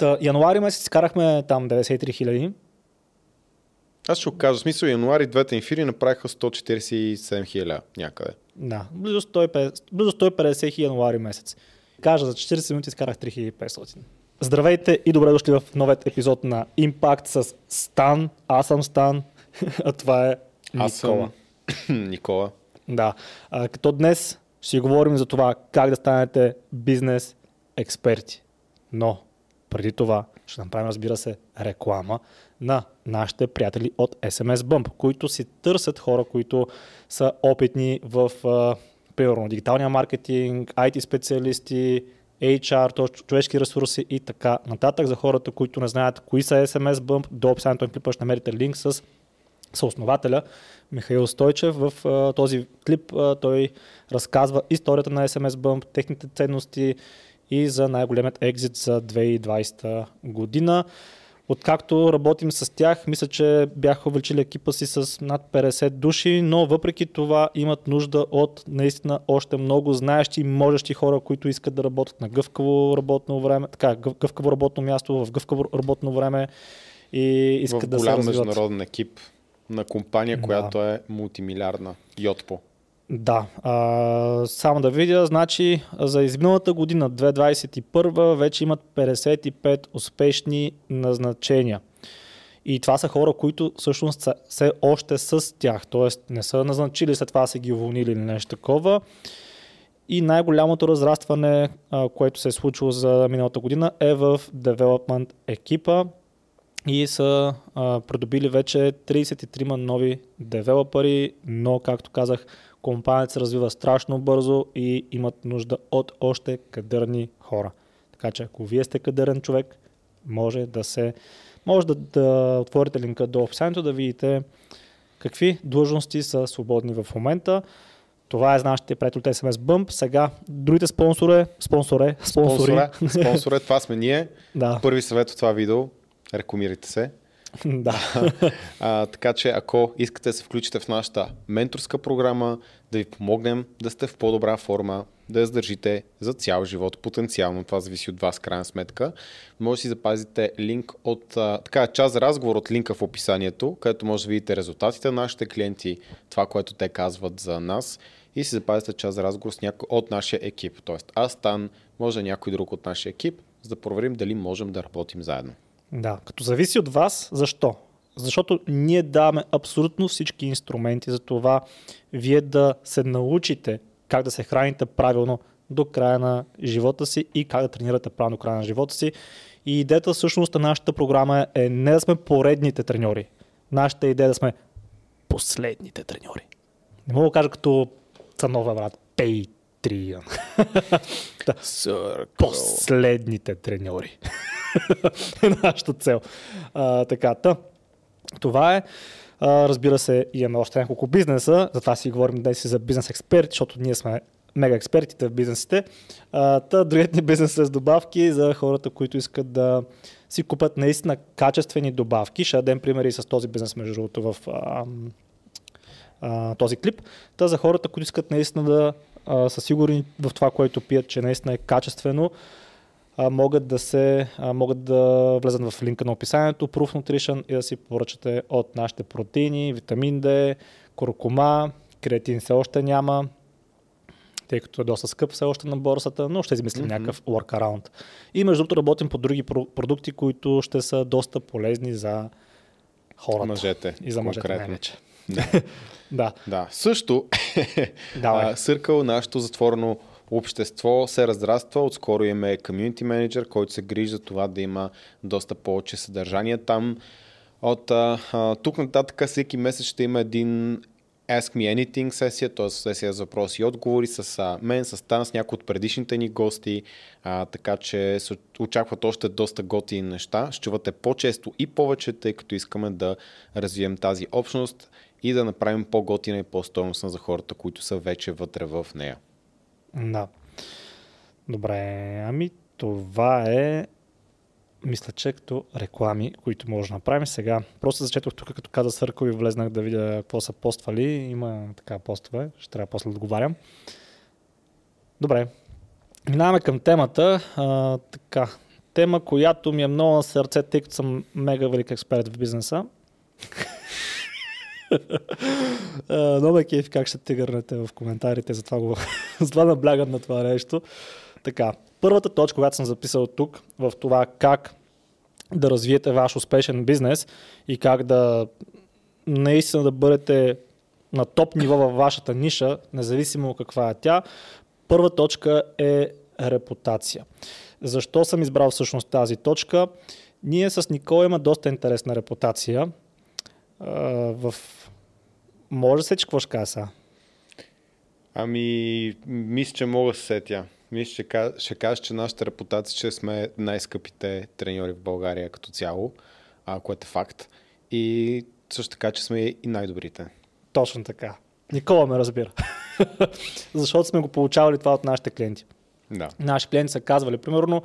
Та, януари месец карахме там 93 хиляди. Аз ще го кажа. В смисъл, януари двете ефири направиха 147 хиляди някъде. Да, близо 150, близо 150 хиляди януари месец. Кажа, за 40 минути изкарах 3500. Здравейте и добре дошли в новият епизод на Impact с Стан. Аз съм Стан, а това е Никола. Аз съм Никола. Да, а, като днес ще говорим за това как да станете бизнес експерти. Но преди това ще направим, разбира се, реклама на нашите приятели от SMS Bump, които си търсят хора, които са опитни в, а, примерно, дигиталния маркетинг, IT специалисти, HR, т.е. човешки ресурси и така нататък. За хората, които не знаят кои са SMS Bump, до описанието на клипа ще намерите линк с съоснователя Михаил Стойчев. В а, този клип а, той разказва историята на SMS Bump, техните ценности и за най-големият екзит за 2020 година. Откакто работим с тях, мисля, че бяха увеличили екипа си с над 50 души, но въпреки това имат нужда от наистина още много знаещи и можещи хора, които искат да работят на гъвкаво работно време, така, гъв- гъвкаво работно място, в гъвкаво работно време и искат в да се голям развиват. международен екип на компания, Да. която е мултимилиардна. Йотпо. Да, а, само да видя, значи за изминалата година, 2021, вече имат 55 успешни назначения. И това са хора, които всъщност са все още с тях, т.е. не са назначили, след това са ги уволнили или нещо такова. И най-голямото разрастване, а, което се е случило за миналата година, е в Development екипа и са а, придобили вече 33 нови девелопери, но, както казах, компанията се развива страшно бързо и имат нужда от още кадърни хора. Така че ако вие сте кадърен човек, може да се може да, да отворите линка до описанието да видите какви длъжности са свободни в момента. Това е за нашите приятели от SMS Bump. Сега другите спонсори, спонсоре, спонсори, Спонсора, спонсора, това сме ние. да, Първи съвет от това видео. Рекламирайте се. да. А, така че ако искате да се включите в нашата менторска програма, да ви помогнем да сте в по-добра форма, да я задържите за цял живот, потенциално, това зависи от вас, крайна сметка, може да си запазите линк от, а, така, част за разговор от линка в описанието, където може да видите резултатите на нашите клиенти, това, което те казват за нас и си запазите част за разговор с някой от нашия екип. Тоест аз, Стан, може някой друг от нашия екип, за да проверим дали можем да работим заедно. Да, като зависи от вас, защо? Защото ние даваме абсолютно всички инструменти за това вие да се научите как да се храните правилно до края на живота си и как да тренирате правилно до края на живота си. И идеята всъщност на нашата програма е не да сме поредните треньори. Нашата идея е да сме последните треньори. Не мога да кажа като Цанова, брат. Patreon. Последните треньори. е нашата цел. А, така, та. Това е. А, разбира се, имаме още няколко бизнеса, затова си говорим днес за бизнес експерти, защото ние сме мега експертите в бизнесите. А, та, другият ни бизнес с добавки за хората, които искат да си купят наистина качествени добавки. Ще дадем примери с този бизнес, между другото, в а, а, този клип. Та за хората, които искат наистина да а, са сигурни в това, което пият, че наистина е качествено, а, могат да се а, могат да влезат в линка на описанието Proof Nutrition и да си поръчате от нашите протеини, витамин D, куркума, креатин все още няма, тъй като е доста скъп все още на борсата, но ще измислим mm-hmm. някакъв workaround. И между другото работим по други про- продукти, които ще са доста полезни за хората. Мъжете. И за мъжете конкретно. най-вече. Да. Да, също а, Circle, нашето затворено общество се разраства. Отскоро имаме комьюнити менеджер, който се грижи за това да има доста повече съдържание там. От а, а, тук нататък всеки месец ще има един Ask Me Anything сесия, т.е. сесия за въпроси и отговори с а, мен, с Тан, с някои от предишните ни гости, а, така че се очакват още доста готини неща. Ще чувате по-често и повече, тъй като искаме да развием тази общност и да направим по-готина и по-стойностна за хората, които са вече вътре в нея. Да. Добре, ами това е мисля, че като реклами, които може да направим сега. Просто зачетох тук, като каза Съркъл и влезнах да видя какво са поствали. Има така постове, ще трябва после да отговарям. Добре, минаваме към темата. А, така, Тема, която ми е много на сърце, тъй като съм мега велик експерт в бизнеса. Много ме кефи как ще тигърнете в коментарите, затова, го, затова наблягам на това нещо. Така, първата точка, която съм записал тук, в това как да развиете ваш успешен бизнес и как да наистина да бъдете на топ ниво във вашата ниша, независимо каква е тя, първа точка е репутация. Защо съм избрал всъщност тази точка? Ние с Никола има доста интересна репутация. В... Може да се, че какво ще кажа сега? Ами, мисля, че мога да се сетя. Мисля, че ка- ще кажа, че нашата репутация, че сме най-скъпите треньори в България като цяло, а, което е факт. И също така, че сме и най-добрите. Точно така. Никола ме разбира. Защото сме го получавали това от нашите клиенти. Да. Наши клиенти са казвали, примерно,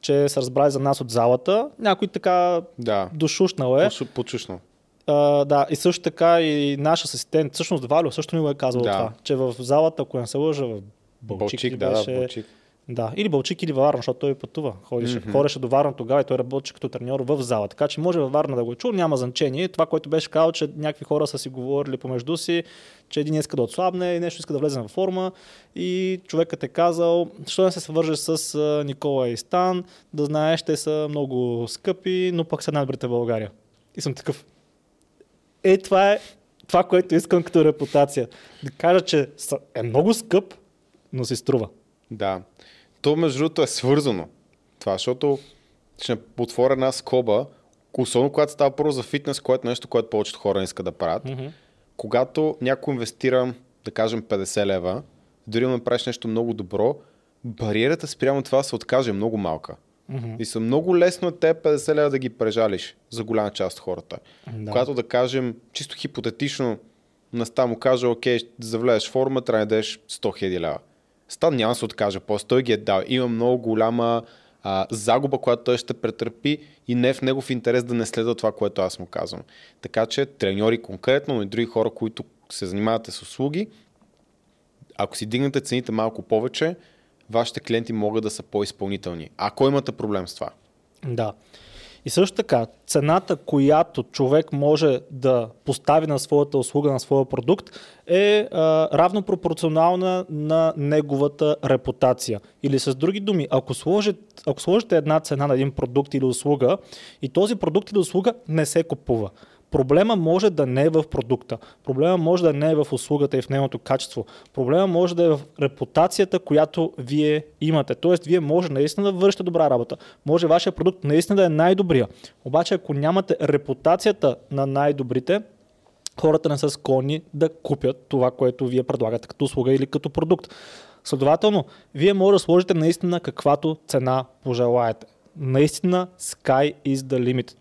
че са разбрали за нас от залата. Някой така Да. дошушнал е. По- Почушно. А, да, и също така и наш асистент, всъщност Валю, също ми го е казал Да. това, че в залата, ако не се лъжа, в Бълчик, да, беше, Бълчик. да, или Бълчик, или Варна, защото той пътува. Ходеше, Мгм. ходеше до Варна тогава и той работеше като треньор в зала. Така че може във Варна да го е чул, няма значение. Това, което беше казал, че някакви хора са си говорили помежду си, че един иска да отслабне и нещо иска да влезе в форма. И човекът е казал, що не се свържеш с Никола и Стан, да знаеш, те са много скъпи, но пък са най-добрите в България. И съм такъв. Е, това е това, което искам като репутация. Да кажа, че е много скъп, но си струва. Да. То, между другото, е свързано. Това, защото ще отворя една скоба, особено когато става първо за фитнес, което е нещо, което повечето хора не искат да правят. Мгм. Когато някой инвестира, да кажем, 50 лева, дори да направиш нещо много добро, бариерата спрямо това се откаже много малка. Мгм. И са много лесно те 50 лева да ги прежалиш за голяма част от хората. Да. Когато да кажем, чисто хипотетично, на ста му каже, окей, ще завлезеш форма, трябва да дадеш 100 000 лева. Стан няма да се откаже, после той ги е дал. Има много голяма а, загуба, която той ще претърпи и не е в негов интерес да не следва това, което аз му казвам. Така че треньори конкретно, но и други хора, които се занимавате с услуги, ако си дигнете цените малко повече, вашите клиенти могат да са по-изпълнителни. Ако имате проблем с това. Да. И също така, цената, която човек може да постави на своята услуга, на своя продукт, е а, равно пропорционална на неговата репутация. Или с други думи, ако сложите, ако сложите една цена на един продукт или услуга и този продукт или услуга не се купува, Проблема може да не е в продукта, проблема може да не е в услугата и в нейното качество, проблема може да е в репутацията, която вие имате. Тоест, вие може наистина да вършите добра работа, може вашия продукт наистина да е най-добрия. Обаче, ако нямате репутацията на най-добрите, хората не са склонни да купят това, което вие предлагате като услуга или като продукт. Следователно, вие може да сложите наистина каквато цена пожелаете. Наистина, sky is the limit.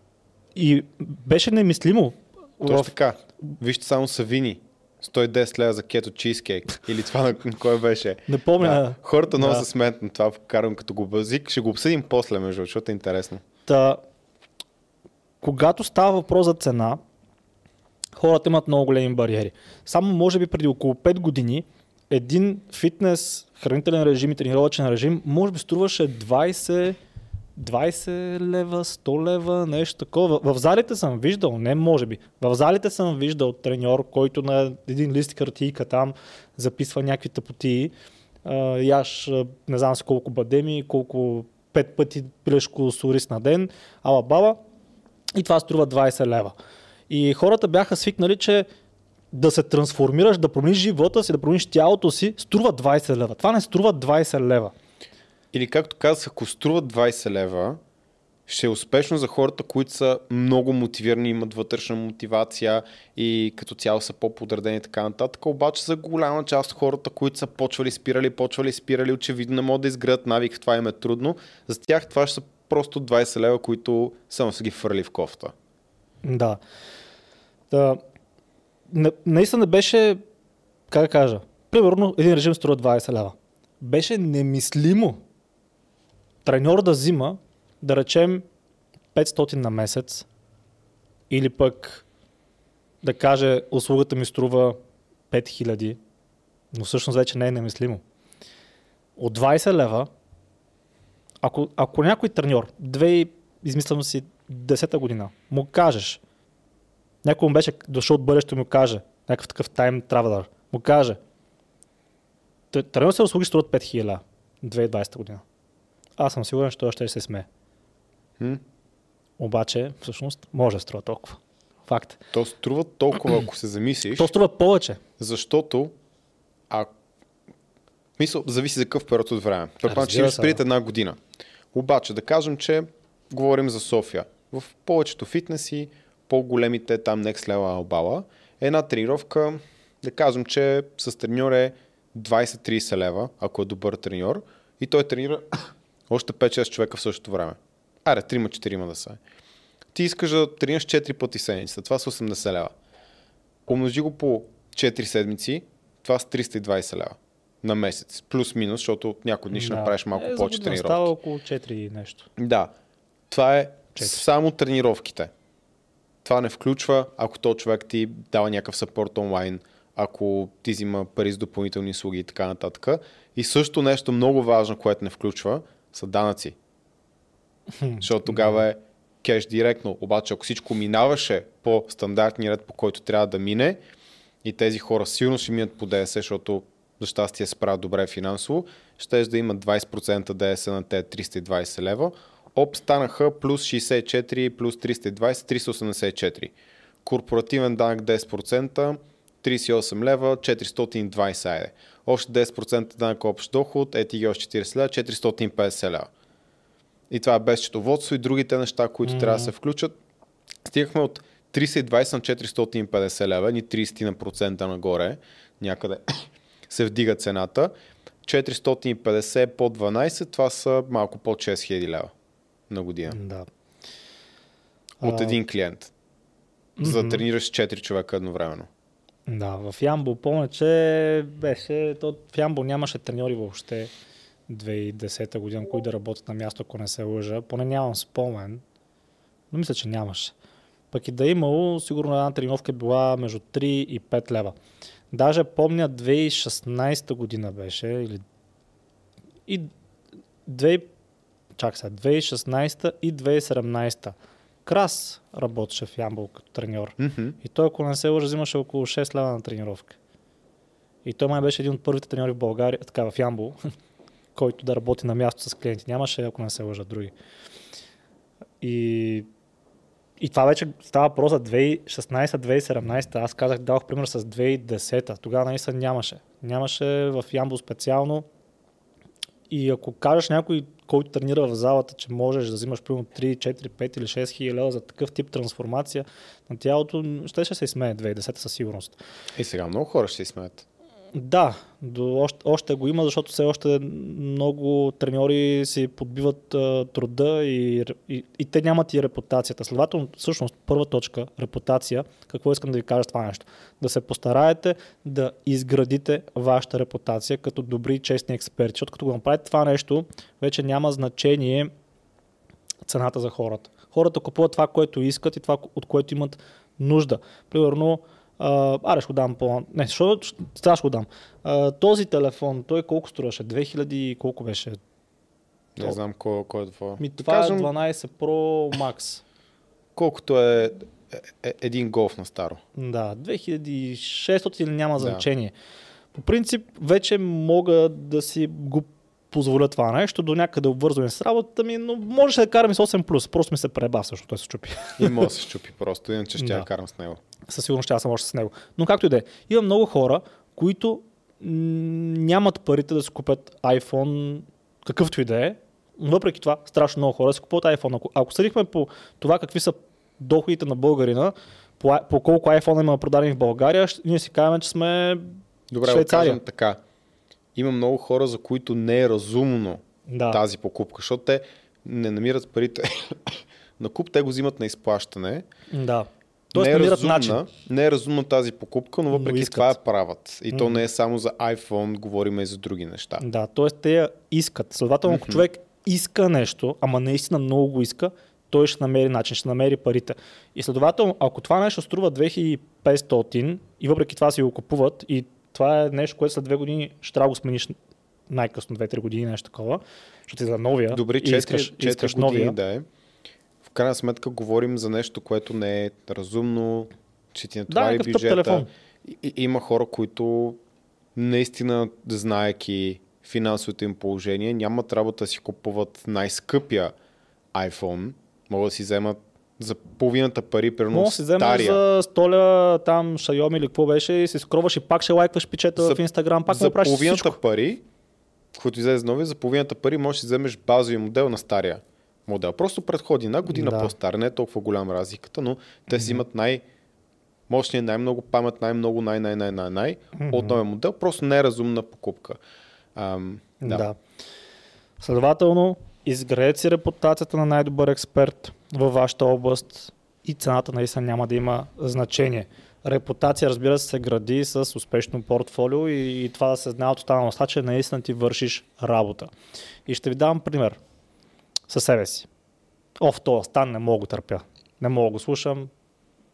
И беше немислимо. Точно в- така. Вижте само Савини. 110 лева за кето чизкейк. Или това на кой беше. Не помня. Да. Хората много Да. се смеят на това, карам като го базик. Ще го обсъдим после, между защото е интересно. Та, когато става въпрос за цена, хората имат много големи бариери. Само може би преди около 5 години един фитнес, хранителен режим и тренировъчен режим може би струваше 20, 20 лева, 100 лева, нещо такова. В залите съм виждал, не може би, в залите съм виждал треньор, който на един лист хартийка там записва някакви тъпотии. Яш, не знам си колко бадеми, колко пет пъти пилешко с ориз на ден, ала баба, и това струва 20 лева. И хората бяха свикнали, че да се трансформираш, да промениш живота си, да промениш тялото си, струва 20 лева. Това не струва 20 лева. Или както казах, ако струва 20 лева, ще е успешно за хората, които са много мотивирани, имат вътрешна мотивация и като цяло са по-подредени и така нататък. Обаче за голяма част от хората, които са почвали, спирали, почвали, спирали, очевидно не могат да изградят навик, това им е трудно. За тях това ще са просто 20 лева, които само са ги фърли в кофта. Да. Та, не, наистина беше, как да кажа, примерно един режим струва 20 лева. Беше немислимо треньор да взима, да речем 500 на месец или пък да каже услугата ми струва 5000, но всъщност вече не е немислимо. От 20 лева, ако, ако някой треньор, две, измислям си, десета година, му кажеш, някой му беше дошъл от бъдещето му каже, някакъв такъв тайм травелър, му каже, треньор се услуги струват 5000 2020 година. Аз съм сигурен, че той ще се смее. М? Обаче, всъщност, може да струва толкова. Факт. То струва толкова, ако се замислиш, То струва повече. защото а... Мисъл, зависи за какъв период от време. Предполагам, че имаш преди една година. Обаче, да кажем, че говорим за София. В повечето фитнеси, по-големите там Next Level Албала, една тренировка, да кажем, че с треньор е 20-30 лева, ако е добър треньор, и той тренира още 5-6 човека в същото време. Аре, 3-4 да са. Ти искаш да тренираш 4 пъти седмицата, това са 80 лева. Умножи го по 4 седмици, това са 320 лева на месец. Плюс-минус, защото някои дни ще Да. направиш малко е, повече тренировки. Става около 4 и нещо. Да. Това е Четири. само тренировките. Това не включва, ако то човек ти дава някакъв съпорт онлайн, ако ти взима пари с допълнителни услуги и така нататък. И също нещо много важно, което не включва, са данъци. Защото тогава е кеш директно. Обаче, ако всичко минаваше по стандартния ред, по който трябва да мине, и тези хора силно ще минат по ДС, защото за щастие се правят добре финансово, ще да имат 20% ДС на те 320 лева. Оп, станаха плюс 64, плюс 320, 384. Корпоративен данък 10%, 38 лева, 420 айде. Още 10% данък общ доход, ети ги още 40 лева, 450 лева. И това е без счетоводство и другите неща, които mm-hmm. трябва да се включат. Стигахме от 320 на 450 лева, ни 30 на процента нагоре, някъде се вдига цената. 450 по 12, това са малко под 6000 лева на година. Да. От един клиент. За да тренираш 4 човека едновременно. Да, в Ямбол помня, че беше, то в Ямбол нямаше треньори въобще 2010 година, които да работят на място, ако не се лъжа. Поне нямам спомен, но мисля, че нямаше. Пък и да е имало, сигурно една тренировка е била между 3 и 5 лева. Даже помня 2016 година беше, или и 2, чак сега, 2016 и 2017. Крас работеше в Ямбол като треньор. Мгм. И той, ако не се лъжа, взимаше около 6 лева на тренировка. И той май беше един от първите треньори в България, така в Ямбол, който да работи на място с клиенти. Нямаше, ако не се лъжа, други. И, и това вече става въпрос за 2016-2017. Аз казах, дадох пример с 2010. Тогава наистина нямаше. Нямаше в Ямбол специално. И ако кажеш някой, който тренира в залата, че можеш да взимаш примерно 3, 4, 5 или 6 хиляди за такъв тип трансформация на тялото, ще, ще се смее 2010 със сигурност. И сега много хора ще си смеят. Да, до, още, още го има, защото все още много треньори си подбиват а, труда и, и, и те нямат и репутацията. Следователно, всъщност, първа точка, репутация, какво искам да ви кажа с това нещо? Да се постараете да изградите вашата репутация като добри и честни експерти, защото като го направите това нещо, вече няма значение цената за хората. Хората купуват това, което искат и това, от което имат нужда. Примерно, а, аре ще го дам по... Не, защото сега ще го дам. А, този телефон, той колко струваше? 2000 и колко беше? Не знам кой, кой е това. Ми, Да това кажем, е 12 Pro Max. Колкото е, е, е един голф на старо. Да, 2600 или няма Да. значение. По принцип, вече мога да си го позволя това нещо, до някъде обвързване с работата ми, но може да карам и с 8+, просто ми се преба, всъщност той се чупи. И може да се щупи просто, иначе ще Да. я карам с него. Със сигурност ще аз съм още с него. Но както и да е, има много хора, които нямат парите да си купят iPhone, какъвто и да е. Но Въпреки това, страшно много хора си купуват iPhone. Ако, ако съдихме по това какви са доходите на българина, по, по колко iPhone има продадени в България, ще- ние си казваме, че сме Добре, Швейцария. кажем така. Има много хора, за които не е разумно Да. тази покупка, защото те не намират парите на куп, те го взимат на изплащане. Да. Тоест не, е разумна, начин. не е разумна тази покупка, но въпреки искат. това я правят. И то Мгм. не е само за iPhone, говорим и за други неща. Да, т.е. те я искат. Следователно, ако човек иска нещо, ама наистина много го иска, той ще намери начин, ще намери парите. И следователно, ако това нещо струва 2500 и въпреки това си го купуват и това е нещо, което след две години ще трябва да го смениш най-късно 2-3 години, нещо такова, защото ти за новия Добре, и 4, искаш, 4 искаш години новия. да е. Крайна сметка говорим за нещо, което не е разумно, че ти Да, натовари някакъв тъп бюджета. телефон. И, има хора, които наистина, знаеки финансовото им положение, нямат работа да си купуват най-скъпия iPhone. Могат да си вземат за половината пари, примерно Може да си стария. за столя там Xiaomi или какво беше и си скроваш и пак ще лайкваш пичета За- в Инстаграм, пак за му правиш половината всичко. пари, който излезе нови, за половината пари можеш да вземеш базови модел на стария модел. Просто предходи една година Да. по-стар, не е толкова голяма разликата, но те си имат най- мощния, най-много памет, най-много, най-най-най-най-най от новия модел. Просто не е разумна покупка. Ам, да. Да. да. Следователно, изградете си репутацията на най-добър експерт във вашата област и цената наистина няма да има значение. Репутация, разбира се, се гради с успешно портфолио и, и това да се знае от останалостта, че наистина ти вършиш работа. И ще ви дам пример със себе си. О, в този стан не мога го търпя. Не мога го слушам.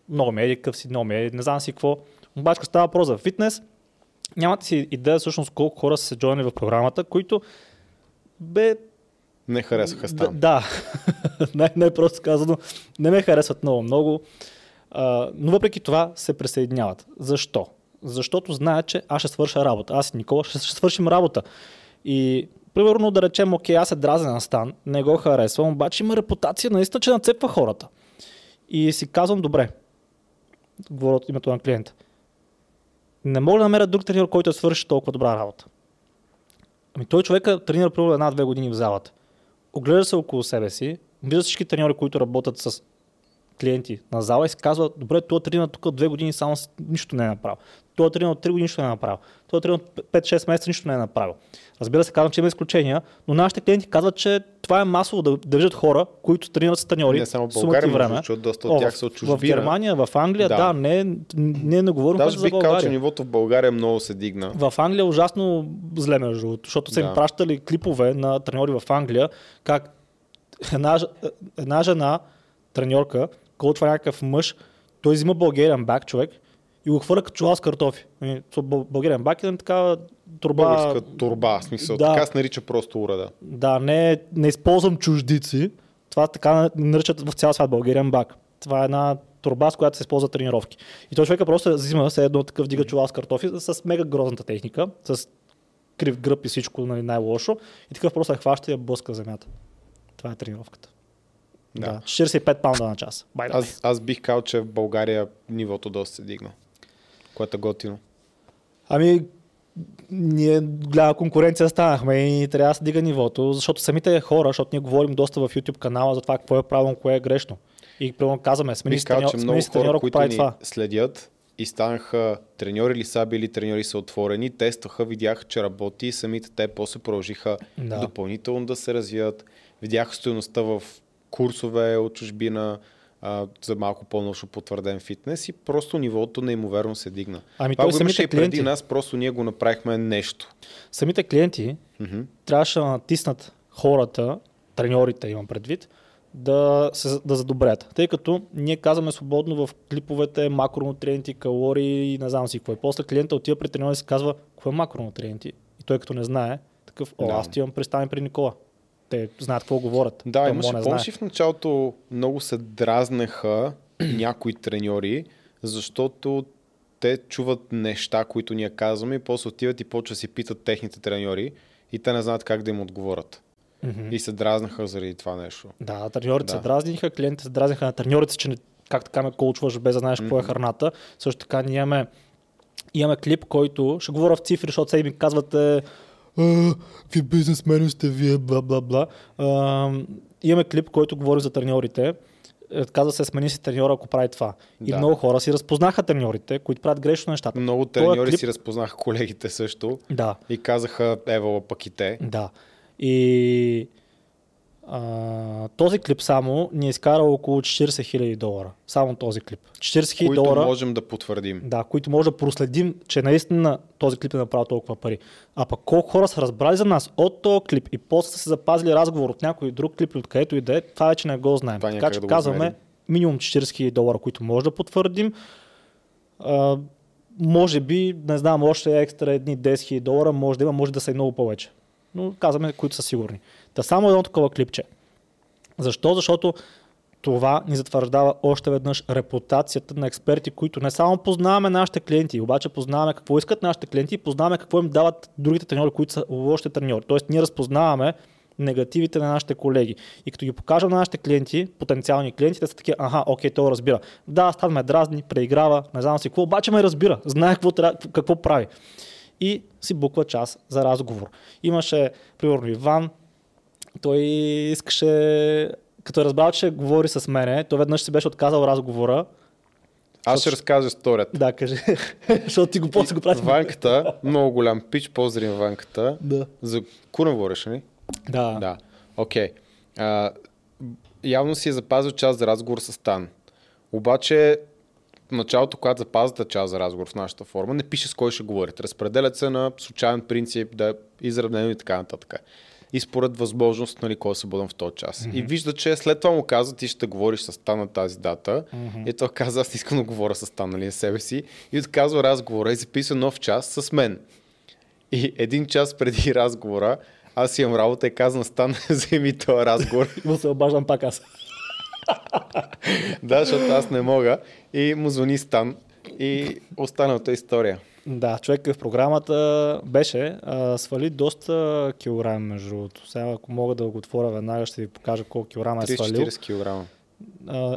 Много ми е едикъв си, много ми е, не знам си какво. Обаче, като става въпрос за фитнес, нямате си идея всъщност колко хора са се джойнали в програмата, които бе... Не харесаха стан. да. най- най-просто казано, не ме харесват много, много. А, но въпреки това се присъединяват. Защо? Защото знаят, че аз ще свърша работа. Аз и Никола ще свършим работа. И примерно да речем, окей, аз се дразня на Стан, не го харесвам, обаче има репутация наистина, че нацепва хората. И си казвам, добре, говоря от името на клиента. Не мога да намеря друг тренер, който да свърши толкова добра работа. Ами той човек е тренира примерно една-две години в залата. Оглежда се около себе си, вижда всички треньори, които работят с клиенти на зала и се казва, добре, той тренира тук две години, само нищо не е направил. Той тренира от 3 години, нищо не е направил. Той тренира от 5-6 месеца, нищо не е направил. Разбира се, казвам, че има изключения, но нашите клиенти казват, че това е масово да държат хора, които тренират с треньори. Не само в България, време. другото, доста О, от тях в- са от В чужбина. Германия, в Англия, да, Да. не, не, не говорим Даже за бих казал, че нивото в България много се дигна. В Англия е ужасно зле, между другото, защото са Да. им пращали клипове на треньори в Англия, как една, една жена, треньорка, коучва някакъв мъж, той взима българен бак човек и го хвърля като чула с картофи. Ами, Българен бак е така турба. Българска турба, смисъл. Да. Така се нарича просто урада. Да, не, не използвам чуждици. Това така наричат в цял свят българен бак. Това е една турба, с която се използва тренировки. И той човека просто взима се едно такъв дига чувал с картофи с мега грозната техника, с крив гръб и всичко нали, най-лошо. И такъв просто я хваща и я блъска земята. Това е тренировката. Да. Да. 45 паунда на час. Аз, аз бих казал, че в България нивото доста се дигна. Което е готино. Ами, ние голяма конкуренция станахме и трябва да се дига нивото, защото самите хора, защото ние говорим доста в YouTube канала за това какво е правилно, кое е грешно. И примерно казваме, смени си треньор, много хора, които прави ни това. следят и станаха треньори ли са били, треньори са отворени, тестваха, видяха, че работи и самите те после продължиха Да. допълнително да се развият. Видяха стоеността в курсове от чужбина а, за малко по-научно потвърден фитнес и просто нивото неимоверно се дигна. Ами Това го имаше и преди клиенти. нас, просто ние го направихме нещо. Самите клиенти Мгм. трябваше да натиснат хората, треньорите имам предвид, да, се, да задобрят. Тъй като ние казваме свободно в клиповете макронутриенти, калории и не знам си какво. И после клиента отива при треньора и се казва, какво е макронутриенти? И той като не знае, такъв, о, Да. аз отивам представен при Никола. Те знаят какво говорят. Да, Той имаше, помниш знае. в началото много се дразнеха някои треньори, защото те чуват неща, които ние казваме и после отиват и почва си питат техните треньори и те не знаят как да им отговорят. Мгм. И се дразнаха заради това нещо. Да, треньорите Да. се дразниха, клиентите се дразниха на треньорите, че не, как така ме коучваш без да знаеш какво е храната. Също така ние имаме, имаме клип, който ще говоря в цифри, защото сега ми казвате «А, какви бизнесмени сте вие, бла бла бла. А, имаме клип, който говори за треньорите. Е, Казва се смени си треньора, ако прави това. И Да. много хора си разпознаха треньорите, които правят грешно нещата. Много Тоя треньори клип- си разпознаха колегите също Да. и казаха, евала пък и те. Да. И а, този клип само ни е изкарал около 40 000 долара. Само този клип. 40 000 които долара, можем да потвърдим. да, които може да проследим, че наистина този клип е направил толкова пари. А пък колко хора са разбрали за нас от този клип и после са се запазили разговор от някой друг клип или откъдето и да е, това вече не го знаем. Това така че да казваме измерим. минимум 40 000 долара, които може да потвърдим. А, може би, не знам, още екстра едни 10 000 долара може да има, може да са и много повече. но казваме, които са сигурни. Та само едно такова клипче. Защо? Защото това ни затвърждава още веднъж репутацията на експерти, които не само познаваме нашите клиенти, обаче познаваме какво искат нашите клиенти и познаваме какво им дават другите треньори, които са лошите треньори. Тоест ние разпознаваме негативите на нашите колеги. И като ги покажем на нашите клиенти, потенциални клиенти, те са такива, аха, окей, той разбира. Да, стан ме дразни, преиграва, не знам си какво, обаче ме разбира, знае какво, какво прави. И си буква час за разговор. Имаше, примерно, Иван, той искаше като е разбрал, че говори с мене, той веднъж си беше отказал разговора. Аз ще разкажа историята. Да, кажи. Защото ти го после го прави. Ванката, много голям пич, поздравим Ванката. Да. За Куна говориш, нали? Да. Да. Окей. Okay. явно си е запазил част за разговор с Тан. Обаче в началото, когато запазите част за разговор в нашата форма, не пише с кой ще говорите. Разпределят се на случайен принцип, да изравнено и така нататък и според възможност, нали, кой е свободен в този час. Mm-hmm. И вижда, че след това му каза, ти ще говориш с Тан на тази дата. Mm-hmm. И той каза, аз не искам да говоря с Тан, нали, себе си. И отказва разговора и записва нов час с мен. И един час преди разговора, аз имам работа и казвам, Стан, вземи този разговор. Му се обаждам пак аз. да, защото аз не мога. И му звъни Стан. И останалата история. Да, човек в програмата беше, а, свали доста килограми между другото. Сега ако мога да го отворя веднага, ще ви покажа колко килограма е свалил. 40 килограма.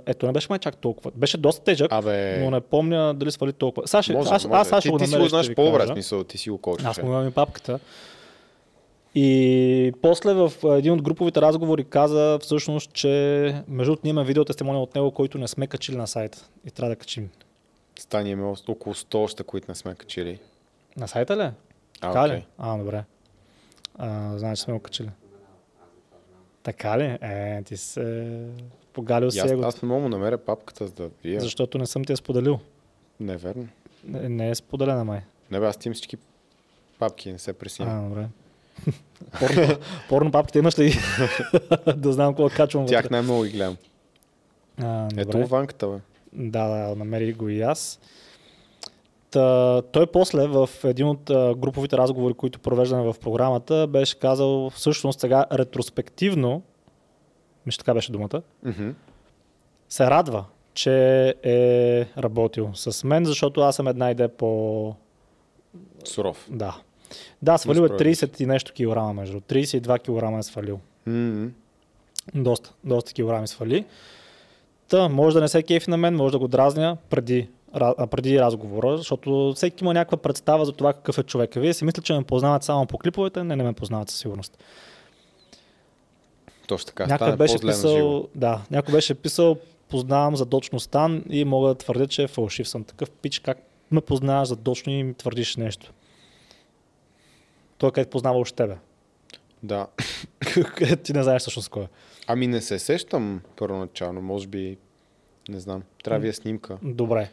ето, не беше май чак толкова. Беше доста тежък, Абе... но не помня дали свали толкова. Саше, може, аз, може. аз, аз ти, го ти намеря, си го знаеш по-добре, смисъл, ти си го кочеш. Аз му имам и папката. И после в един от груповите разговори каза всъщност, че между другото ние имаме видео тестимония от него, който не сме качили на сайта и трябва да качим. Стани имаме около 100 още, които не сме качили. На сайта ли? А, така okay. ли? А, добре. А, знаеш, сме го качили. Така ли? Е, ти се погалил си его. Аз не мога да намеря папката, за да вия. Защото не съм ти я споделил. Не верно. Не, не е споделена май. Не бе, аз ти всички папки, не се пресиня. А, добре. порно, порно папките имаш ли? да знам какво качвам. Тях най-много ги гледам. А, добре. Ето ванката, бе. Да, да, намери го и аз. Та, той после в един от груповите разговори, които провеждаме в програмата, беше казал всъщност сега ретроспективно, мисля така беше думата, mm-hmm. се радва, че е работил с мен, защото аз съм една идея по... Суров. Да. Да, свалил е 30 и нещо килограма между. 32 килограма е свалил. Mm-hmm. Доста, доста килограми свали. Та, може да не се кефи на мен, може да го дразня преди преди разговора, защото всеки има някаква представа за това какъв е човек. Вие си мислите, че ме познават само по клиповете, не, не ме познават със сигурност. Точно така. Някой беше писал, да, някой беше писал, познавам задочно Стан и мога да твърдя, че е фалшив съм. Такъв пич, как ме познаваш задочно и ми твърдиш нещо. Той къде познава още тебе. Да. Ти не знаеш всъщност кой е. Ами не се сещам първоначално, може би, не знам, трябва ви е снимка. Добре.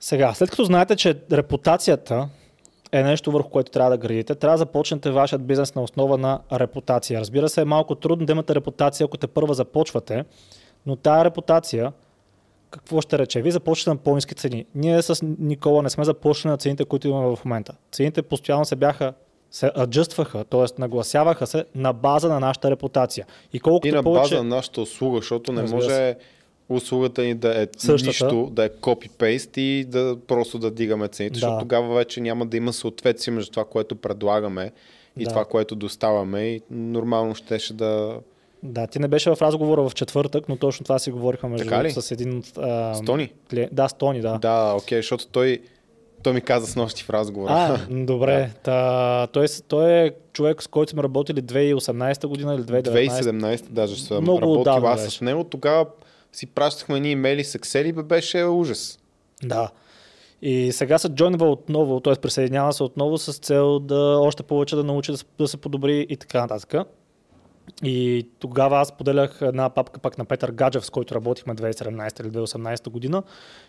Сега, след като знаете, че репутацията е нещо върху което трябва да градите, трябва да започнете вашият бизнес на основа на репутация. Разбира се, е малко трудно да имате репутация, ако те първа започвате, но тая репутация, какво ще рече? Вие започвате на по-низки цени. Ние с Никола не сме започнали на цените, които имаме в момента. Цените постоянно се бяха се аджъстваха, т.е. нагласяваха се на база на нашата репутация. И, колкото и на повече... база на нашата услуга, защото не Разбира може се услугата ни да е Същата. нищо, да е копи-пейст и да просто да дигаме цените, да. защото тогава вече няма да има съответствие между това, което предлагаме и да. това, което доставаме и нормално щеше да... Да, ти не беше в разговора в четвъртък, но точно това си говорихме между с един... А, Стони? Да, Стони, да. Да, окей, защото той, той ми каза с нощи в разговора. А, добре. да. Та, той, той е човек, с който сме работили 2018 година или 2019. 2017 даже съм Много работил аз с него. Тогава си пращахме едни имейли с Excel и беше ужас. Да. И сега се джойнва отново, т.е. присъединява се отново с цел да още повече да научи да, да се подобри и така нататък. И тогава аз поделях една папка пак на Петър Гаджев, с който работихме 2017 или 2018 година.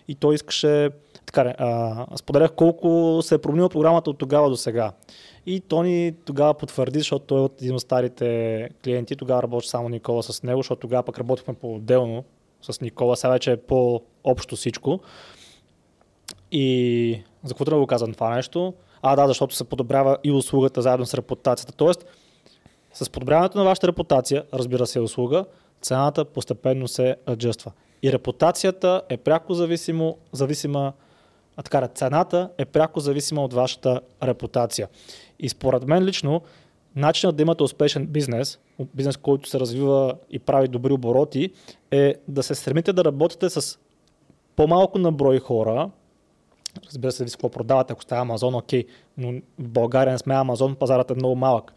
И той искаше, така, а, споделях колко се е променила програмата от тогава до сега. И Тони тогава потвърди, защото той е от един от старите клиенти, тогава работи само Никола с него, защото тогава пък работихме по-отделно с Никола, сега вече е по-общо всичко. И за какво да го казвам това нещо? А, да, защото се подобрява и услугата заедно с репутацията. Тоест, с подобряването на вашата репутация, разбира се, услуга, цената постепенно се аджъства. И репутацията е пряко зависимо, зависима, а така, цената е пряко зависима от вашата репутация. И според мен лично, начинът да имате успешен бизнес, бизнес, който се развива и прави добри обороти, е да се стремите да работите с по-малко на брой хора, разбира се, зависи какво продавате, ако сте Амазон, окей, но в България не сме Амазон, пазарът е много малък.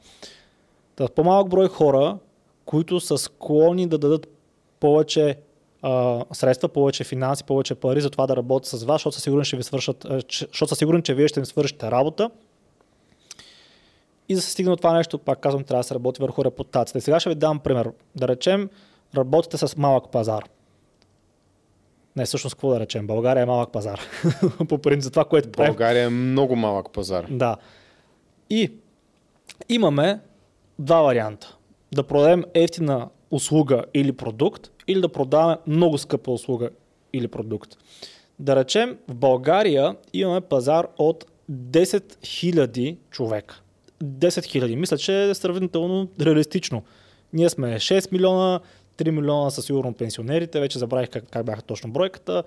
Та, по-малък брой хора, които са склонни да дадат повече а, средства, повече финанси, повече пари за това да работят с вас, защото са сигурни, ще ви свършат, защото са сигурни, че вие ще им свършите работа. И за да се стигне това нещо, пак казвам, трябва да се работи върху репутацията. И сега ще ви дам пример. Да речем, работите с малък пазар. Не, всъщност какво да речем? България е малък пазар. По принцип това, което правим. България е много малък пазар. Да. И имаме два варианта. Да продадем ефтина услуга или продукт, или да продаваме много скъпа услуга или продукт. Да речем, в България имаме пазар от 10 000 човека. 10 000. Мисля, че е сравнително реалистично. Ние сме 6 милиона, 3 милиона са сигурно пенсионерите, вече забравих как, как бяха точно бройката.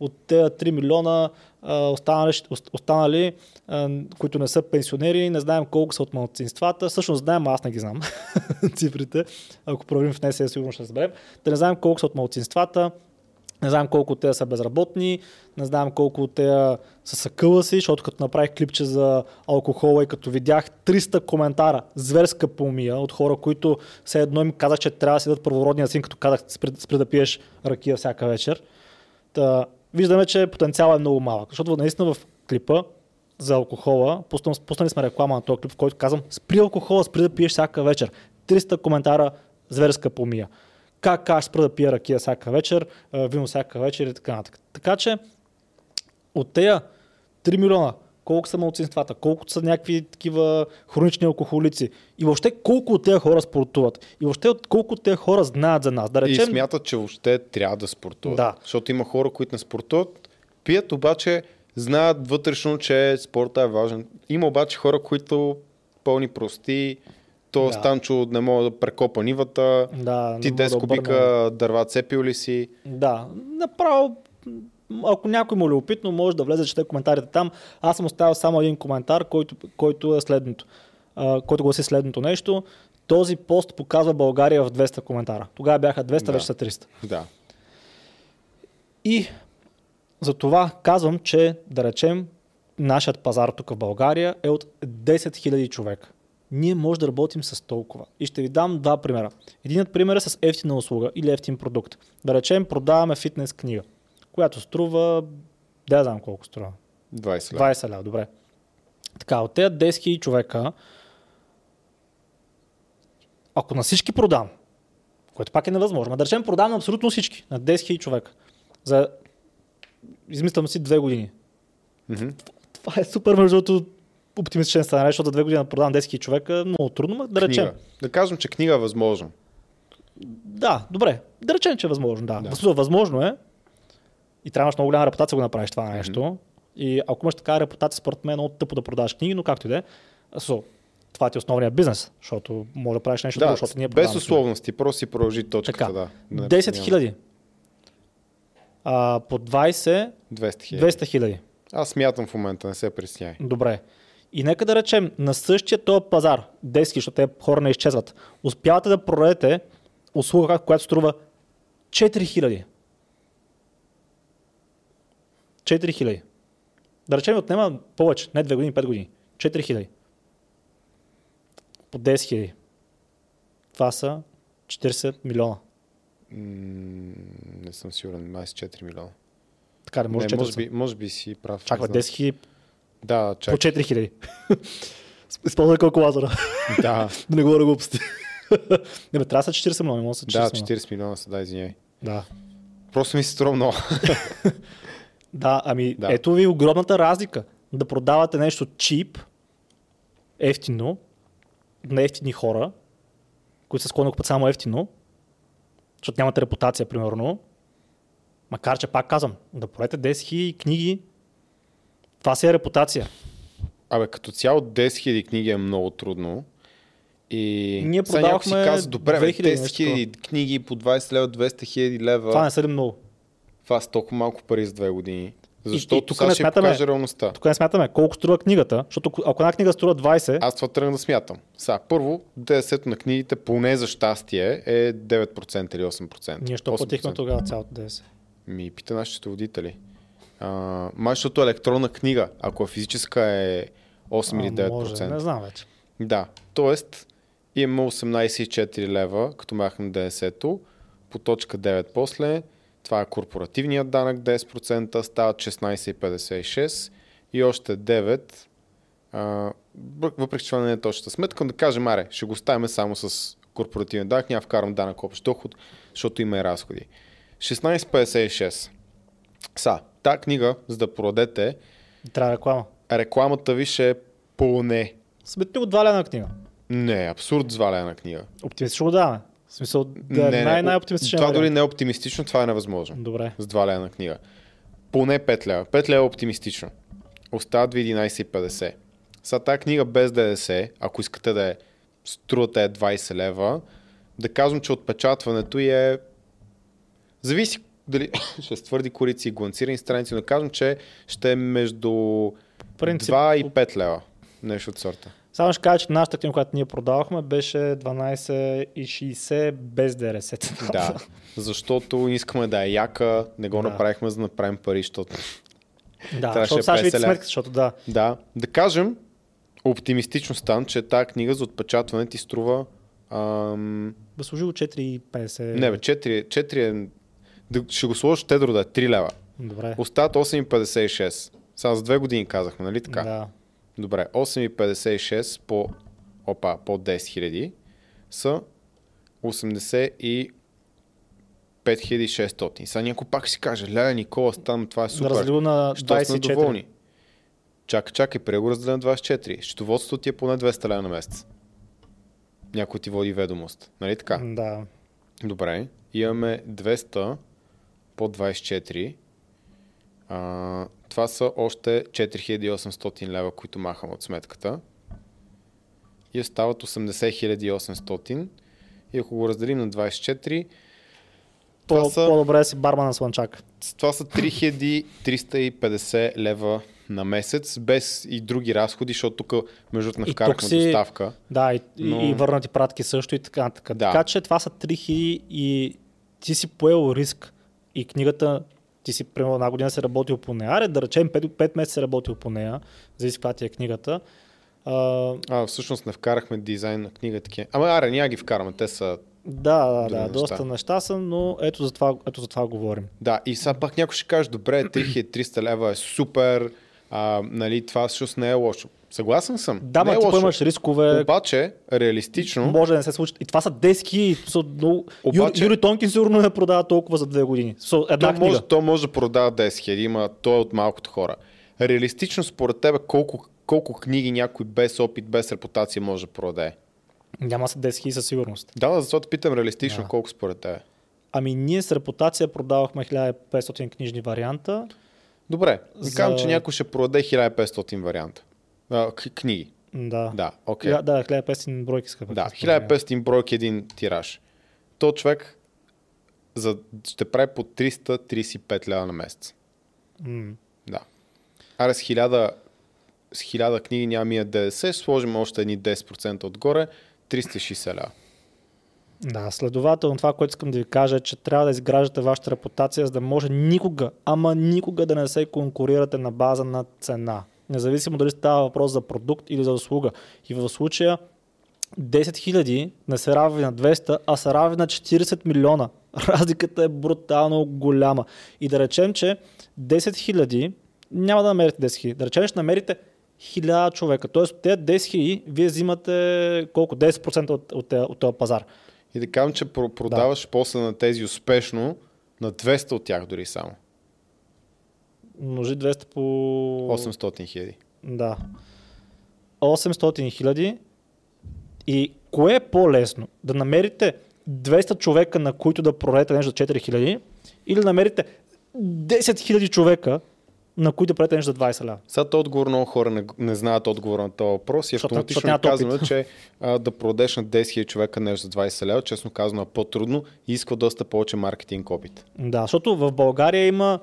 От тези 3 милиона останали, останали които не са пенсионери, не знаем колко са от малцинствата. Всъщност знаем, аз не ги знам цифрите. Ако проверим в НСЕ, сигурно ще разберем. Да не знаем колко са от малцинствата, не знаем колко от те са безработни, не знаем колко от те са съкъла си, защото като направих клипче за алкохола и като видях 300 коментара, зверска помия от хора, които все едно им казах, че трябва да си дадат първородния син, като казах, спри, да пиеш ракия всяка вечер. Та, виждаме, че потенциалът е много малък, защото наистина в клипа за алкохола, пуснали сме реклама на този клип, в който казвам, спри алкохола, спри да пиеш всяка вечер. 300 коментара, зверска помия как аз спра да пия ракия всяка вечер, вино всяка вечер и така нататък. Така че от тези 3 милиона, колко са малцинствата, колко са някакви такива хронични алкохолици и въобще колко от тези хора спортуват и въобще колко от тези хора знаят за нас. Да речем... И смятат, че въобще трябва да спортуват. Да. Защото има хора, които не спортуват, пият, обаче знаят вътрешно, че спорта е важен. Има обаче хора, които пълни прости, то да. Станчо не мога да прекопа нивата. Да, ти 10 да кубика обърна... дърва цепил ли си? Да, направо ако някой му е любопитно, може да влезе, чете коментарите там. Аз съм оставил само един коментар, който, който е следното. Uh, който гласи следното нещо. Този пост показва България в 200 коментара. Тогава бяха 200, да. вече са 300. Да. И за това казвам, че да речем, нашият пазар тук в България е от 10 000 човека ние може да работим с толкова. И ще ви дам два примера. Единият пример е с ефтина услуга или ефтин продукт. Да речем, продаваме фитнес книга, която струва, да знам колко струва. 20 лева. 20 лева, добре. Така, от тези 10 000 човека, ако на всички продам, което пак е невъзможно, да речем продам на абсолютно всички, на 10 000 човека, за, измислям си, две години. Mm-hmm. Това е супер, между другото, оптимистичен сценарий, защото за две години да продам 10 човека е много трудно, да речем. Да кажем, че книга е възможно. Да, добре. Да речем, че е възможно, да. да. Възможно е. И трябваш много голяма репутация да го направиш това нещо. Mm-hmm. И ако имаш такава репутация, според мен е много тъпо да продаваш книги, но както и да е. Това ти е основният бизнес, защото може да правиш нещо да, друго, защото ние Без условности, просто си продължи точката. Така, да. 10 хиляди. по 20 200 хиляди. Аз смятам в момента, не се пресняй. Добре. И нека да речем, на същия този пазар, дески, защото те хора не изчезват, успявате да продадете услуга, която струва 4000. 4000. Да речем, отнема повече, не 2 години, 5 години. 4000. По 10 000. Това са 40 милиона. не съм сигурен, май 4 милиона. Така, не може, не, може, би, може би си прав. Чаква 10 000 да, чак. По 4000. Използвай калкулатора. Да. да не говоря глупости. не, бе, трябва да са 40 милиона, може да са 40 Да, 40 милиона са, да, извиняй. Да. Просто ми се струва много. да, ами да. ето ви огромната разлика. Да продавате нещо чип, ефтино, на ефтини хора, които са склонни да купат само ефтино, защото нямате репутация, примерно. Макар, че пак казвам, да продадете 10 000 книги това си е репутация. Абе, като цяло 10 000 книги е много трудно. И Ние продавахме си казва, добре, бе, 2000 10 нещо 000 книги по 20 лева, 200 000 лева. Това не са ли много? Това са толкова малко пари за две години. и Защото тук не ще смятаме- покажа реалността. Тук не смятаме колко струва книгата, защото ако една книга струва 20, Аз това тръгна да смятам. Сега, първо, 10 на книгите, поне за щастие, е 9% или 8%. ние ще 8%. платихме тогава цялото 10. Ми пита нашите счетоводители. А, май, защото електронна книга, ако е физическа е 8 или А, 9%. Може, не знам вече. Да, т.е. имаме 18,4 лева, като махнем 10-то, по точка 9 после, това е корпоративният данък 10%, стават 16,56 и още 9, а, въ- въпреки че това не е точната сметка, да кажем, аре, ще го ставим само с корпоративен данък, няма вкарам данък общ доход, защото има и разходи. 16,56. Са, тази книга, за да продадете, Трябва реклама. рекламата ви ще е поне Сметни го 2 лена книга. не, абсурд звалена книга. Оптимистично го даваме. В смисъл, да е най- най-оптимистичен Това дори не е оптимистично, това е невъзможно. Добре. С 2 лева на книга. Поне 5 лева. 5 лева е оптимистично. Остават ви 11,50. Сега тази книга без ДДС, ако искате да е струвате е 20 лева, да кажем, че отпечатването е... Зависи дали ще с твърди корици и гланцирани страници, но кажем, че ще е между принцип, 2 и 5 лева. Нещо от сорта. Само ще кажа, че нашата книга, която ние продавахме, беше 12,60 без ДРС. Да, защото искаме да е яка, не го Да. направихме за да направим пари, защото... да, защото сега ще 50 видите лева. сметката, защото да. Да, да кажем, оптимистично стан, че тази книга за отпечатване ти струва... Ам... Служило 4,50. Не бе, 4, 4 е... Ще го сложиш тедро да е 3 лева. Добре. Остават 8,56. Сега за две години казахме, нали така? Да. Добре, 8,56 по, опа, по 10 000 са 85 600. Сега някой пак си каже, леле, Никола, там това е супер. разделил на Що сме 24. доволни? Чакай, чакай, прего го разделя на 24. Счетоводството ти е поне 200 лева на месец. Някой ти води ведомост. Нали така? Да. Добре. Имаме 200 по 24. А, това са още 4800 лева, които махам от сметката. И остават 80 800. И ако го разделим на 24, това По, са- По-добре си барман на слънчак. това са 3350 лева на месец, без и други разходи, защото тук между другото вкарахме си- доставка. Да, и, Но- и, върнати пратки също и така нататък. Да. Така че това са 3000 и ти си поел риск. И книгата, ти си примерно една година си работил по нея, аре, да речем 5, 5 месеца си работил по нея, зависи каква ти е книгата. А, А, всъщност не вкарахме дизайн на книга такива. Ама аре, няма ги вкараме, те са... да, да, да, неща. доста неща са, но ето за това, ето за това говорим. Да, и сега пак някой ще каже, добре, 3300 лева е супер, а, нали, това всъщност не е лошо. Съгласен съм. Да, ма е ти поемаш рискове, Обаче, реалистично, може да не се случи. И това са 10 хиляди. Са много... Обаче- Юри, Юри Тонкин сигурно не продава толкова за две години. Со, една то книга. може, то може да продава 10 000, има той е от малкото хора. Реалистично според тебе колко, колко книги някой без опит, без репутация може да продаде? Няма са 10 хиляди със сигурност. Да, да, защото питам реалистично Да. колко според тебе. Ами ние с репутация продавахме 1500 книжни варианта. Добре, За- кажем, че някой ще продаде 1500 варианта. А, к- книги. Да. Да. Okay. Да, 1500 бройки скъпа. Да, 1500 бройки един тираж. То човек за, ще прави по 335 лева на месец. М. Да. Аре с 1000, с 1000 книги няма мия ДДС, ще сложим още едни 10% отгоре, 360 лева. Да, следователно това, което искам да ви кажа е, че трябва да изграждате вашата репутация, за да може никога, ама никога да не се конкурирате на база на цена. Независимо дали става въпрос за продукт или за услуга. И в случая 10 000 не се равни на 200, а се равни на 40 милиона. Разликата е брутално голяма. И да речем, че 10 000 няма да намерите 10 000. Да речем, ще намерите 1000 човека. Тоест тези 10 000 вие взимате колко? 10% от, от, от този пазар. И да кажем, че про- продаваш после на тези успешно на 200 от тях дори само. Множи 200 по... 800 хиляди. Да. 800 хиляди. И кое е по-лесно? Да намерите 200 човека, на които да продадете нещо за 4 хиляди, или да намерите 10 хиляди човека, на които правите нещо за 20 лева. Сега този отговор много хора не, не знаят отговора на този въпрос и автоматично ни казваме, че а, да продадеш на 10 000 човека нещо за 20 лева, честно казано е по-трудно и иска доста повече маркетинг опит. Да, защото в България има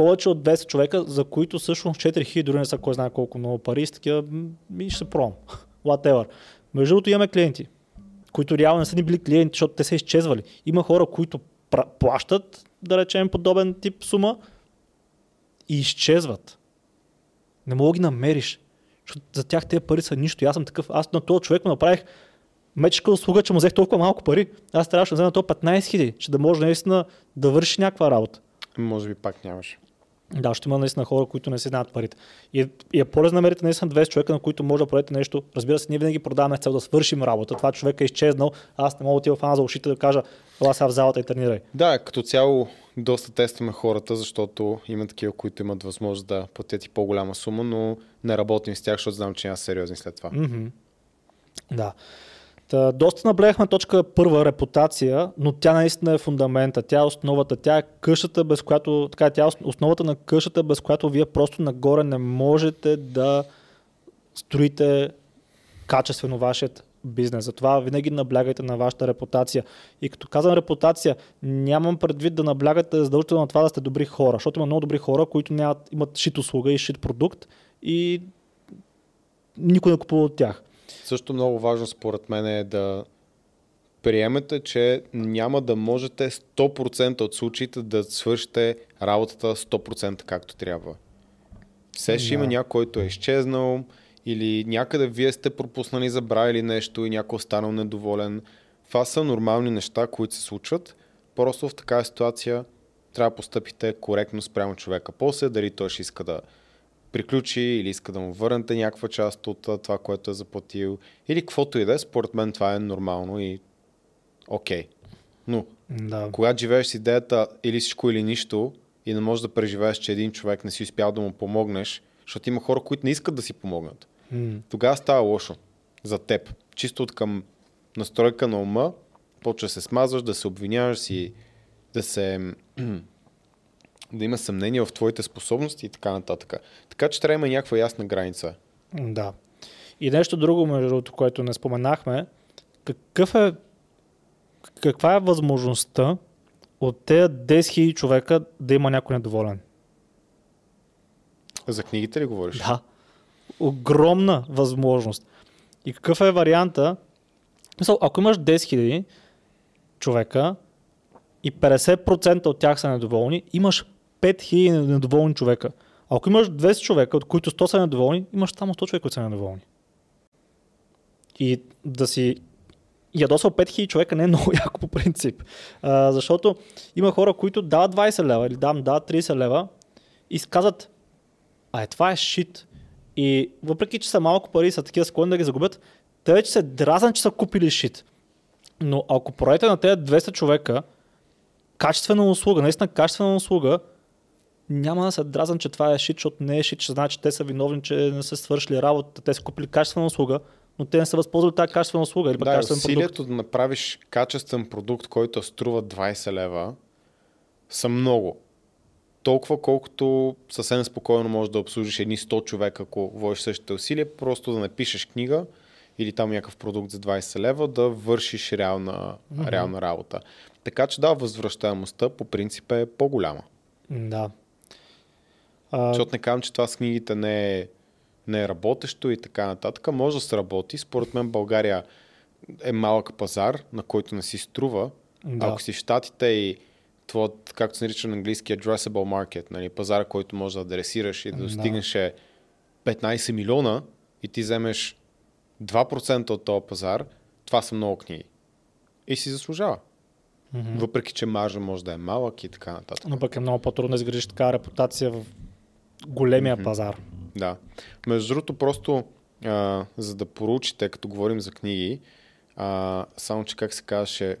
повече от 200 човека, за които всъщност 4000 дори не са кой знае колко много пари, с такива, ми ще се пробвам. Whatever. Между другото имаме клиенти, които реално не са ни били клиенти, защото те са изчезвали. Има хора, които плащат, да речем, подобен тип сума и изчезват. Не мога да ги намериш. Защото за тях тези пари са нищо. Аз съм такъв. Аз на този човек му направих мечка услуга, че му взех толкова малко пари. Аз трябваше да взема то 15 хиляди, че да може наистина да върши някаква работа. Може би пак нямаш. Да, ще има наистина хора, които не си знаят парите. И, и е по-лесно да намерите наистина 200 човека, на които може да продадете нещо. Разбира се, ние винаги продаваме с цел да свършим работа. Това човек е изчезнал, аз не мога да отида фана за ушите да кажа, ела сега в залата и тренирай. Да, като цяло доста тестваме хората, защото има такива, които имат възможност да платят и по-голяма сума, но не работим с тях, защото знам, че няма сериозни след това. Мгм. Да. Та, доста наблегнахме точка първа репутация, но тя наистина е фундамента, тя е основата, тя е къщата, без която, така, тя е ос- основата на къщата, без която вие просто нагоре не можете да строите качествено вашият бизнес. Затова винаги наблягайте на вашата репутация. И като казвам репутация, нямам предвид да наблягате задължително на това да сте добри хора, защото има много добри хора, които нямат, имат шит услуга и шит продукт и никой не купува от тях. Също много важно според мен е да приемете, че няма да можете 100% от случаите да свършите работата 100% както трябва. Все ще Да. има някой, който е изчезнал или някъде вие сте пропуснали, забравили нещо и някой е останал недоволен. Това са нормални неща, които се случват. Просто в такава ситуация трябва да постъпите коректно спрямо човека. После дали той ще иска да приключи или иска да му върнете някаква част от това, което е заплатил или каквото и да е, според мен това е нормално и окей. Но Да. когато живееш с идеята или всичко или нищо и не можеш да преживееш, че един човек не си успял да му помогнеш, защото има хора, които не искат да си помогнат, М. тогава става лошо за теб. Чисто от към настройка на ума, почва да се смазваш, да се обвиняваш си, да се да има съмнение в твоите способности и така нататък. Така че трябва да има някаква ясна граница. Да. И нещо друго, между другото, което не споменахме, какъв е, каква е възможността от тези 10 000 човека да има някой недоволен? За книгите ли говориш? Да. Огромна възможност. И какъв е варианта? Мисъл, ако имаш 10 000 човека и 50% от тях са недоволни, имаш 5000 недоволни човека. Ако имаш 200 човека, от които 100 са недоволни, имаш само 100 човека, които са недоволни. И да си ядосал 5000 човека не е много яко по принцип. А, защото има хора, които дават 20 лева или дам, дават 30 лева и казват, а е, това е шит. И въпреки, че са малко пари и са такива склонни да ги загубят, те вече се дразнат, че са купили шит. Но ако проете на тези 200 човека качествена услуга, наистина качествена услуга, няма да се дразан, че това е шит, защото не е шит, че значи, че те са виновни, че не са свършили работа. Те са купили качествена услуга, но те не са възползвали тази качествена услуга или Да, качествен продукт. усилието да направиш качествен продукт, който струва 20 лева, са много. Толкова колкото съвсем спокойно можеш да обслужиш едни 100 човека, ако водиш същите усилия, просто да напишеш книга или там някакъв продукт за 20 лева, да вършиш реална, mm-hmm. реална работа. Така че да, възвръщаемостта по принцип е по-голяма. Да. А, Защото не казвам, че това с книгите не е, не е работещо и така нататък. Може да се работи. Според мен България е малък пазар, на който не си струва. Да. Ако си в Штатите и твоят, както се нарича на английски, addressable market, нали, пазара, който може да адресираш и да достигнеш е 15 милиона и ти вземеш 2% от този пазар, това са много книги. И си заслужава. Мгм. Въпреки, че маржа може да е малък и така нататък. но пък е много по-трудно да изградиш такава репутация в големия Мгм. пазар. Да. Между другото, просто а, за да поручите, като говорим за книги, а, само че как се казваше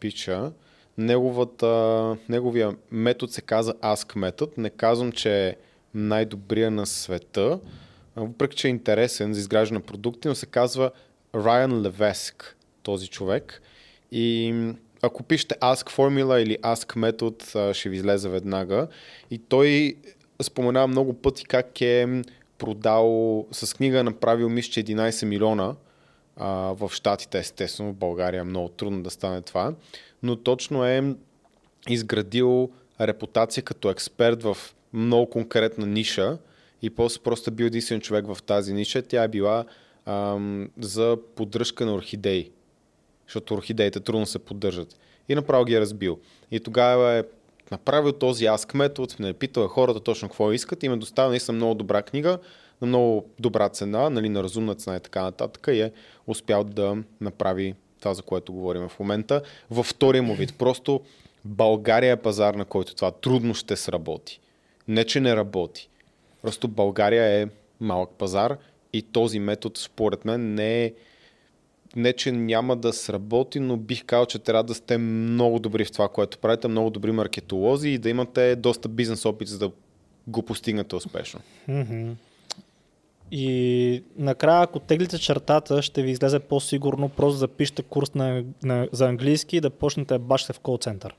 пича, неговата, неговия метод се каза Ask метод. Не казвам, че е най-добрия на света, въпреки че е интересен за изграждане на продукти, но се казва Райан Левеск, този човек. И ако пишете Ask Formula или Ask а, ще ви излезе веднага. И той споменава много пъти как е продал, с книга направил мисля, че 11 милиона а, в Штатите, естествено, в България е много трудно да стане това, но точно е изградил репутация като експерт в много конкретна ниша и после просто е бил единствен човек в тази ниша. Тя е била ам, за поддръжка на орхидеи, защото орхидеите трудно се поддържат. И направо ги е разбил. И тогава е направил този аз метод, не е питал хората точно какво искат и ме доставя наистина много добра книга, на много добра цена, нали, на разумна цена и така нататък и е успял да направи това, за което говорим в момента. Във втория му вид. Просто България е пазар, на който това трудно ще сработи. Не, че не работи. Просто България е малък пазар и този метод, според мен, не е не, че няма да сработи, но бих казал, че трябва да сте много добри в това, което правите, много добри маркетолози и да имате доста бизнес опит, за да го постигнете успешно. И накрая, ако теглите чертата, ще ви излезе по-сигурно, просто запишете курс на, на, за английски и да почнете да башите в кол-център.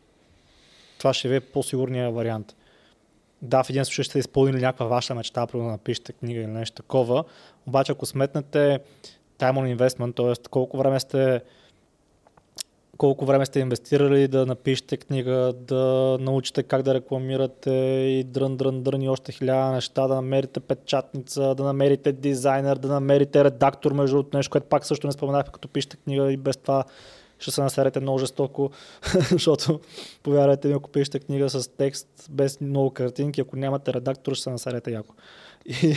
Това ще ви е по-сигурния вариант. Да, в един случай ще изпълнили някаква ваша мечта, да напишете книга или нещо такова, обаче ако сметнете time on investment, т.е. колко време сте колко време сте инвестирали да напишете книга, да научите как да рекламирате и дрън, дрън, дрън и още хиляда неща, да намерите печатница, да намерите дизайнер, да намерите редактор, между другото нещо, което пак също не споменах, като пишете книга и без това ще се насерете много жестоко, защото повярвайте ми, ако пишете книга с текст без много картинки, ако нямате редактор, ще се насерете яко. И,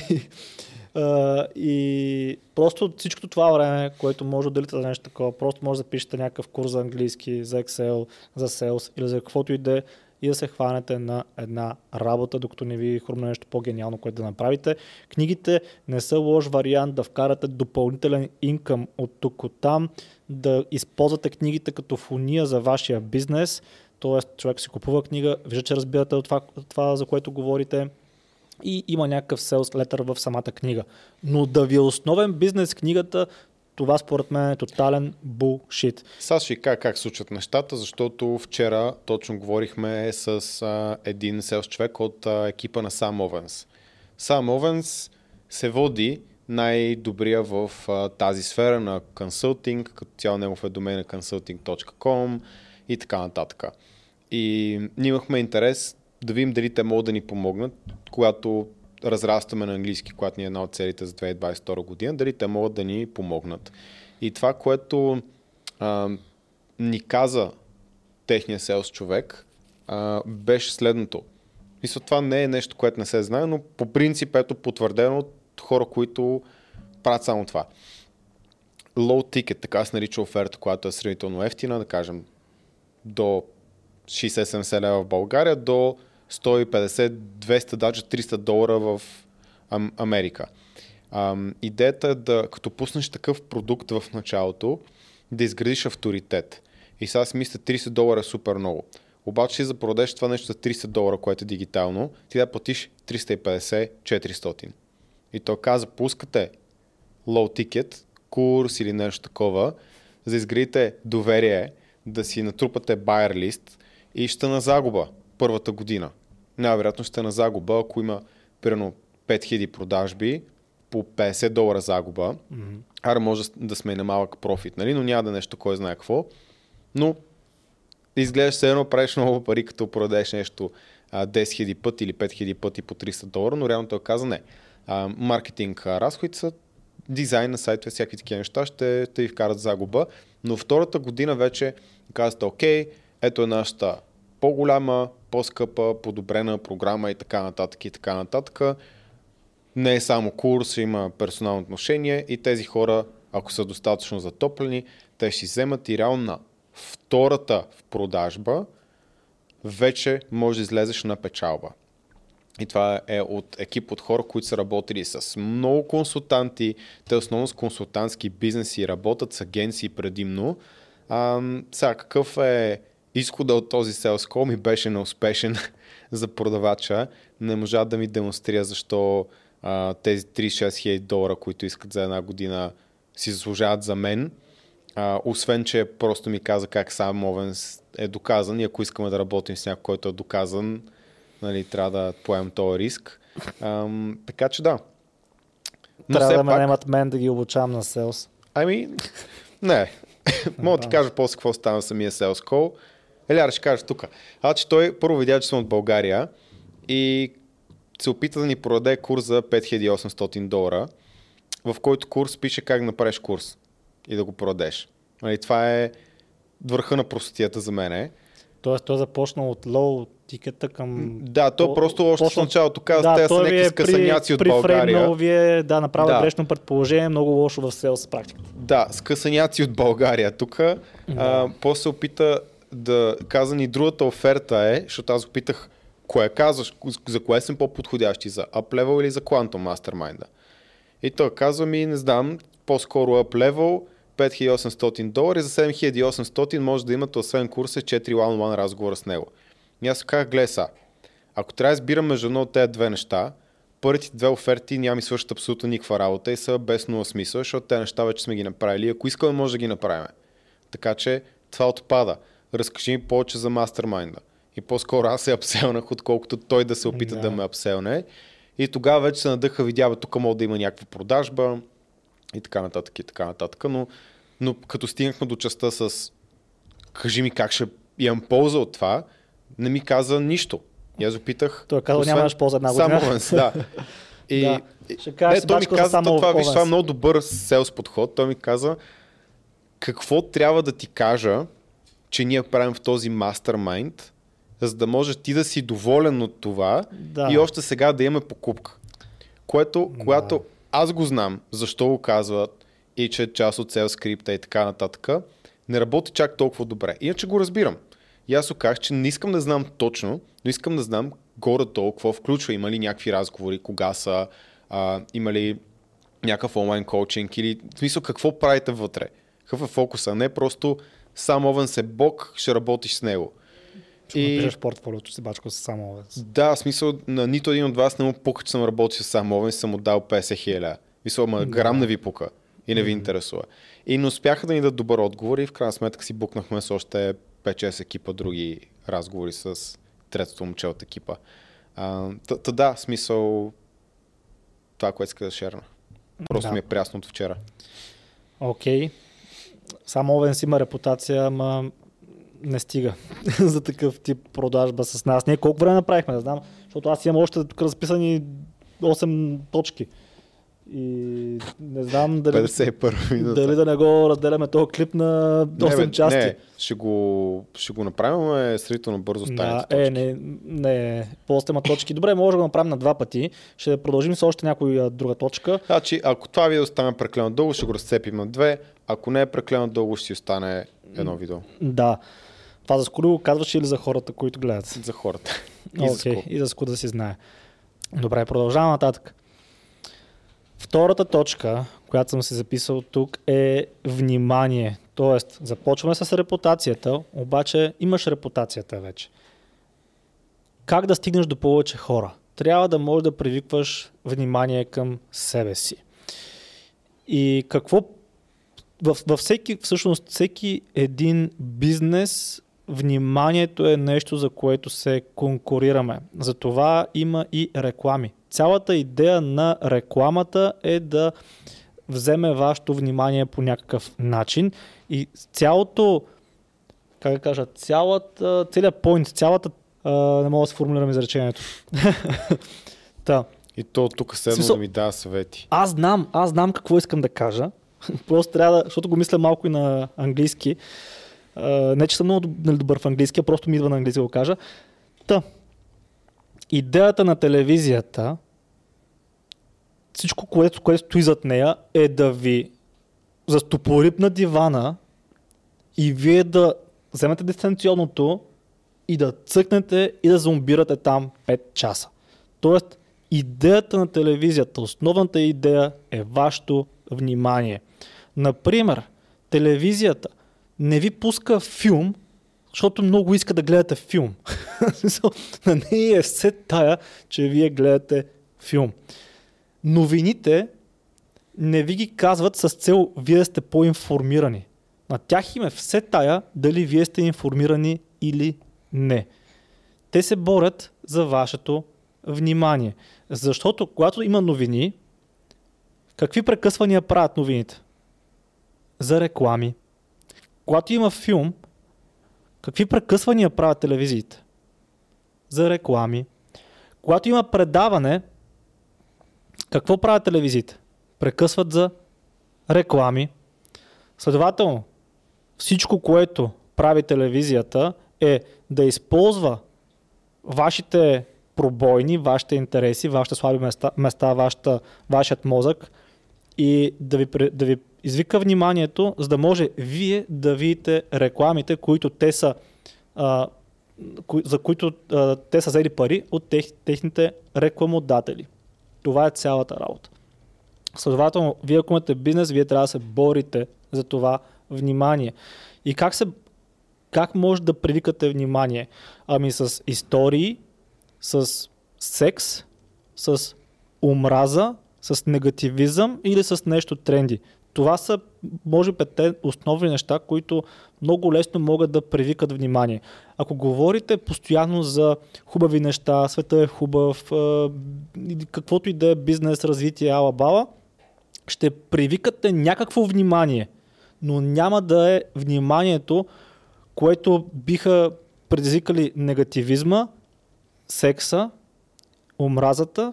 И просто всичкото това време, което може да отделите за нещо такова, просто може да пишете някакъв курс за английски, за Excel, за Sales или за каквото и да е и да се хванете на една работа, докато не ви хрумне нещо по-гениално, което да направите. Книгите не са лош вариант да вкарате допълнителен инкъм от тук, от там, да използвате книгите като фуния за вашия бизнес, т.е. човек си купува книга, вижда, че разбирате от това, това за което говорите, и има някакъв sales letter в самата книга. Но да ви е основен бизнес книгата, това според мен е тотален булшит. Сега ще как, как случват нещата, защото вчера точно говорихме с а, един селс човек от а, екипа на Сам Овенс. Сам Овенс се води най-добрия в а, тази сфера на консултинг, като цяло негов е домен на consulting.com и така нататък. И ние имахме интерес да видим дали те могат да ни помогнат, когато разрастваме на английски, когато ни е една от целите за 2022 година, дали те могат да ни помогнат. И това, което а, ни каза техния селс човек, а, беше следното. Мисля, това не е нещо, което не се знае, но по принцип ето потвърдено от хора, които правят само това. Low ticket, така се нарича оферта, която е сравнително ефтина, да кажем до 60-70 лева в България, до 150, 200, даже 300 долара в Америка. Ам, идеята е да, като пуснеш такъв продукт в началото, да изградиш авторитет. И сега си мисля, 30 долара е супер много. Обаче за да продадеш това нещо за 30 долара, което е дигитално, ти да платиш 350-400. И то каза, пускате low ticket, курс или нещо такова, за да изградите доверие, да си натрупате buyer list и ще на загуба първата година. Най-вероятно ще е на загуба, ако има примерно 5000 продажби по 50 долара загуба, mm-hmm. ара може да сме на малък профит, нали? но няма да е нещо кой знае какво. Но изглеждаш се едно, правиш много пари, като продадеш нещо а, 10 000 пъти или 5 000 пъти по 300 долара, но реално той каза не. А, маркетинг разходите са дизайн на сайтове, всякакви такива неща ще, ще ви вкарат загуба, но втората година вече казвате, окей, ето е нашата по-голяма, по-скъпа, подобрена програма и така нататък и така нататък. Не е само курс, има персонално отношение и тези хора, ако са достатъчно затоплени, те ще вземат и реално на втората в продажба вече може да излезеш на печалба. И това е от екип от хора, които са работили с много консултанти. Те основно с консултантски бизнеси работят с агенции предимно. А, сега, какъв е изхода от този sales call ми беше неуспешен за продавача. Не можа да ми демонстрира защо а, тези 36 хиляди долара, които искат за една година, си заслужават за мен. А, освен, че просто ми каза как сам Овенс е доказан и ако искаме да работим с някой, който е доказан, нали, трябва да поемем този риск. Ам, така че да. Но Трябва да ме пак- наемат мен да ги обучавам на селс. Ами, не. Мога да ти кажа после какво стана самия Sales Call. Еляр ще кажеш тук. А, че той първо видя, че съм от България и се опита да ни продаде курс за 5800 долара, в който курс пише как да направиш курс и да го продадеш. Нали, това е върха на простотията за мен. Тоест той започна от лоу тикета към... Да, то просто още почна- в началото каза, да, те са някакви е скъсаняци от при, България. Прифреймнал ви е, да, направил Да. грешно предположение, много лошо в селс практика. Да, скъсаняци от България тук. Да. После се опита да каза ни другата оферта е, защото аз го питах, кое казваш, за кое съм по-подходящи, за Up-Level или за Quantum Mastermind? И той казва ми, не знам, по-скоро Up-Level, 5800 долара и за 7800 може да имате освен курса 4 one-on-one разговора с него. И аз казах, гледай са, ако трябва да избирам между едно от тези две неща, първите две оферти няма ми свършат абсолютно никаква работа и са без нула смисъл, защото тези неща вече сме ги направили. Ако искаме, може да ги направим. Така че това отпада. Разкажи ми повече за мастермайнда. И по-скоро аз се апселнах, отколкото той да се опита да, Да. ме апселне. И тогава вече се надъха, видя, бе, тук мога да има някаква продажба и така нататък, и така нататък. Но, но като стигнахме до частта с кажи ми как ще имам полза от това, не ми каза нищо. И аз го питах. Той казал, освен- нямаш полза една Само година. Овенс, да. И, Да. Ще кажеш не, той ми каза, само то, това, виж, това е много добър селс подход. Той ми каза, какво трябва да ти кажа, че ние правим в този мастермайнд, за да можеш ти да си доволен от това Да. и още сега да имаме покупка. Което, когато аз го знам, защо го казват и че е част от цел скрипта и така нататък, не работи чак толкова добре. Иначе го разбирам. И аз казах, че не искам да знам точно, но искам да знам горе-долу какво включва. Има ли някакви разговори, кога са, а, има ли някакъв онлайн коучинг или в смисъл какво правите вътре. Какъв е фокуса, не просто сам овен се бог, ще работиш с него. Ще и... напишеш портфолиото си бачка с само овец. Да, в смисъл, на нито един от вас не му пука, че съм работил с сам овен, съм му дал 50 хиляди. Мисъл, ма грам не ви пука и не ви интересува. И не успяха да ни дадат добър отговор и в крайна сметка си букнахме с още 5-6 екипа други разговори с третото момче от екипа. Та, да, смисъл, това, което иска да шерна. Просто Да. ми е прясно от вчера. Окей. Само Овенс има репутация, ама не стига за такъв тип продажба с нас. Ние колко време направихме, да знам, защото аз имам още тук разписани 8 точки. И не знам дали, 51 минута. дали да не го разделяме този клип на 8 не, бе, части. Не, ще го, ще го направим е, сравнително бързо Да, станете е, не, не, после има точки. Добре, може да го направим на два пъти. Ще продължим с още някоя друга точка. Значи, ако това видео стане прекалено дълго, ще го разцепим на две. Ако не е прекалено дълго, ще си остане едно видео. Да. Това за скоро казваш или за хората, които гледат? За хората. И за Окей, скоро. и за скоро да си знае. Добре, продължавам нататък. Втората точка, която съм си записал тук е внимание. Тоест, започваме с репутацията, обаче имаш репутацията вече. Как да стигнеш до повече хора? Трябва да можеш да привикваш внимание към себе си. И какво във, във всеки, всъщност, всеки един бизнес вниманието е нещо, за което се конкурираме. Затова има и реклами. Цялата идея на рекламата е да вземе вашето внимание по някакъв начин и цялото, как да кажа, цялата, целият поинт, цялата, а, не мога да се формулирам изречението. Та, И то тук Смисъл- да ми дава съвети. аз знам, аз знам какво искам да кажа. Просто трябва да, защото го мисля малко и на английски. Не, че съм много нали, добър в английски, просто ми идва на английски да го кажа. Та, идеята на телевизията, всичко, което, което стои зад нея, е да ви застопори на дивана и вие да вземете дистанционното и да цъкнете и да зомбирате там 5 часа. Тоест, идеята на телевизията, основната идея е вашето внимание. Например, телевизията не ви пуска филм, защото много иска да гледате филм. На нея е все тая, че вие гледате филм. Новините не ви ги казват с цел вие сте по-информирани. На тях им е все тая дали вие сте информирани или не. те се борят за вашето внимание. Защото когато има новини, какви прекъсвания правят новините? За реклами. Когато има филм, какви прекъсвания правят телевизиите? За реклами. Когато има предаване, какво правят телевизиите? Прекъсват за реклами. Следователно, всичко, което прави телевизията е да използва вашите пробойни, вашите интереси, вашите слаби места, места вашата, вашият мозък и да ви, да ви извика вниманието, за да може вие да видите рекламите, които те са, а, кои, за които а, те са взели пари от тех, техните рекламодатели. Това е цялата работа. Следователно, вие ако имате бизнес, вие трябва да се борите за това внимание. И как, се, как може да привикате внимание? Ами с истории, с секс, с омраза, с негативизъм или с нещо тренди. Това са, може би, те основни неща, които много лесно могат да привикат внимание. Ако говорите постоянно за хубави неща, света е хубав, каквото и да е бизнес, развитие, ала-бала, ще привикате някакво внимание, но няма да е вниманието, което биха предизвикали негативизма, секса, омразата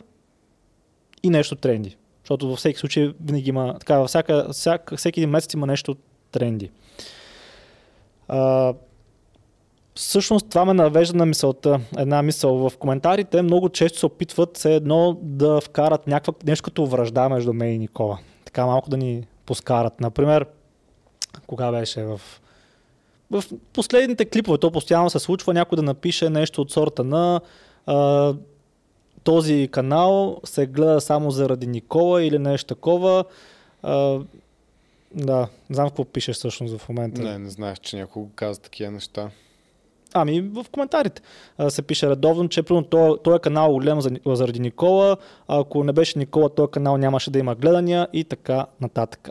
и нещо тренди. Защото във всеки случай винаги има, така, във всяка, всяка, всеки един месец има нещо тренди. А, всъщност това ме навежда на мисълта, една мисъл. В коментарите много често се опитват все едно да вкарат някаква, нещо като връжда между мен и Никола. Така малко да ни поскарат. Например, кога беше в в последните клипове, то постоянно се случва някой да напише нещо от сорта на а, този канал се гледа само заради Никола или нещо такова. А, да, не знам какво пишеш всъщност в момента. Не, не знаеш, че някой каза такива неща. Ами в коментарите а, се пише редовно, че примерно този, канал е голям заради Никола, а ако не беше Никола, този канал нямаше да има гледания и така нататък.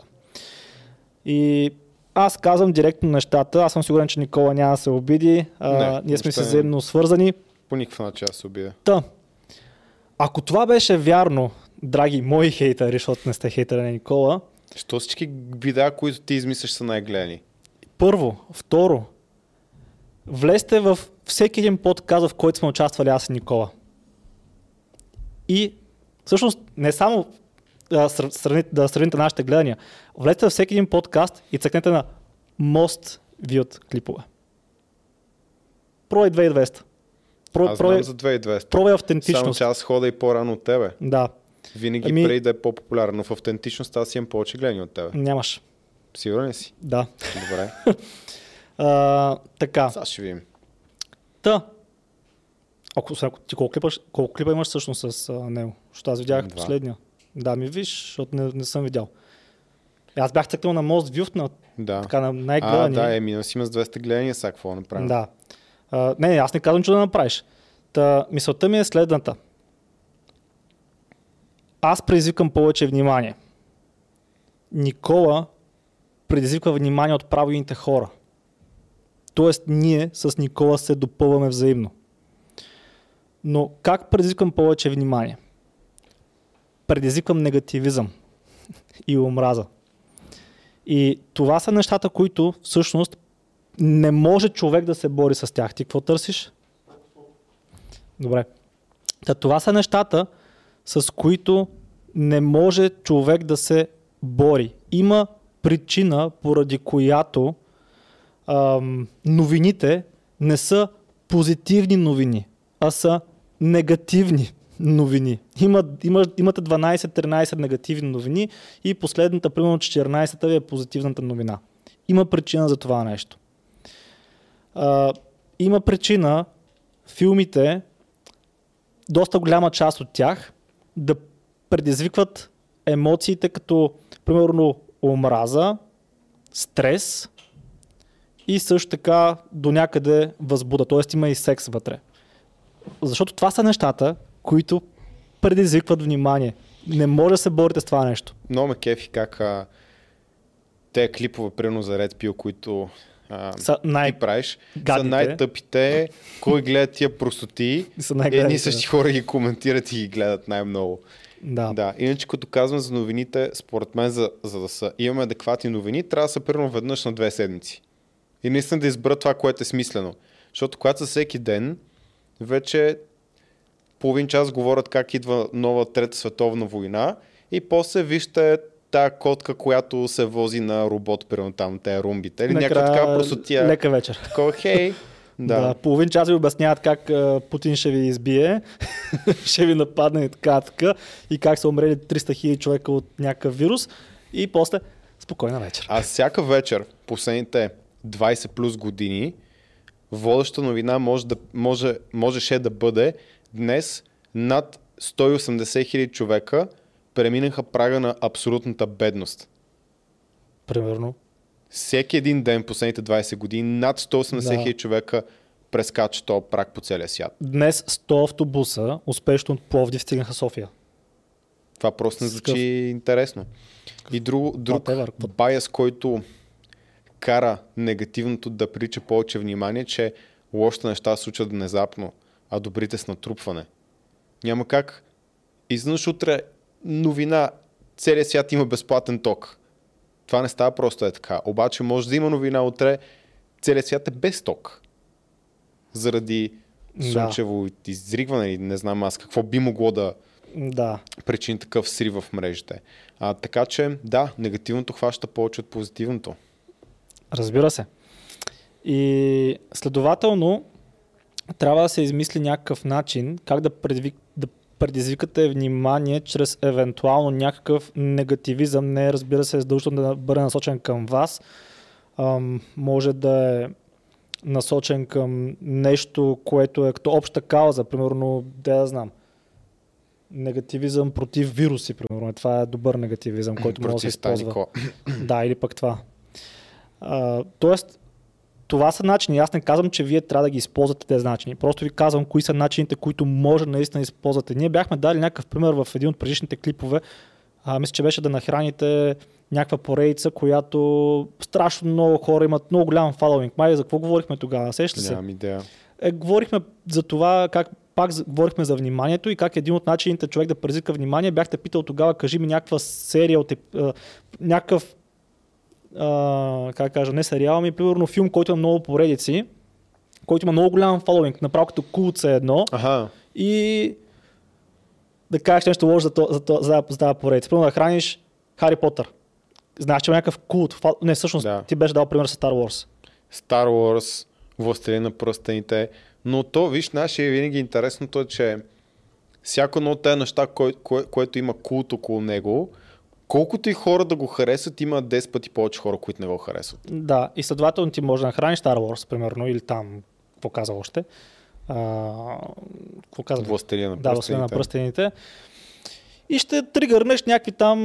И аз казвам директно нещата, аз съм сигурен, че Никола няма да се обиди, а, не, ние сме си взаимно свързани. По никакъв начин аз се обидя. Та, ако това беше вярно, драги мои хейтери, защото не сте хейтери на Никола. Що всички видеа, които ти измисляш са най-гледани? Първо. Второ. Влезте в всеки един подкаст, в който сме участвали аз и Никола. И всъщност не само да сравните, да сравните нашите гледания, влезте във всеки един подкаст и цъкнете на мост ви от клипове. Пробай 2200. Про, аз знам за 2200. Пробай автентичност. Само че аз хода и по-рано от тебе. Да. Винаги ами... преди да е по-популярен, но в автентичност аз имам повече гледани от тебе. Нямаш. Сигурен си? Да. Добре. а, така. Сега ще видим. Та. Ако, ти колко клипа, колко клипа имаш всъщност с а, него? Защото аз видях Два. последния. Да, ми виж, защото не, не съм видял. Аз бях цъкнал на Мост Вюфт на, да. така, на най-гледани. А, да, еми, си има с 200 гледания, сега какво направим? Да. Не, аз не казвам, че да направиш. Та, мисълта ми е следната. Аз предизвикам повече внимание. Никола предизвиква внимание от правилните хора. Тоест, ние с Никола се допълваме взаимно. Но как предизвикам повече внимание? Предизвиквам негативизъм и омраза. И това са нещата, които всъщност не може човек да се бори с тях. Ти какво търсиш? Добре. Та, това са нещата, с които не може човек да се бори. Има причина, поради която ам, новините не са позитивни новини, а са негативни новини. Има, има, имате 12-13 негативни новини и последната, примерно 14-та ви е позитивната новина. Има причина за това нещо. А, има причина филмите, доста голяма част от тях, да предизвикват емоциите като, примерно, омраза, стрес и също така до някъде възбуда, т.е. има и секс вътре. Защото това са нещата, които предизвикват внимание. Не може да се борите с това нещо. Много ме кефи как а, те клипове, примерно за Red Pill, които а, Са най- ти правиш, са гадните. най-тъпите, кой гледа тия простоти, Са едни същи хора ги коментират и ги гледат най-много. Да. Да, иначе като казвам за новините, според мен, за, за да са, имаме адекватни новини, трябва да са примерно веднъж на две седмици. И наистина да изберат това, което е смислено. Защото когато са всеки ден, вече половин час говорят как идва нова трета световна война и после вижте тая котка, която се вози на робот, примерно там, те румбите. Или някаква Накрая, така простотия. Лека вечер. Такова, хей, Да. да. половин час ви обясняват как а, Путин ще ви избие, ще ви нападне и така, така, и как са умрели 300 хиляди човека от някакъв вирус и после спокойна вечер. А всяка вечер, последните 20 плюс години, водеща новина може да, може, можеше да бъде днес над 180 хиляди човека преминаха прага на абсолютната бедност. Примерно. Всеки един ден последните 20 години над 180 Да. хиляди човека прескача този праг по целия свят. Днес 100 автобуса успешно от Пловдив стигнаха София. Това просто не звучи какъв- интересно. И друг, друг Whatever, байас, който кара негативното да прилича повече внимание, че лошите неща се случват внезапно, а добрите с натрупване. Няма как. Изнъж утре новина, целият свят има безплатен ток. Това не става просто е така. Обаче може да има новина утре, целият свят е без ток. Заради Да. слънчево изригване или не знам аз какво би могло да, Да. причини такъв срив в мрежите. А, така че, да, негативното хваща повече от позитивното. Разбира се. И следователно, трябва да се измисли някакъв начин как да, предвик, да предизвикате внимание чрез евентуално някакъв негативизъм. Не, разбира се, е задължително да бъде насочен към вас. Ам, може да е насочен към нещо, което е като обща кауза, примерно, да я знам, негативизъм против вируси, примерно. Това е добър негативизъм, който може да се използва. Да, или пък това. А, тоест, това са начини. Аз не казвам, че вие трябва да ги използвате тези начини. Просто ви казвам кои са начините, които може наистина да използвате. Ние бяхме дали някакъв пример в един от предишните клипове. А, мисля, че беше да нахраните някаква поредица, която страшно много хора имат много голям фаловинг. Май, за какво говорихме тогава? Сеща се? Нямам идея. Е, говорихме за това, как пак говорихме за вниманието и как един от начините човек да предизвика внимание, бяхте питал тогава, кажи ми някаква серия от някакъв а, как кажа, не сериал, ми примерно филм, който има много поредици, който има много голям фоловинг, направо като култ се едно Аха, и да кажеш нещо лошо за, за, за, за тази поредица. Примерно да храниш Хари Потър. Знаеш, че има някакъв култ. фал- Не, всъщност Да. ти беше дал пример с Star Wars. Star Wars, Властелин на пръстените. Но то, виж, нашия е винаги интересното е, че всяко едно от тези неща, кое, кое, което има култ около него, колкото и хора да го харесат, има 10 пъти повече хора, които не го харесват. Да, и следователно ти може да нахраниш Star Wars, примерно, или там, какво каза още. Какво каза? Властелина на Да, освен на пръстените. пръстените. И ще тригърнеш някакви там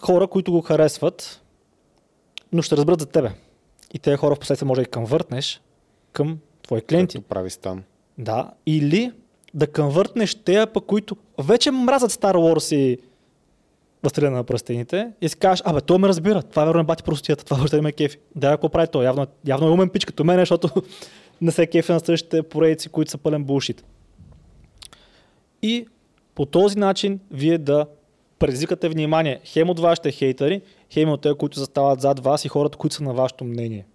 хора, които го харесват, но ще разберат за тебе. И тези хора в последствие може да ги конвъртнеш към твои клиенти. Както прави Стан. Да, или да конвъртнеш тея, пък които вече мразят Star Wars и Възстрелена на пръстените и си кажеш, абе, той ме разбира, това верно е бати простията, това въобще ме кефи. Да, какво прави той? Явно, явно е умен пич като мен, защото не се кефи на същите поредици, които са пълен булшит. И по този начин вие да предизвикате внимание хем от вашите хейтери, хем от тези, които застават зад вас и хората, които са на вашето мнение.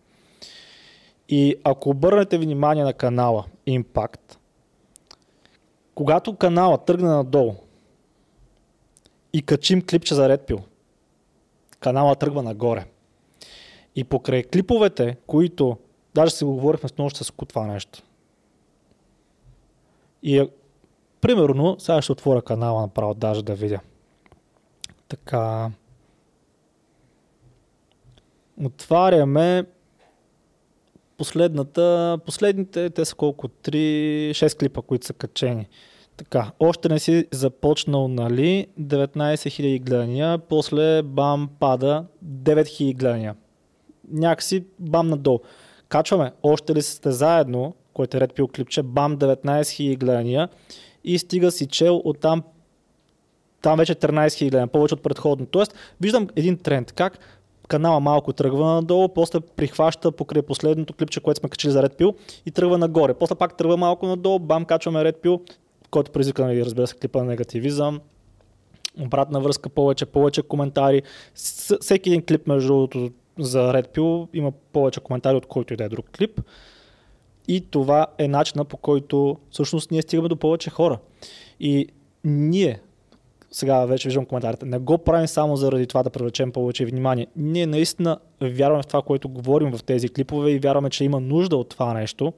И ако обърнете внимание на канала Impact, когато канала тръгне надолу и качим клипче за Red Pill, канала тръгва нагоре. И покрай клиповете, които, даже си го говорихме с нощ с това нещо. И е, примерно, сега ще отворя канала направо, даже да видя. Така. Отваряме последната, последните, те са колко? 3, 6 клипа, които са качени. Така, още не си започнал, нали? 19 000 гледания, после бам пада 9 000 гледания. Някакси бам надолу. Качваме, още ли сте заедно, който е Red Pill клипче, бам 19 000 гледания и стига си чел оттам там вече 13 000 гледания, повече от предходно. Тоест, виждам един тренд, как канала малко тръгва надолу, после прихваща покрай последното клипче, което сме качили за Red Pill и тръгва нагоре. После пак тръгва малко надолу, бам, качваме Red Pill, който предизвика, нали, разбира се, клипа на негативизъм, обратна връзка, повече, повече коментари. С- всеки един клип, между другото, за Red Pill има повече коментари от който и да е друг клип. И това е начина по който всъщност ние стигаме до повече хора. И ние, сега вече виждам коментарите, не го правим само заради това да привлечем повече внимание. Ние наистина вярваме в това, което говорим в тези клипове и вярваме, че има нужда от това нещо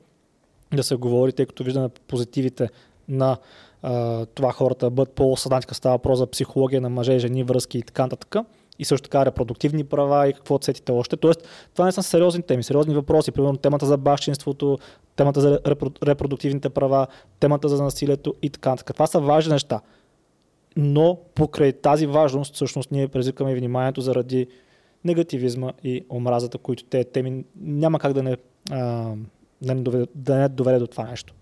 да се говори, тъй като виждаме позитивите на а, това хората да бъдат по-осъзнати, става въпрос за психология на мъже, жени, връзки и така нататък. И също така репродуктивни права и какво сетите още. Тоест, това не са сериозни теми, сериозни въпроси. Примерно темата за бащинството, темата за репро- репродуктивните права, темата за насилието и така нататък. Това са важни неща. Но покрай тази важност, всъщност, ние предизвикаме вниманието заради негативизма и омразата, които те теми няма как да не, а, да не, доведе, да не доведе до това нещо.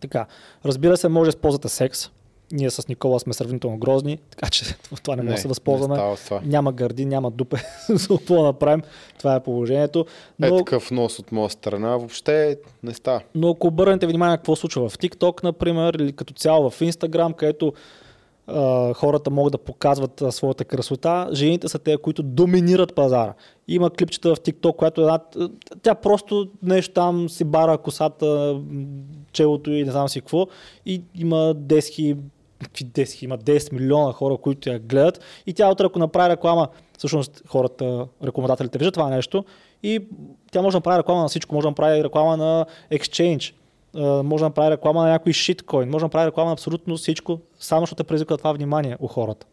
Така, разбира се, може да използвате секс. Ние с Никола сме сравнително грозни, така че това не може да се възползваме. Това. Няма гърди, няма дупе, за какво да направим. Това е положението. Е Но, такъв нос от моя страна, въобще не става. но ако обърнете внимание какво случва в TikTok, например, или като цяло в Instagram, където хората могат да показват своята красота, жените са те, които доминират пазара. Има клипчета в TikTok, която една, тя просто нещо там си бара косата, челото и не знам си какво. И има 10 хиляди какви 10 хиляди, има 10 милиона хора, които я гледат. И тя утре, ако направи реклама, всъщност хората, рекламодателите виждат това нещо и тя може да направи реклама на всичко, може да направи реклама на Exchange, може да направи реклама на някой шиткоин, може да направи реклама на абсолютно всичко, само защото те предизвика това внимание у хората.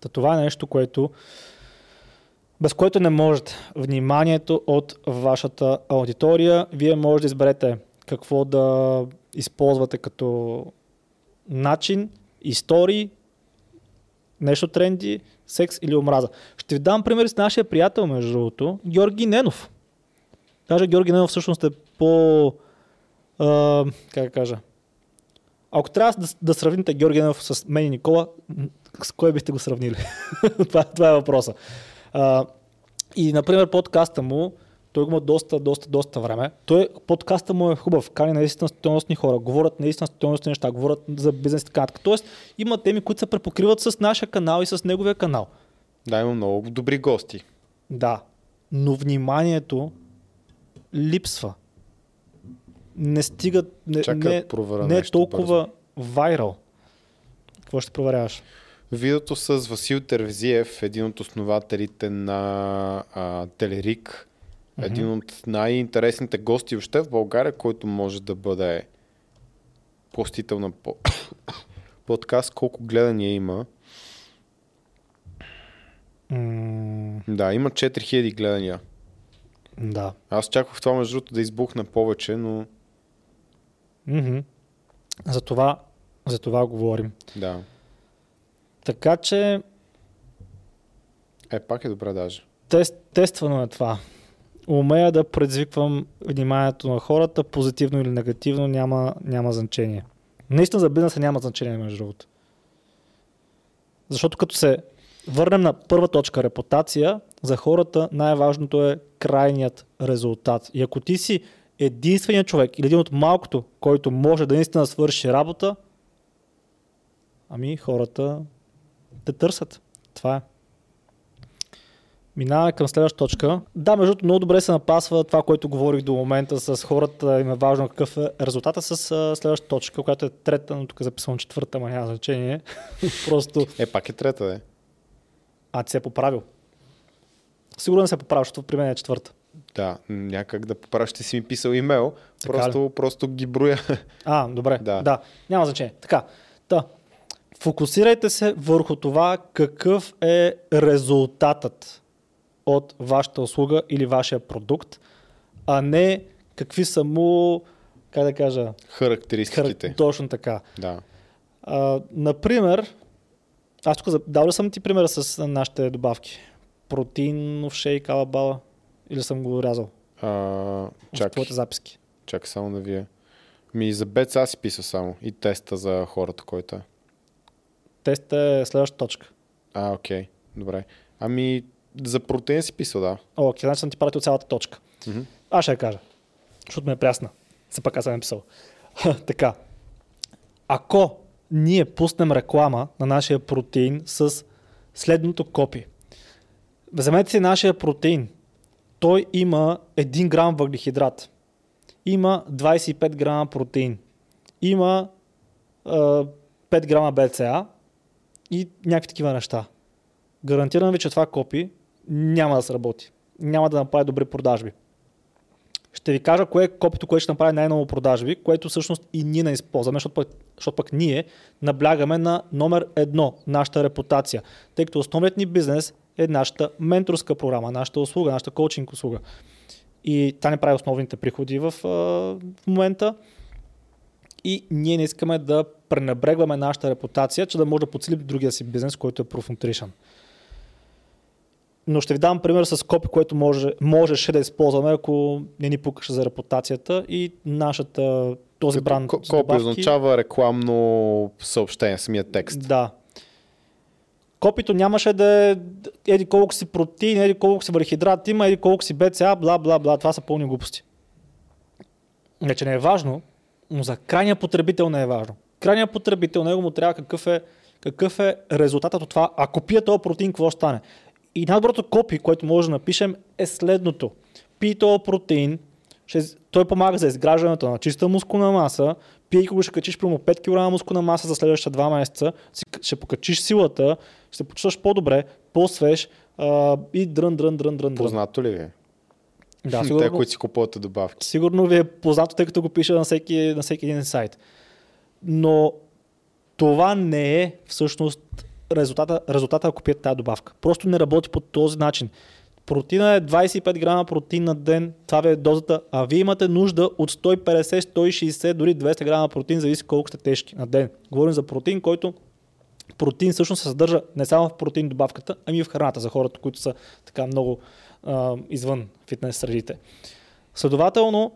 Та това е нещо, което без което не можете. Вниманието от вашата аудитория. Вие може да изберете какво да използвате като начин, истории, нещо тренди, секс или омраза. Ще ви дам пример с нашия приятел, между другото, Георги Ненов. Даже Георги Ненов всъщност е по... А, как кажа? Ако трябва да, да сравните Георги Ненов с мен и Никола, с кой бихте го сравнили? това, това е въпроса. А, и, например, подкаста му, той го има доста, доста, доста време. Той, подкаста му е хубав, кани наистина стойностни хора, говорят наистина стойностни неща, говорят за бизнес и така нататък. Тоест, има теми, които се препокриват с нашия канал и с неговия канал. Да, има много добри гости. Да, но вниманието липсва. Не стигат, не, Чакай не, не е толкова вайрал. Какво ще проверяваш? Видеото с Васил Тервзиев, един от основателите на а, Телерик, Мгм. един от най-интересните гости въобще в България, който може да бъде постител на по- подкаст, колко гледания има. М- Да, има 4000 гледания. да. Аз очаквах това между другото да избухне повече, но Мгм. За това, за това говорим. да. Така че Е, пак е добре даже. тест, тествано е това. Умея да предизвиквам вниманието на хората, позитивно или негативно, няма, няма значение. Наистина за бизнеса няма значение, между другото. Защото като се върнем на първа точка репутация, за хората най-важното е крайният резултат. И ако ти си единственият човек или един от малкото, който може да наистина свърши работа, ами хората те търсят. Това е. Минаваме към следващата точка. Да, между другото, много добре се напасва това, което говорих до момента с хората. Им е важно какъв е резултата с следващата точка, която е трета, но тук е записвам четвърта, ама няма значение. Просто, Е, пак е трета, де. а ти се е поправил. Сигурно се е поправил, защото при мен е четвърта. Да, някак да поправиш, ще си ми писал имейл. Така ли? Просто, просто ги броя. А, добре. Да. да. Няма значение. Така. Та. Фокусирайте се върху това какъв е резултатът от вашата услуга или вашия продукт, а не какви са му, как да кажа, Характеристиките. хар... точно така. Да. А, например, аз тук дал ли съм ти примера с нашите добавки? Протеинов шейк, алабала? Или съм го рязал? А, В чакай, твоите записки. чакай само да вие. Ми за бец аз си писа само. И теста за хората, който е. Тест е следващата точка. А, окей. Добре. Ами, За протеин си писал, да. Окей, значи съм ти пратил цялата точка. Мгм. Аз ще я кажа, защото ме е прясна. Все пак аз съм написал. така. Ако ние пуснем реклама на нашия протеин с следното копи. Вземете си нашия протеин. Той има 1 грам въглехидрат. Има 25 грама протеин. Има а, 5 грама БЦА и някакви такива неща. Гарантирам ви, че това копи няма да сработи. Няма да направи добри продажби. Ще ви кажа кое е копито, което ще направи най-много продажби, което всъщност и ние не използваме, защото пък, защото пък ние наблягаме на номер едно, нашата репутация. Тъй като основният ни бизнес е нашата менторска програма, нашата услуга, нашата коучинг услуга. И тя не прави основните приходи в, в момента. И ние не искаме да пренебрегваме нашата репутация, че да може да подсилим другия си бизнес, който е Proof Nutrition. Но ще ви дам пример с копи, което може, можеше да използваме, ако не ни пукаше за репутацията и нашата, този бранд. Копи добавки- означава рекламно съобщение, самия текст. Да. Копито нямаше да е еди колко си протеин, еди колко си върхидрат има, еди колко си БЦА, бла, бла, бла. Това са пълни глупости. Не, че не е важно, но за крайния потребител не е важно. Крайният потребител, него му трябва какъв е, какъв е резултатът от това. Ако пия този протеин, какво стане? И най-доброто копи, което може да напишем е следното. Пий този протеин, ще, той помага за изграждането на чиста мускулна маса, пийки го ще качиш примерно 5 кг мускулна маса за следващите 2 месеца, ще покачиш силата, ще се почувстваш по-добре, по-свеж а, и дрън, дрън, дрън, дрън. Познато ли ви? е? Да, Те, сигурно, които си купувате добавки. сигурно ви е познато, тъй като го пиша на всеки, на всеки един сайт. Но това не е всъщност резултата, резултата ако пиете тази добавка. Просто не работи по този начин. Протеина е 25 грама протеин на ден, това е дозата, а вие имате нужда от 150, 160, дори 200 грама протеин, зависи колко сте тежки на ден. Говорим за протеин, който протеин всъщност се съдържа не само в протеин добавката, ами и в храната за хората, които са така много а, извън фитнес средите. Следователно,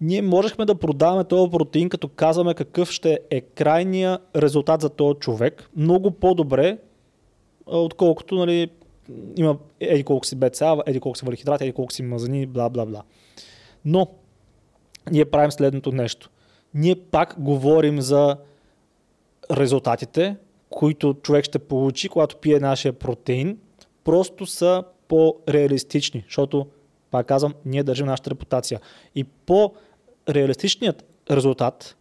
ние можехме да продаваме този протеин, като казваме какъв ще е крайния резултат за този човек, много по-добре, отколкото нали, има еди колко си БЦА, еди колко си върхидрати, еди колко си мазнини, бла, бла, бла. Но ние правим следното нещо. Ние пак говорим за резултатите, които човек ще получи, когато пие нашия протеин, просто са по-реалистични, защото, пак казвам, ние държим нашата репутация. И по-реалистичният резултат,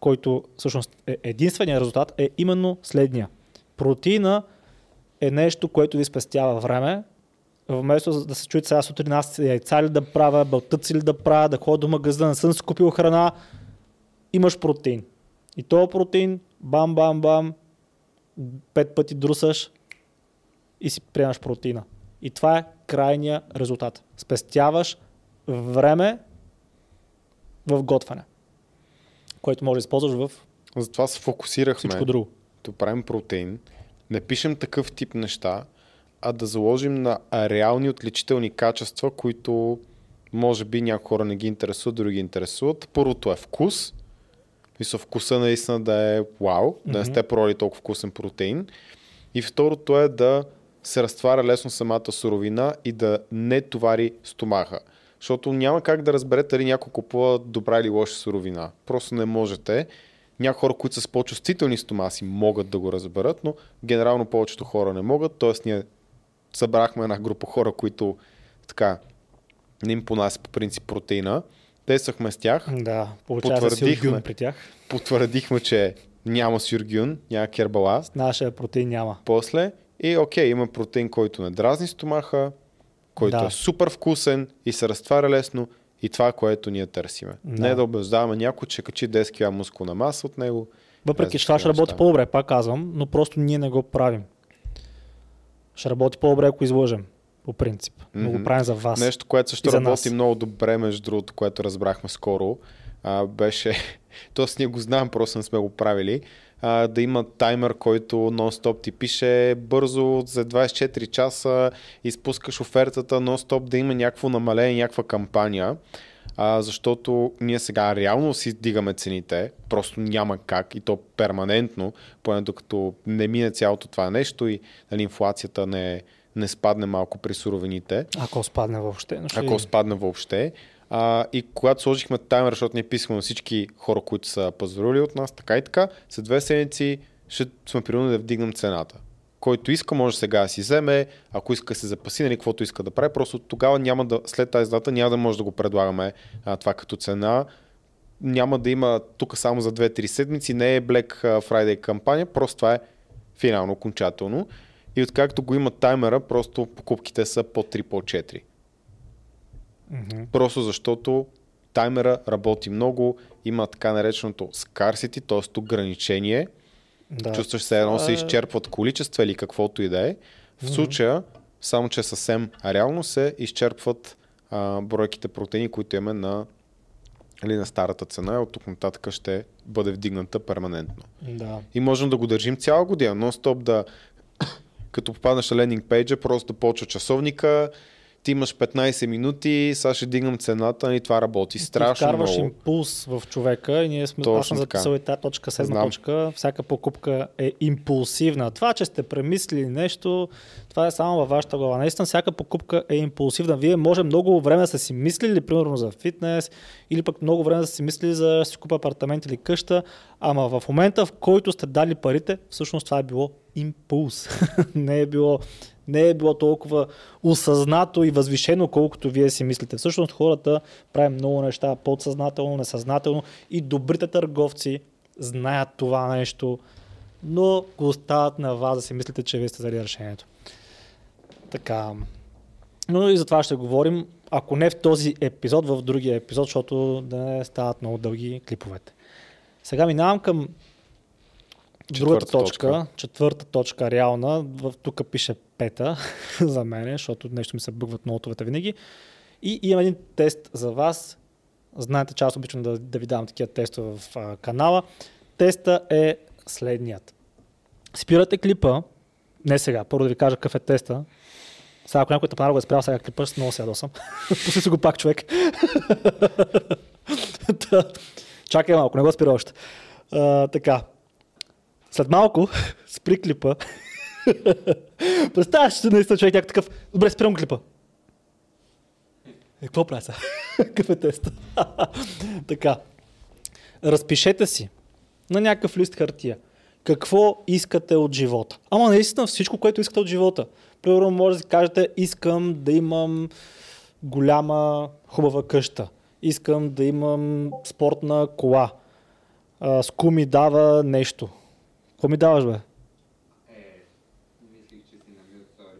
който всъщност е единственият резултат, е именно следния. Протеина е нещо, което ви спестява време, вместо да се чуете сега сутрин аз яйца ли да правя, бълтъци ли да правя, да ходя до магазина, не съм си купил храна, имаш протеин. И този протеин, бам, бам, бам, пет пъти друсаш и си приемаш протеина. И това е крайния резултат. Спестяваш време в готвене, което може да използваш в Затова се фокусирахме. всичко друго. да правим протеин, не пишем такъв тип неща, а да заложим на реални отличителни качества, които може би някои хора не ги интересуват, други ги интересуват. Първото е вкус. Мисля, вкуса наистина да е вау, да не сте пробвали толкова вкусен протеин. И второто е да се разтваря лесно самата суровина и да не товари стомаха. Защото няма как да разберете дали някой купува добра или лоша суровина. Просто не можете. Някои хора, които са с по-чувствителни стомаси, могат да го разберат, но генерално повечето хора не могат. Тоест ние събрахме една група хора, които така не им понася по принцип протеина. Тествахме с тях, Да, Потвърдихме. при тях. потвърдихме, че няма сюргюн, няма кербала. Нашия протеин няма. После и окей, има протеин, който не дразни стомаха, който Да. е супер вкусен и се разтваря лесно и това което ние търсиме. Да. Не да убеждаваме някой, че качи 10 кг мускулна маса от него. Въпреки, че това ще работи по-добре, пак казвам, но просто ние не го правим. Ще работи по-добре, ако излъжем, по принцип. Но го Мгм. правим за вас. Нещо, което също работи нас. много добре, между другото, което разбрахме скоро, а, беше, т.е. ние го знаем, просто не сме го правили, а, да има таймер, който нон-стоп ти пише бързо за 24 часа, изпускаш офертата нон-стоп, да има някакво намаление, някаква кампания, а, защото ние сега реално си дигаме цените, просто няма как и то перманентно, поне докато не мине цялото това нещо и нали, инфлацията не, не спадне малко при суровините. Ако спадне въобще. Ще... Ако спадне въобще. А, и когато сложихме таймер, защото ние писахме на всички хора, които са пазарували от нас, така и така, след две седмици ще сме принудени да вдигнем цената. Който иска, може сега да си вземе, ако иска се запаси, нали, каквото иска да прави, просто тогава няма да, след тази дата няма да може да го предлагаме а, това като цена. Няма да има тук само за 2-3 седмици, не е Black Friday кампания, просто това е финално, окончателно. И откакто го има таймера, просто покупките са по 3, по 4. Mm-hmm. Просто защото таймера работи много, има така нареченото scarcity, т.е. ограничение. Да. Чувстваш се едно се изчерпват количества или каквото и да е. В mm-hmm. случая, само че съвсем реално се изчерпват а, бройките протеини, които имаме на, или на старата цена и от тук нататък ще бъде вдигната перманентно. Да. И можем да го държим цяла година, нон-стоп да като попаднеш на лендинг пейджа, просто да почва часовника, ти имаш 15 минути, сега ще дигнам цената и това работи страшно много. Вкарваш импулс в човека и ние сме Точно аз съм записал и тази точка, седма Знам. точка. Всяка покупка е импулсивна. Това, че сте премислили нещо, това е само във вашата глава. Наистина, всяка покупка е импулсивна. Вие може много време да сте си мислили, примерно за фитнес, или пък много време да сте си мислили за да си купа апартамент или къща, ама в момента, в който сте дали парите, всъщност това е било импулс. не е било не е било толкова осъзнато и възвишено, колкото вие си мислите. Всъщност хората правят много неща подсъзнателно, несъзнателно и добрите търговци знаят това нещо, но го остават на вас да си мислите, че вие сте взели решението. Така. Но и за това ще говорим, ако не в този епизод, в другия епизод, защото да не стават много дълги клиповете. Сега минавам към Другата точка, точка, четвърта точка реална, в, тук пише пета за мен, защото нещо ми се бъгват нотовете винаги. И имам един тест за вас. Знаете, че аз обичам да, да ви давам такива тестове в а, канала. Теста е следният. Спирате клипа, не сега, първо да ви кажа какъв е теста. Сега, ако някой те го е спрял сега клипа, ще много се ядосам. Пусти си го пак, човек. Чакай малко, не го спира още. А, така, след малко спри клипа. Представяш се наистина човек някакъв такъв, добре, спирам клипа. Е, какво правя сега? Какъв е тест? така. Разпишете си на някакъв лист хартия какво искате от живота. Ама наистина всичко, което искате от живота. Примерно може да кажете, искам да имам голяма, хубава къща. Искам да имам спортна кола. Ску ми дава нещо. Какво ми даваш, бе? Е, мислих, че си на мют, сори.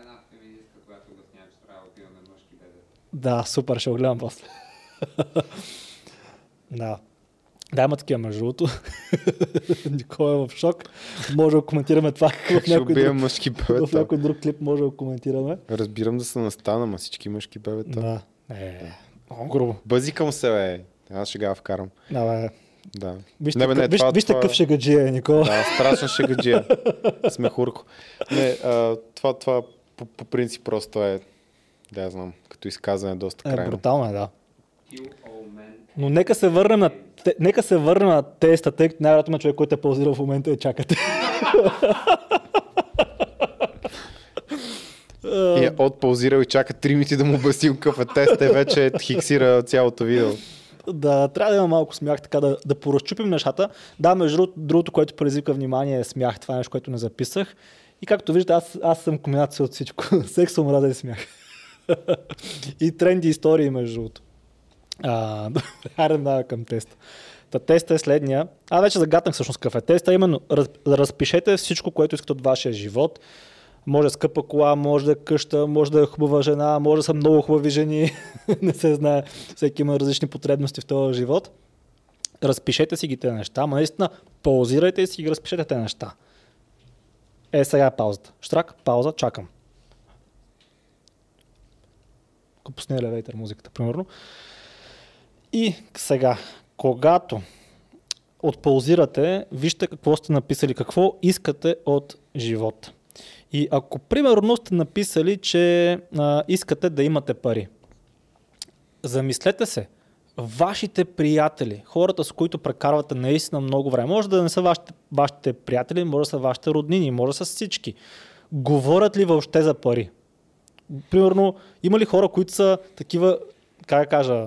Една феминистка, която обяснява, че трябва да отиваме мъжки бебета. Да, супер, ще го гледам после. да. Да, има такива между другото. Никой е в шок. Може да коментираме това. в някой, друг, мъжки бебета. в някой друг клип може да коментираме. Разбирам да се настана, ма всички мъжки бебета. Да. Е, много грубо. Бъзикам се, бе. Аз ще ga вкарам. Да, бе. Да. Вижте, не, бе, не, виж, това, виж това... какъв шегаджия е, Никола. Да, страшен шегаджия. Смехурко. Не, а, това, това по, по принцип просто е, да знам, като изказване доста крайно. Е, брутално е, да. Но нека се върнем на, те, нека се върнем на теста, тъй като най-вероятно човек, който е паузирал в момента и чакате. И е отпаузирал и чака 3 минути да му обясним какъв е тест, е вече хиксира цялото видео да трябва да има малко смях, така да, да поразчупим нещата. Да, между другото, което предизвика внимание е смях. Това е нещо, което не записах. И както виждате, аз, аз съм комбинация от всичко. Секс, омраза и смях. и тренди истории, между другото. Хайде да към теста. Та теста е следния. А вече загатнах всъщност какъв е теста. Именно раз, разпишете всичко, което искате от вашия живот може скъпа кола, може да е къща, може да е хубава жена, може да са много хубави жени. не се знае. Всеки има различни потребности в този живот. Разпишете си ги тези неща, но наистина паузирайте и си ги разпишете тези неща. Е, сега е паузата. Штрак, пауза, чакам. Ако пусне елевейтър музиката, примерно. И сега, когато отпаузирате, вижте какво сте написали, какво искате от живота. И ако примерно сте написали, че а, искате да имате пари, замислете се, вашите приятели, хората с които прекарвате наистина много време, може да не са вашите, вашите приятели, може да са вашите роднини, може да са всички. говорят ли въобще за пари? Примерно, има ли хора, които са такива, как да кажа,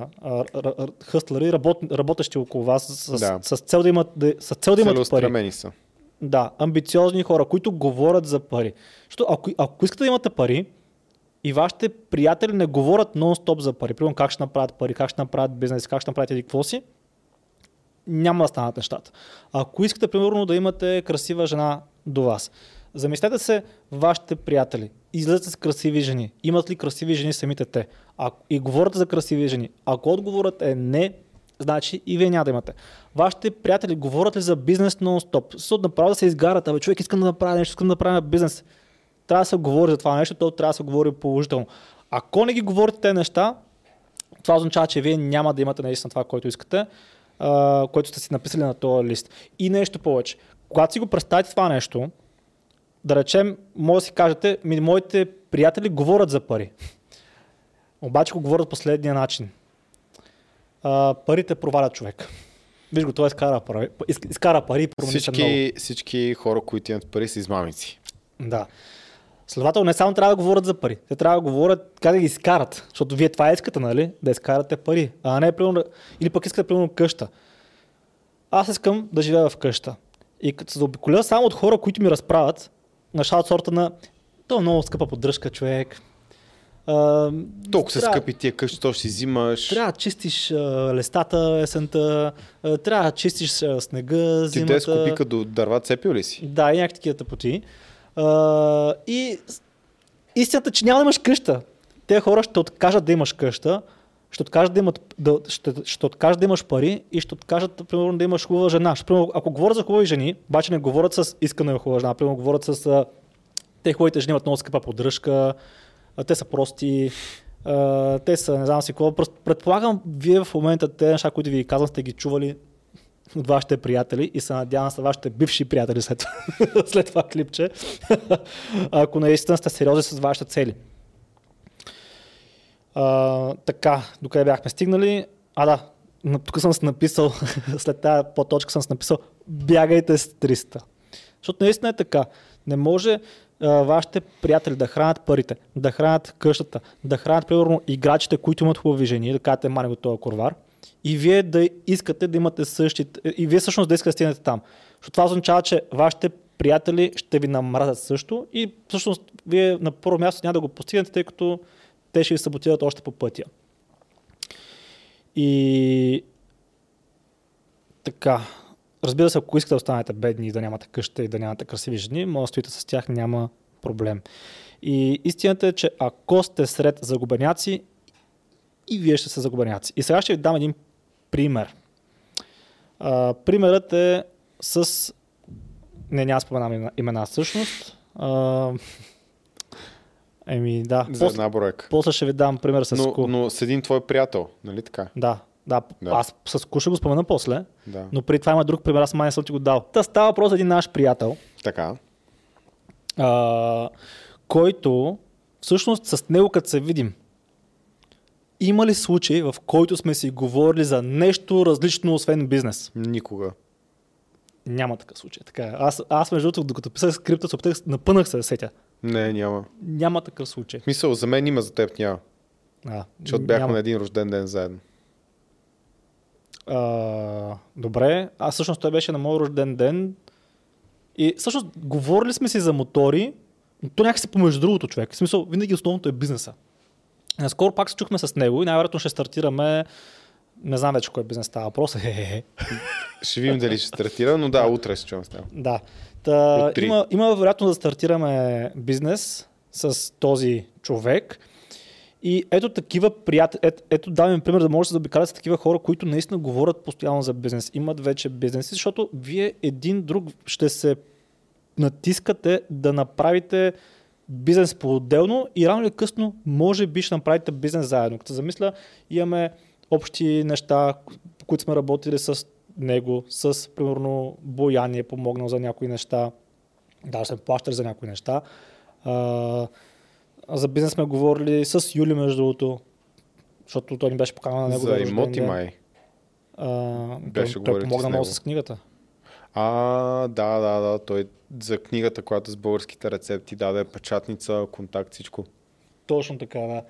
хъстлери, работ, работещи около вас с, Да. с, цел да имат, да, с цел да имат пари? Са. Да, амбициозни хора, които говорят за пари. Защото ако, ако искате да имате пари и вашите приятели не говорят нон-стоп за пари, примерно как ще направят пари, как ще направят бизнес, как ще направят еди какво си, няма да станат нещата. Ако искате, примерно, да имате красива жена до вас, замислете се вашите приятели, излезете с красиви жени, имат ли красиви жени самите те а, и говорите за красиви жени. Ако отговорът е не, значи и вие няма да имате. Вашите приятели говорят ли за бизнес нон-стоп? Защото направо да се изгарят, абе човек искам да направя нещо, искам да направя бизнес. Трябва да се говори за това нещо, то трябва да се говори положително. Ако не ги говорите тези неща, това означава, че вие няма да имате наистина това, което искате, а, което сте си написали на този лист. И нещо повече. Когато си го представите това нещо, да речем, може да си кажете, ми, моите приятели говорят за пари. Обаче го говорят последния начин. А, парите провалят човек. Виж го, той изкара пари, из- изкара пари и промени се много. Всички, всички хора, които имат пари, са измамици. Да. Следователно, не само трябва да говорят за пари, те трябва да говорят как да ги изкарат, защото вие това искате, нали? Да изкарате пари, а не примерно, или пък искате примерно къща. Аз искам да живея в къща. И като се заобиколя само от хора, които ми разправят, неща от сорта на то е много скъпа поддръжка, човек. А, Толкова са скъпи тия къщи, то ще си взимаш. Трябва да чистиш а, листата есента, а, трябва да чистиш а, снега, Ти зимата. 10 кубика до дърва цепил ли си? Да, и някакви такива тъпоти. А, и истината, е, че няма да имаш къща. Те хора ще откажат да имаш къща, ще откажат да, имат, да, ще, ще откажат да имаш пари и ще откажат, примерно, да имаш хубава жена. Ще, примерно, ако говорят за хубави жени, обаче не говорят с искане на хубава жена, примерно говорят с а, те хубавите жени имат много скъпа поддръжка, а, те са прости, а, те са не знам си какво. Предполагам, вие в момента те неща, които ви казвам, сте ги чували от вашите приятели и се надявам са вашите бивши приятели след, след това клипче, ако наистина сте сериозни с вашите цели. А, така, докъде бяхме стигнали? А да, тук съм си написал, след тази по-точка съм си написал, бягайте с 300. Защото наистина е така. Не може а, вашите приятели да хранят парите, да хранят къщата, да хранят, примерно, играчите, които имат хубави жени, да кажете, мани го този корвар, и вие да искате да имате същите, и вие всъщност да искате да стигнете там. Защото това означава, че вашите приятели ще ви намразят също и всъщност вие на първо място няма да го постигнете, тъй като те ще ви саботират още по пътя. И така, разбира се, ако искате да останете бедни и да нямате къща и да нямате красиви жени, може да стоите с тях, няма проблем. И истината е, че ако сте сред загубеняци, и вие ще сте загубеняци. И сега ще ви дам един пример. А, примерът е с... Не, няма споменам имена всъщност. А, еми, да. За После, една бройка. после ще ви дам пример с Но, Ку. но с един твой приятел, нали така? Да, да, Да. Аз с Ку ще го спомена после, Да. но преди това има друг пример, аз май не съм ти го дал. Та става въпрос един наш приятел, Така. а, който всъщност с него като се видим, има ли случай, в който сме си говорили за нещо различно, освен бизнес? Никога. Няма такъв случай. Така, е. аз, аз между другото, докато писах скрипта, се опитах, напънах се да сетя. Не, няма. Няма такъв случай. Мисъл, за мен има, за теб няма. А, Защото бяхме няма. на един рожден ден заедно. А, добре, а всъщност той беше на мой рожден ден и всъщност говорили сме си за мотори, но то някакси помежду другото човек. В смисъл, винаги основното е бизнеса. Наскоро пак се чухме с него и най-вероятно ще стартираме не знам вече кой бизнес става въпрос. Ще видим дали ще стартира, но да, утре ще чувам с него. Да. Та, има, има вероятно да стартираме бизнес с този човек. И ето такива приятели, ето, ето давам пример да може да се заобикалят с такива хора, които наистина говорят постоянно за бизнес, имат вече бизнеси, защото вие един друг ще се натискате да направите бизнес по-отделно и рано или късно може би ще направите бизнес заедно. Като замисля, имаме общи неща, по които сме работили с него, с, примерно, Боян ни е помогнал за някои неща, даже сме плащали за някои неща. А, за бизнес сме говорили с Юли, между другото, защото той ни беше поканен на него. За имоти май. А, Беше той, той помогна много с книгата. А, да, да, да. Той за книгата, която с българските рецепти даде печатница, контакт, всичко. Точно така, да.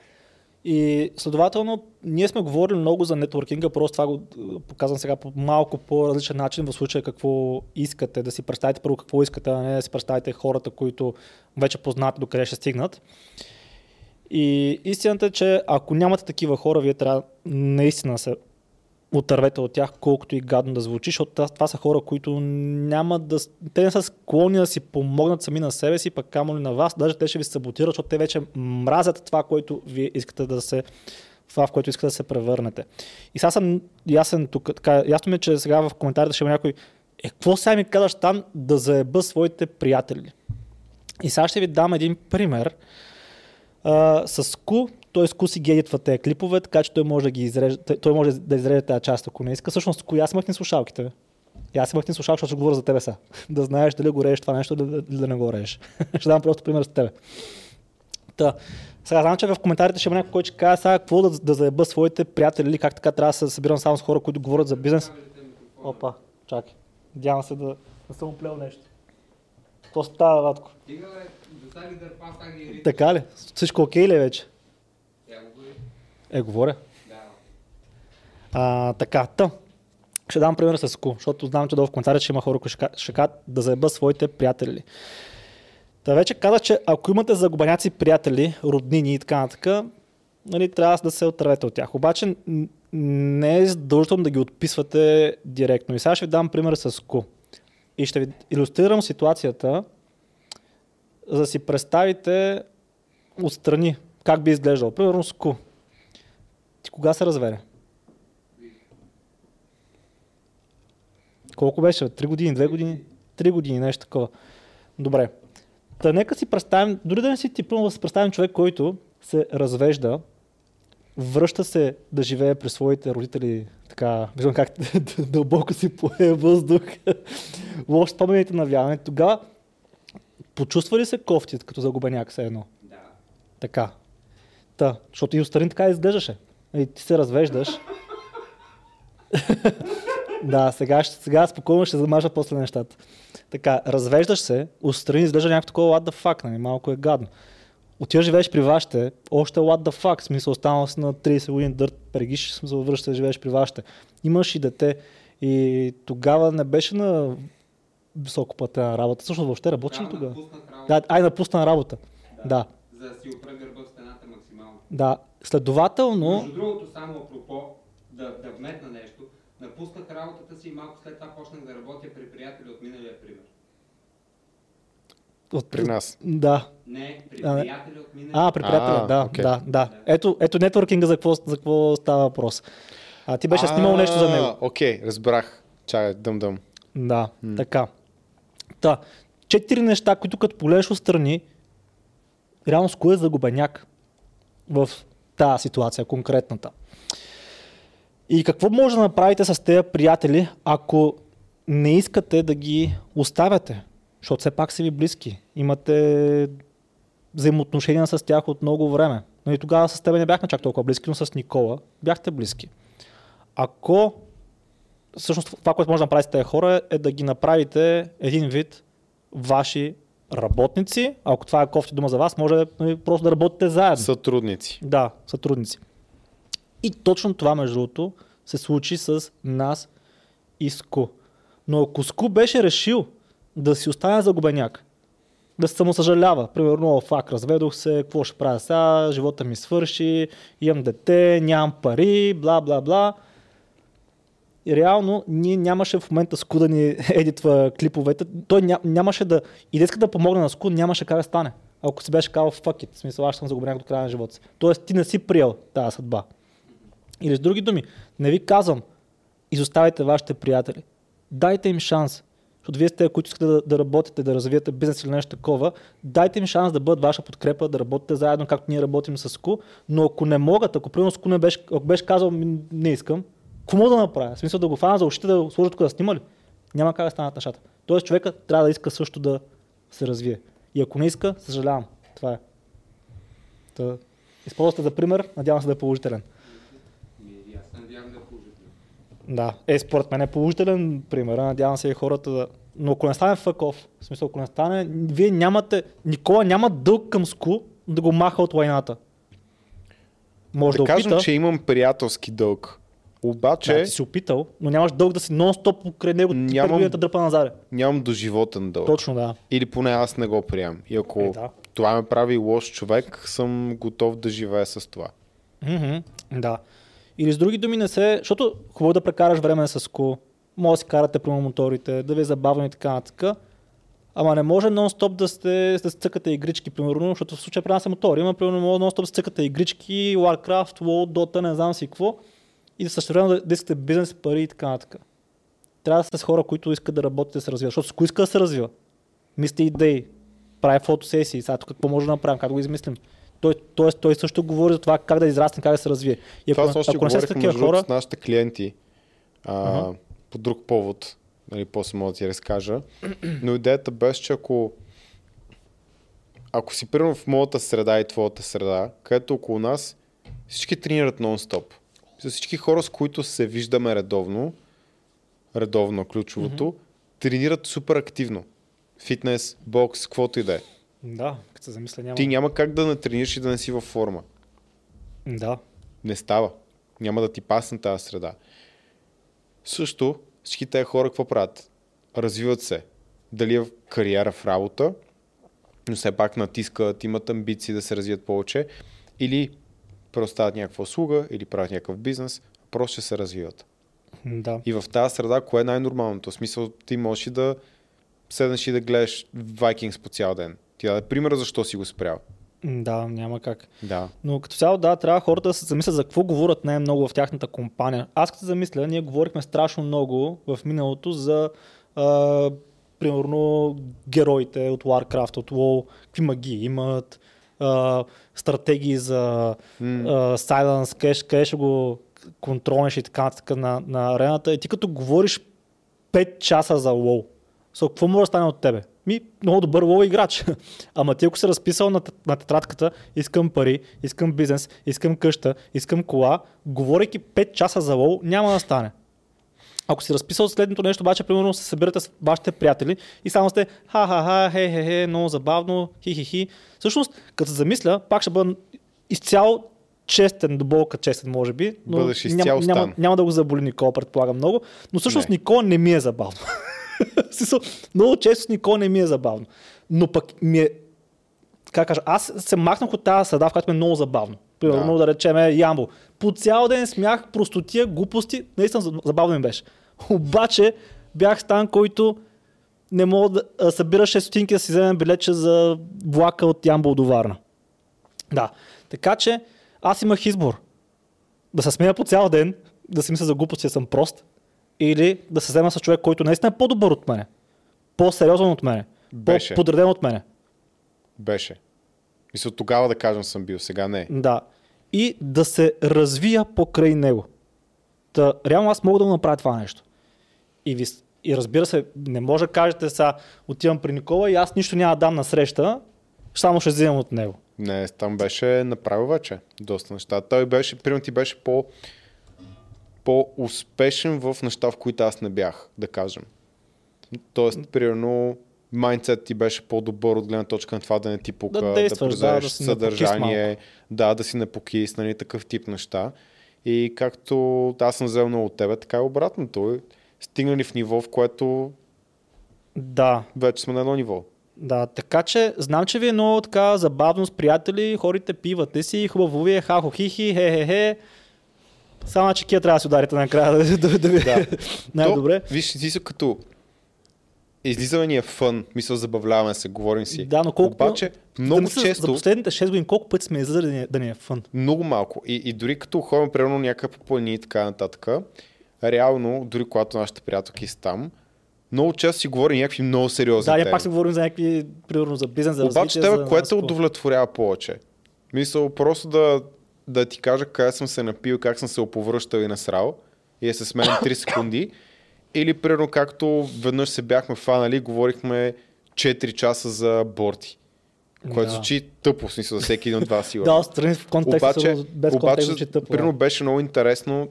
И следователно, ние сме говорили много за нетворкинга, просто това го е, показвам сега по малко по-различен начин в случая какво искате, да си представите първо какво искате, а не да си представите хората, които вече познавате докъде ще стигнат. И истината е, че ако нямате такива хора, вие трябва наистина се отървете от тях, колкото и гадно да звучи, защото това- са хора, които няма да... Те не са склонни да си помогнат сами на себе си, пък камо ли на вас. Даже те ще ви саботират, защото те вече мразят това, което вие искате да се това, в което искате да се превърнете. И сега съм ясен тук. Така, ясно ми е, че сега в коментарите ще има някой е, какво сега ми казваш там да заеба своите приятели? И сега ще ви дам един пример. А, с Ку, той с Ку си гедитва тези клипове, така че той може да ги изреже, той- може да изреже тази част, ако не иска. Всъщност, Ку, аз имах ни слушалките. И аз имах ни слушалки, защото ще говоря за тебе сега. да знаеш дали го режеш това нещо или да, не го режеш. ще дам просто пример с тебе. Та, сега знам, че в коментарите ще има някой, който ще каже сега какво да, да заеба своите приятели или как така трябва да се събирам само с хора, които говорят за бизнес. Опа, чакай. Надявам се да не съм оплел нещо. То става, Ватко. Стига, тази дърпа, сега ги риташ. Така ли? Всичко окей ли е вече? Го говори. Е, говоря. Да. А, така, та. Ще дам пример с Ку, защото знам, че долу в коментарите ще има хора, които ще, ка- ще кажат да заеба своите приятели. Та вече казах, че ако имате загубаняци приятели, роднини и така нататък, нали, трябва да се отървете от тях. Обаче не е задължително да ги отписвате директно. И сега ще ви дам пример с Ку. И ще ви иллюстрирам ситуацията, за да си представите отстрани как би изглеждал. Примерно с. Ти кога се разведе? Колко беше? Три години, две години? Три години, нещо такова. Добре. Та нека си представим, дори да не си типно, да си представим човек, който се развежда, връща се да живее при своите родители, така, виждам как дълбоко си пое въздух, лош спомените навяване. Тогава почувства ли се кофти, като загубеняк все едно? Да. Така. Та, защото и отстрани така изглеждаше. И ти се развеждаш. да, сега, сега спокойно ще замажа после нещата. Така, развеждаш се, отстрани изглежда някакво такова what the fuck, нали? малко е гадно. Отиваш живееш при вашите, още what the fuck, смисъл останал си на 30 години дърт прегиш, смисъл връщаш живееш при вашите. Имаш и дете и тогава не беше на високоплатена работа. Също въобще работиш ли тогава? Да, ай напусна работа. Да. За да си опра гърба в стената максимално. Да, следователно, Между другото, само апропо, да, да вметна нещо, напуснах работата си и малко след това почнах да работя при приятели от миналия пример. от, При нас. Да. Не, при приятели от миналия А, при приятеля, А, да, окей. да, да. Ето, ето нетворкинга за какво, за какво става въпрос. А ти беше снимал нещо за него. Окей, разбрах. Чакай, дъм-дъм. Да, така. Та, четири неща, които като полезеш отстрани, реално с кое е загубеняк в тази ситуация, конкретната. И какво може да направите с тези приятели, ако не искате да ги оставяте? Защото все пак са ви близки. Имате взаимоотношения с тях от много време. Но и тогава с тебе не бяхме чак толкова близки, но с Никола бяхте близки. Ако всъщност това, което може да направите с тези хора е да ги направите един вид ваши работници. Ако това е кофти дума за вас, може нали, просто да работите заедно. Сътрудници. Да, сътрудници. И точно това, между другото, се случи с нас и Ску. Но ако Ску беше решил да си остане загубеняк, да се самосъжалява, примерно, фак, разведох се, какво ще правя сега, живота ми свърши, имам дете, нямам пари, бла, бла, бла. Реално ние нямаше в момента Ску да ни едитва клиповете. Той ня, нямаше да... И да иска да помогне на Ску, нямаше как да стане. Ако си беше казал fuck it, смисъл аз съм загубен до края на живота си. Тоест ти не си приел тази съдба. Или с други думи, не ви казвам, изоставяйте вашите приятели. Дайте им шанс. Защото вие сте, които искате да, да работите, да развиете бизнес или нещо такова, дайте им шанс да бъдат ваша подкрепа, да работите заедно, както ние работим с Ку, но ако не могат, ако примерно Ску не беше, ако беше казал «Ми, не искам, мога да направя? В смисъл да го фана за ушите, да го сложа тук да снима ли? Няма как да станат нещата. Тоест човека трябва да иска също да се развие. И ако не иска, съжалявам. Това е. Та, използвате за пример, надявам се да е положителен. Аз надявам да е положително. Да, е, според мен е положителен пример. Надявам се и хората да... Но ако не стане off, в смисъл, ако не стане, вие нямате, Никола няма дълг към Ску да го маха от лайната. Може да, Да кажем, опита, че имам приятелски дълг. Обаче да, ти си опитал, но нямаш дълг да си нон-стоп покрай него, ти Нямам- Нямам... годината дръпа назад. нямам доживотен дълг. Точно, да. Или поне аз не го приемам. И ако Е, да. това ме прави лош човек, съм готов да живея с това. Мгм, да. Или с други думи не се, защото хубаво е да прекараш време с ко, може да си карате прямо моторите, да ви е забавно и така нататък. Ама не може нон-стоп да сте да цъкате игрички, примерно, защото в случая при нас е мотор. Има, примерно, нон-стоп да цъкате игрички, Warcraft, WoW, Dota, не знам си какво. И също да, да искате бизнес, пари и така нататък. Трябва да сте с хора, които искат да работите да се развиват. Защото с кой иска да се развива? Мисли идеи, прави фотосесии, сега тук какво може да направим, как да го измислим. Той, той, той също говори за това как да израсне, как да се развие. И Това ако, още ако не сте такива хора, с нашите клиенти а, Ага. по друг повод, нали, после мога да ти разкажа. Но идеята беше, че ако ако си примерно в моята среда и твоята среда, където около нас всички тренират нон-стоп. С всички хора, с които се виждаме редовно, редовно ключовото, mm-hmm. тренират супер активно. Фитнес, бокс, каквото и да е. да, като се замисля, няма. Ти няма как да не тренираш и да не си във форма. Да. Не става. Няма да ти пасне тази среда. Също всички тези хора какво правят? Развиват се. Дали е в кариера в работа, но все пак натискат, имат амбиции да се развият повече, или предоставят някаква услуга, или правят някакъв бизнес, просто ще се развиват. Да. И в тази среда, кое е най-нормалното? В смисъл, ти можеш и да седнеш и да гледаш Vikings по цял ден. Ти даде пример защо си го спрял. Да, няма как. Да. Но като цяло, да, трябва хората да се замислят за какво говорят най-много в тяхната компания. Аз като се замисля, ние говорихме страшно много в миналото за а, примерно героите от Warcraft, от WoW, какви магии имат, а, стратегии за М. а, Silence, къде, къде ще го контролнеш и така нататък на, на арената. И ти като говориш 5 часа за WoW, so, какво може да стане от тебе? Ми, много добър WoW играч. Ама ти ако си разписал на, на тетрадката, искам пари, искам бизнес, искам къща, искам кола, говорейки 5 часа за WoW, няма да стане. Ако си разписал следното нещо, обаче, примерно се събирате с вашите приятели и само сте ха-ха-ха, хе-хе-хе, много забавно, хи-хи-хи. Всъщност, като се замисля, пак ще бъда изцяло честен, до болка честен, може би. Но Бъдеш няма, изцяло няма, Стан. няма, да го заболи Никола, предполагам много. Но всъщност Не. Никола не ми е забавно. Много често с Никола не ми е забавно. Но пък ми е как кажа, аз се махнах от тази среда, в която ми е много забавно. Примерно Да. да, речем Ямбо. По цял ден смях, простотия, глупости, наистина забавно ми беше. Обаче бях стан, който не мога да а, събира 6 стотинки да си вземем билече за влака от Ямбол до Варна. Да. Така че аз имах избор. Да се смея по цял ден, да си мисля за глупости, съм прост, или да се взема с човек, който наистина е по-добър от мене, по-сериозен от мене, Беше. по-подреден от мене. Беше. Мисля, тогава да кажем съм бил, сега не. Да. И да се развия покрай него. Та, реално аз мога да го направя това нещо. И, ви, и разбира се, не може да кажете сега, отивам при Никола и аз нищо няма да дам на среща, само ще вземам от него. Не, там беше направил вече доста неща. Той беше, примерно ти беше по, по-успешен в неща, в които аз не бях, да кажем. Тоест, примерно, майндсет ти беше по-добър от гледна точка на това да не ти пука, Да да, действаш, да, да съдържание, да, да си не покис, нали, такъв тип неща. И както аз съм взел много от тебе, така и обратното. Стигнали в ниво, в което Да, вече сме на едно ниво. да, така че знам, че ви е много така забавно с приятели, хорите пивате си, хубаво ви е, хахо хихи, хе-хе-хе. Само, че кия трябва да си ударите накрая да, да, да ви Да. най-добре. Виж, ти като излизаме ни е фън, мисъл забавляваме се, говорим си. Да, но колко Обаче, много да мисля, често, За последните 6 години колко пъти сме излизали да ни, е- да ни е фън. много малко. И, и дори като ходим примерно някакъв по планини и така нататък, реално, дори когато нашите приятелки са там, много често си говорим някакви много сериозни Да, ние теми. пак си говорим за някакви, примерно за бизнес, за Обаче развитие. тебе, за, което удовлетворява повече? Мисъл, просто да, да ти кажа къде съм се напил, как съм се оповръщал и насрал и да се сменям 3 секунди. Или, примерно, както веднъж се бяхме фанали, говорихме 4 часа за борти. Което Да. звучи тъпо, в смисъл, за всеки един от вас. Да, отстрани в контекста, обаче, без контекст обаче звучи тъпо. примерно да. беше много интересно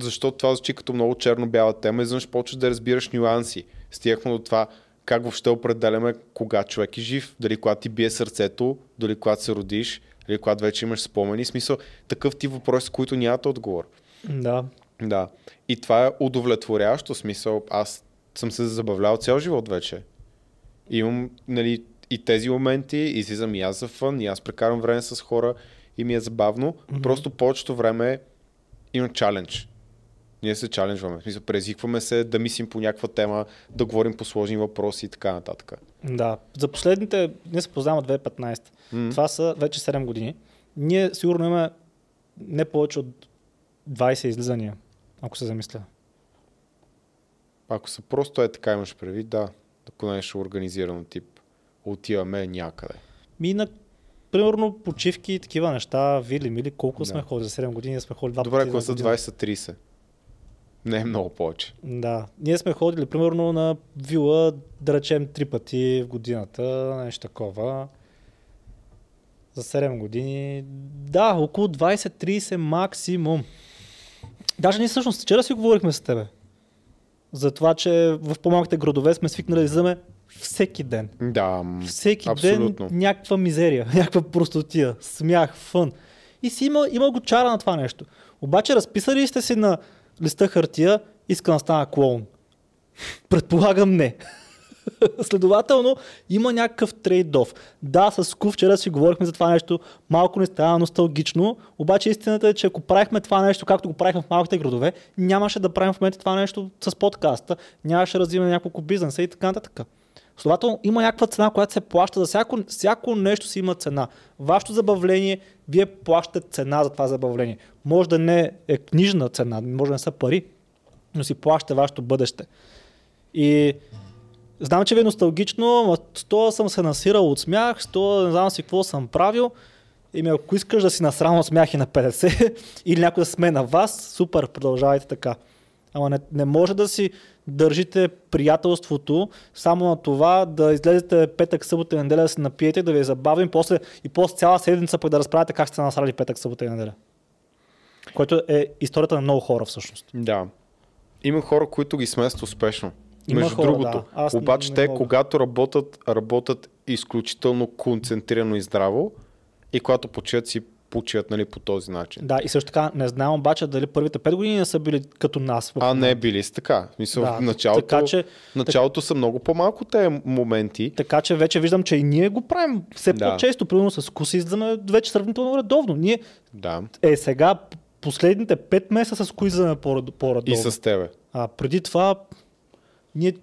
защо това звучи като много черно-бяла тема, изведнъж почваш да разбираш нюанси. Стигахме до това как въобще определяме кога човек е жив. Дали когато ти бие сърцето, дали когато се родиш, дали когато вече имаш спомени. Смисъл, такъв тип въпроси, с които нямате отговор. Да. Да. И това е удовлетворяващо смисъл. Аз съм се забавлял цял живот вече. Имам, нали, и тези моменти, излизам и аз за фън, и аз прекарам време с хора и ми е забавно. Mm-hmm. Просто повечето време има чалендж. Ние се чаленджваме. В смисъл, презикваме се да мислим по някаква тема, да говорим по сложни въпроси и така нататък. Да. За последните, ние се познаваме 2015. М. Това са вече 7 години. Ние сигурно имаме не повече от 20 излизания, ако се замисля. Ако са просто е така имаш предвид, да, ако нещо организирано тип, отиваме някъде. Ми на, примерно, почивки и такива неща, вили, мили, колко Да. сме ходили за 7 години, сме ходили два Добре, пъти ако са година. 20-30. Не е много повече. Да. Ние сме ходили, примерно, на вила, да речем, три пъти в годината, нещо такова. За 7 години. Да, около 20-30 максимум. Даже ние всъщност вчера си говорихме с тебе. За това, че в по-малките градове сме свикнали да излизаме всеки ден. Да, Всеки абсолютно. ден някаква мизерия, някаква простотия, смях, фън. И си има, има го чара на това нещо. Обаче разписали ли сте си на листа хартия, искам да стана клоун. Предполагам не. Следователно, има някакъв трейд-оф. Да, с Ку вчера си говорихме за това нещо, малко не става носталгично, обаче истината е, че ако правихме това нещо, както го правихме в малките градове, нямаше да правим в момента това нещо с подкаста, нямаше да развиваме няколко бизнеса и така нататък. Следователно, има някаква цена, която се плаща за всяко, всяко нещо си има цена. Вашето забавление, вие плащате цена за това забавление. Може да не е книжна цена, може да не са пари, но си плащате вашето бъдеще. И знам, че ви е носталгично, но с това съм се насирал от смях, с това не знам си какво съм правил. Еми, ако искаш да си насрам от смях и на 50 или някой да сме на вас, супер, продължавайте така. Ама не, не може да си държите приятелството само на това да излезете петък, събота и неделя да се напиете, да ви е забавим после, и после цяла седмица пък да разправяте как сте насрали петък, събота и неделя. Което е историята на много хора всъщност. Да. Има хора, които ги смесват успешно. Има Между хора, другото, да. Аз обаче не те, мога. когато работят, работят изключително концентрирано и здраво и когато почиват си почиват нали, по този начин. Да, и също така не знам обаче дали първите 5 години не са били като нас. А не били са така. В Смисъл, Да, в началото, така че- началото са много по-малко те моменти. Така че вече виждам, че и ние го правим все Да. по-често. Примерно с куси излизаме вече сравнително редовно. Ние Да. е сега последните 5 месеца с кои излизаме по- по-редовно. И с тебе. А преди това, ние...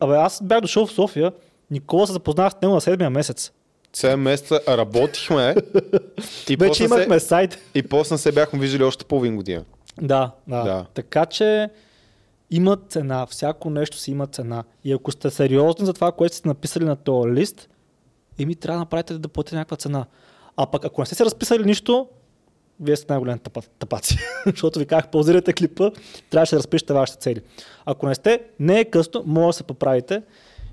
Абе, аз бях дошъл в София, Никола се запознах с него на седмия месец. 7 месеца работихме и Вече имахме се, сайт. и после се бяхме виждали още половин година. Да, да, Да. Така че има цена. Всяко нещо си има цена. И ако сте сериозни за това, което сте написали на този лист, еми трябва да направите да платите някаква цена. А пък ако не сте се разписали нищо, вие сте най-големите тъпа- тъпаци. Защото ви казах, паузирайте клипа, трябваше да разпишете вашите цели. Ако не сте, не е късно, може да се поправите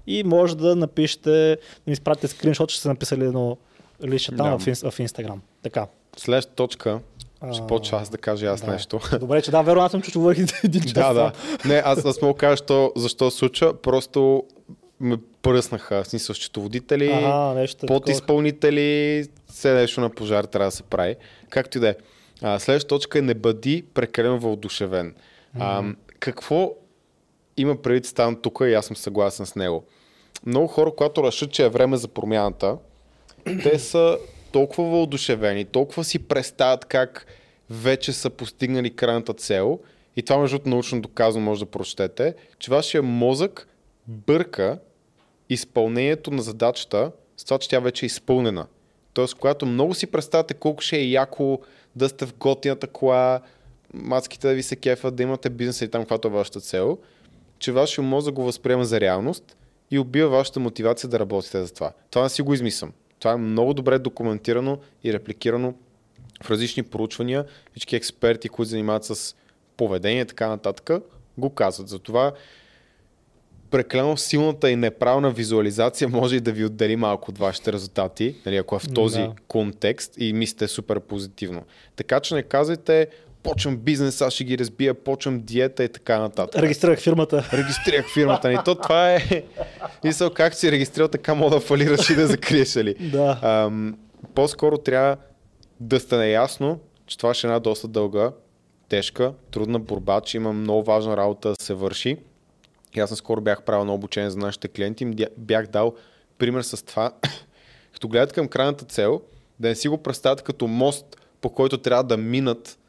и може да напишете, да ми изпратите скриншот, че сте написали едно лише там Да. в, инс- в Инстаграм. Така. Следващата точка, ще А, почва аз да кажа аз да. нещо. Добре, че да, верно, аз съм чул, че говорих един час. да, да. Не, аз, аз мога кажа защо, защо случва. Просто ме пръснаха, в смисъл счетоводители, Ага, подизпълнители, все нещо на пожар трябва да се прави. Както и да е. А, Следващата точка е не бъди прекалено въодушевен. А, какво има предвид Стан тук и аз съм съгласен с него. Много хора, когато решат, че е време за промяната, те са толкова въодушевени, толкова си представят как вече са постигнали крайната цел и това между научно доказано може да прочетете, че вашия мозък бърка изпълнението на задачата с това, че тя вече е изпълнена. Тоест, когато много си представяте колко ще е яко да сте в готината кола, мацките да ви се кефат, да имате бизнес и там, каквато е вашата цел, че вашия мозък го възприема за реалност и убива вашата мотивация да работите за това. Това не си го измислям. Това е много добре документирано и репликирано в различни проучвания. Всички експерти, които занимават с поведение и така нататък, го казват. Затова прекалено силната и неправна визуализация може и да ви отдели малко от вашите резултати, нали, ако е в този Да. контекст и мислите супер позитивно. Така че не казвайте, почвам бизнес, аз ще ги разбия, почвам диета и така нататък. Регистрирах фирмата. Регистрирах фирмата ни. То това е... Мисъл, как си регистрирал, така мога да фалираш и да закриеш, ли? Да. Ам, по-скоро трябва да стане ясно, че това ще е една доста дълга, тежка, трудна борба, че има много важна работа да се върши. И аз наскоро бях правил на обучение за нашите клиенти, им бях дал пример с това, като гледат към крайната цел, да не си го представят като мост, по който трябва да минат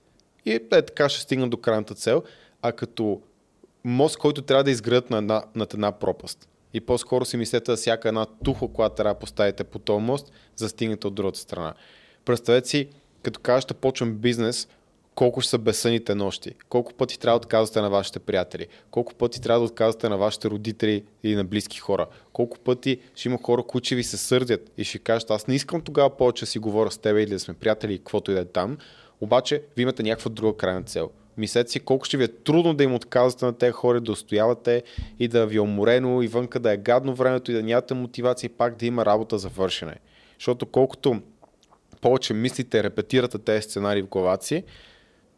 и е така ще стигнат до крайната цел, а като мост, който трябва да изградат на една, над една пропаст. И по-скоро си мислете за всяка една тухла, която трябва да поставите по този мост, за да стигнете от другата страна. Представете си, като кажеш, ще почвам бизнес, колко ще са безсъните нощи, колко пъти трябва да отказвате на вашите приятели, колко пъти трябва да отказвате на вашите родители и на близки хора, колко пъти ще има хора, които ще ви се сърдят и ще кажат, аз не искам тогава повече да си говоря с теб или да сме приятели и каквото и да е там, обаче ви имате някаква друга крайна цел. Мислете си колко ще ви е трудно да им отказвате на тези хора, да устоявате и да ви е уморено и вънка да е гадно времето и да нямате мотивация и пак да има работа за вършене. Защото колкото повече мислите, репетирате тези сценарии в главата си,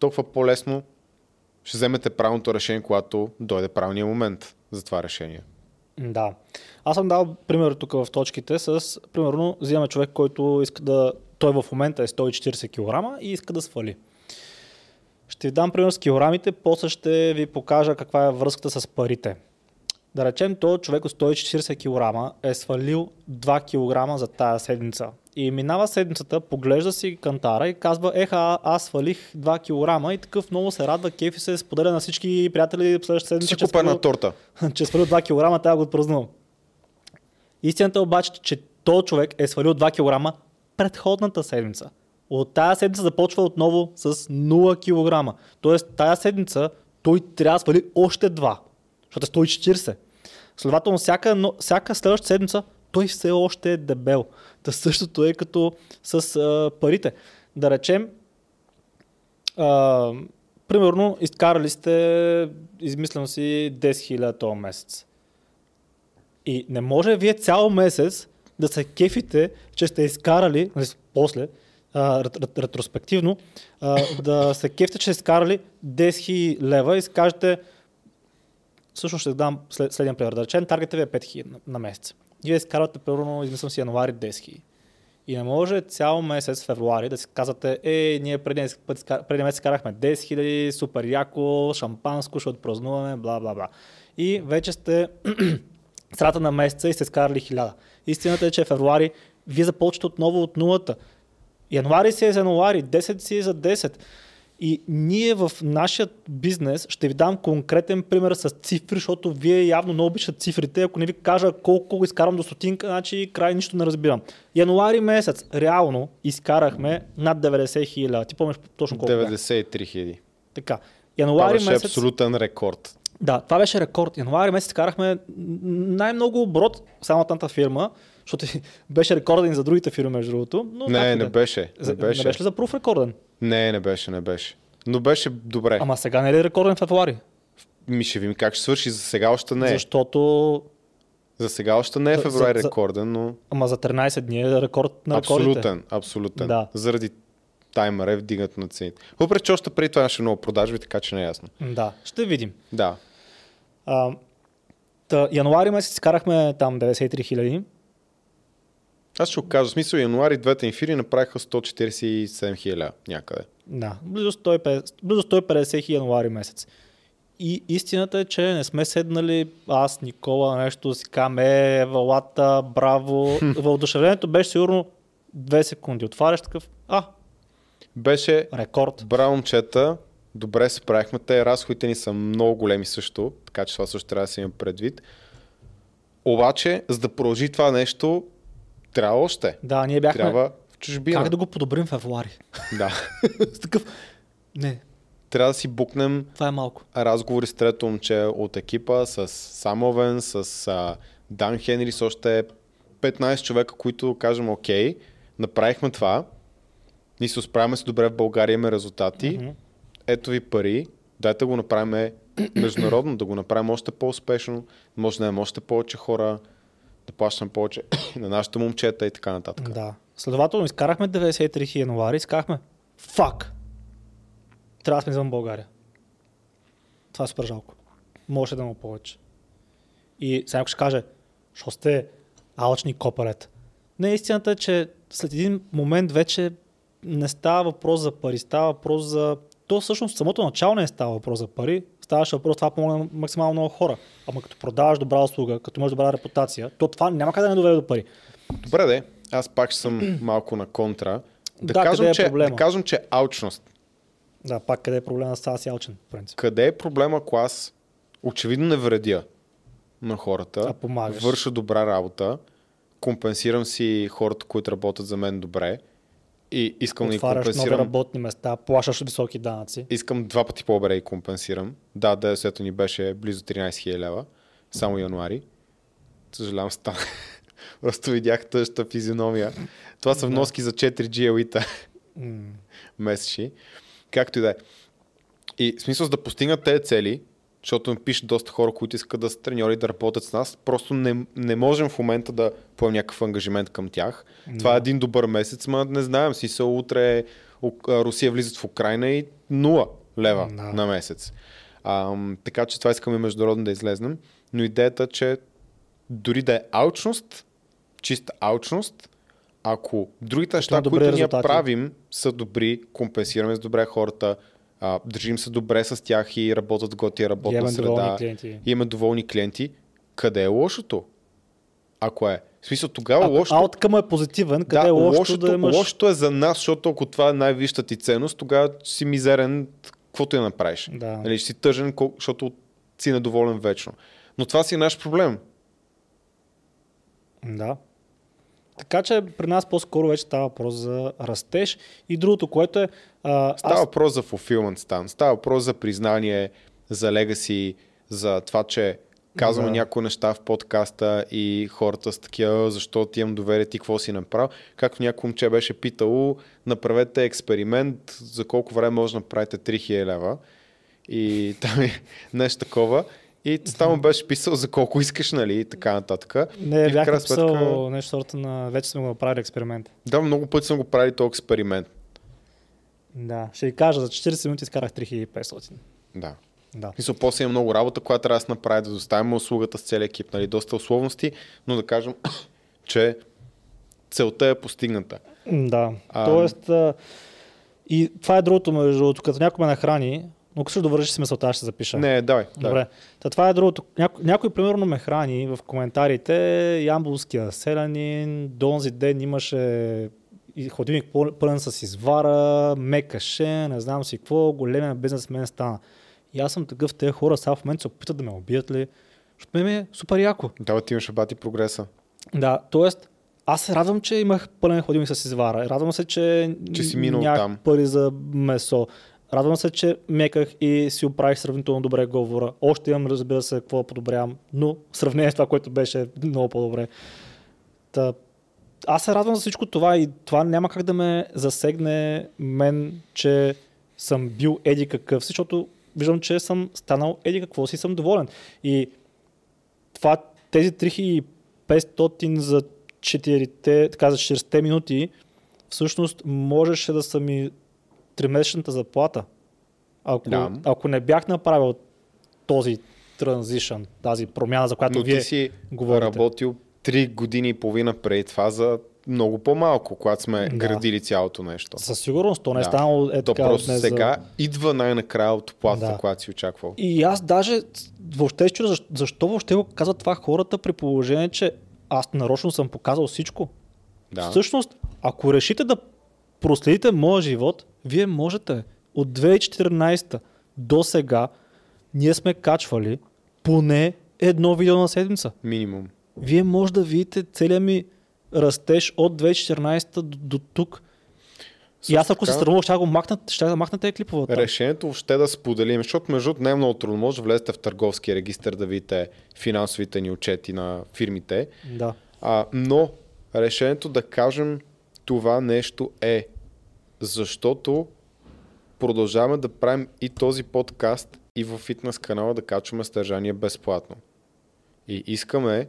толкова по-лесно ще вземете правилното решение, когато дойде правилния момент за това решение. Да. Аз съм дал пример тук в точките с, примерно, взимаме човек, който иска да, той в момента е 140 кг и иска да свали. Ще ви дам пример с килограмите, после ще ви покажа каква е връзката с парите. Да речем, той човек от 140 кг е свалил 2 кг за тая седмица. И минава седмицата, поглежда си кантара и казва, еха, аз свалих 2 кг и такъв много се радва, кефи се, споделя на всички приятели следващата седмица. Си е купа една свалил- торта. че е свалил 2 кг, да го отпразнувам. Истината е обаче, че този човек е свалил 2 кг предходната седмица. От тая седмица започва отново с 0 кг. Тоест, тая седмица той трябва да свали още 2, защото е 140. Следователно, всяка, всяка следваща седмица той все още е дебел. Та същото е като с а, парите. Да речем, а, примерно, изкарали сте, измислям си, 10 000 този месец. И не може вие цял месец да се кефите, че сте изкарали, нали, после, а, рет, рет, ретроспективно, а, да се кефите, че сте изкарали 10 000 лева и си кажете, всъщност ще дам след, следния пример. Да речем, таргетът ви е 5 000 на, на месец. Вие изкарвате, примерно, измислям си, януари 10 000. И не може цял месец, февруари, да си казвате, е, ние преди, път, преди месец карахме 10 000, супер яко, шампанско, ще отпразнуваме, бла, бла, бла. И вече сте средата на месеца и сте скарали 1000. Истината е, че февруари вие започвате отново от нулата. Януари си е за януари, 10 си е за 10. И ние в нашия бизнес ще ви дам конкретен пример с цифри, защото вие явно много обичате цифрите. Ако не ви кажа колко изкарам до стотинка, значи край нищо не разбирам. Януари месец, реално изкарахме над 90 хиляди. Ти помниш точно колко бяха? 93 хиляди. Така. Това Януари беше месец... абсолютен рекорд. Да, това беше рекорд. Януари месец карахме най-много оборот само тата фирма, защото беше рекорден за другите фирми, между другото. Но Не, не беше. За- Не беше. Не беше ли за пруф рекорден? Не, не беше, не беше. Но беше добре. Ама сега не е ли рекорден в февруари? Ми ще видим как ще свърши. За сега още не е. Защото За сега още не е февруари за- за- рекорден, но ама за 13 дни е рекорд на рекордите. абсолютен, абсолютен. Да. Заради таймера е вдигането на цените. Въпреки, че още преди това имаше много продажби, така че не е ясно. Да, ще видим. Да. А, та, януари месец карахме там 93 хиляди. Аз ще го кажа. В смисъл, януари двете ефири направиха 147 хиляди някъде. Да, близо 150, близо 150 хиляди януари месец. И истината е, че не сме седнали аз, Никола, нещо да си каме, валата, браво. Въодушевлението беше сигурно 2 секунди. Отваряш такъв, а, Беше рекорд. Браво, момчета. Добре се правихме. Те разходите ни са много големи също, така че това също трябва да се има предвид. Обаче, за да продължи това нещо, трябва още. Да, ние бяхме. Трябва в чужбина. Как да го подобрим в февруари? да. С такъв. Не, трябва да си букнем това е малко. разговори с трето момче от екипа, с Самовен, с а, Дан Хенри, с още 15 човека, които кажем, окей, направихме това, ние се справяме с добре в България, имаме резултати, Мгм. ето ви пари, дайте го направим международно, да го направим още по-успешно, може да имаме още повече хора, да плащаме повече на нашите момчета и така нататък. Да. Следователно, изкарахме 93 хиляди януари, изкарахме. Фак! трябва да сме извън България. Това е супер жалко. Може да му повече. И сега ще каже, що сте алчни копарет. Не, истината е, че след един момент вече не става въпрос за пари, става въпрос за... То всъщност самото начало не става въпрос за пари, ставаше въпрос това помогне на максимално много хора. Ама като продаваш добра услуга, като имаш добра репутация, то това няма как да не доведе до пари. Добре, де. Аз пак ще съм малко на контра. Да, Да, кажем, къде е че, проблема? да кажем, че алчност. Да, пак къде е проблема с аз ялчен, в принцип. Къде е проблема, ако аз очевидно не вредя на хората, А помагаш. върша добра работа, компенсирам си хората, които работят за мен добре и искам да ги Отваряш нови компенсирам. работни места, плащаш високи данъци. Искам два пъти по-добре и компенсирам. Да, ДДС-то ни беше близо 13 000 лева, само януари. Съжалявам, стана. Просто видях тъжта физиономия. Това са вноски за 4 GLI-та М, месечни. Както и да е. И в смисъл за да постигнат тези цели, защото ми пишат доста хора, които искат да са треньори да работят с нас, просто не, не можем в момента да поемем някакъв ангажимент към тях. Това е един добър месец, ма не знаем си се утре а, Русия влизат в Украина и 0 лева Да. на месец. Ам, така че това искаме международно да излезнем. Но идеята, че дори да е алчност, чиста алчност, ако другите неща, които ние правим, са добри, компенсираме с добре хората, а, държим се добре с тях и работят в готия работна Имаме среда. доволни клиенти. Имаме доволни клиенти. Къде е лошото? Ако е. В смисъл, тогава Ако лошото... ауткъма е позитивен, къде е лошото, лошото, да имаш... лошото е за нас, защото ако това е най-висшата ти ценност, тогава си мизерен, каквото я направиш. Да. Нали, ще си тъжен, защото си недоволен вечно. Но това си е наш проблем. Да. Така че при нас по-скоро вече става въпрос за растеж. И другото, което е... А, Става аз, въпрос за fulfillment стан. Става въпрос за признание, за легаси, за това, че казваме Да. някои неща в подкаста и хората са такива, «А, защо ти имам доверие, ти какво си направил. Както някой момче беше питало, направете експеримент, за колко време може да направите 3000 лева. И там е нещо такова. И там беше писал за колко искаш, нали, и така нататък. не и бях написал сметка- нещо сорта на... Вече сме го направили експеримент. Да, много пъти съм го правил този експеримент. Да. Ще ви кажа, за 40 минути изкарах 3500. Да. Да. Смисъл, после има много работа, която трябва да се направи, да доставим услугата с целия екип, нали, доста условности, но да кажем, че целта е постигната. Да. А, Тоест... А, и това е другото, между другото, като някой ме нахрани, ако ще довършиш си мисълта, ще запиша. Не, давай. Добре. Та това е другото. Няко, някой примерно ме храни в коментарите, ямбулския селянин, до онзи ден имаше ходилник пъл- пълен с извара, мекаше, не знам си какво, големия бизнесмен стана. И аз съм такъв, тези хора сега в момента се опитат да ме убият ли, защото ме е супер яко. Давай ти имаш бати прогреса. Да, т.е. аз се радвам, че имах пълен ходилник с извара. Радвам се, че, Че си минал нямах там. пари за месо. Радвам се, че меках и си оправих сравнително добре говора. Още имам, разбира се, какво да подобрявам, но в сравнение с това, което беше много по-добре. Та, аз се радвам за всичко това и това няма как да ме засегне мен, че съм бил еди какъв, защото виждам, че съм станал еди какво си, съм доволен. И това, тези 3500 за 4, така за 40 минути, всъщност можеше да са ми тримесечната заплата. Ако, Да. ако не бях направил този транзишън, тази промяна, за която Но вие ти си говорите. работил 3 години и половина преди това за много по-малко, когато сме Да. градили цялото нещо. Със сигурност, то не е Да. станало е То така просто днес сега За... идва най-накрая от платата, Да. която си очаквал. И аз даже въобще чудя защо, защо въобще го казват това хората при положение, че аз нарочно съм показал всичко. Да. Всъщност, ако решите да проследите моя живот, вие можете. От 2014 до сега ние сме качвали поне едно видео на седмица. Минимум. Вие може да видите целият ми растеж от 2014 до, до тук. И аз ако се така- срамувах, ще го махна, ще да махна тези клипове. Решението въобще да споделим, защото между не е много трудно. Може да влезете в търговския регистр да видите финансовите ни отчети на фирмите. Да. А, но решението да кажем това нещо е защото продължаваме да правим и този подкаст и в фитнес канала да качваме съдържание безплатно. И искаме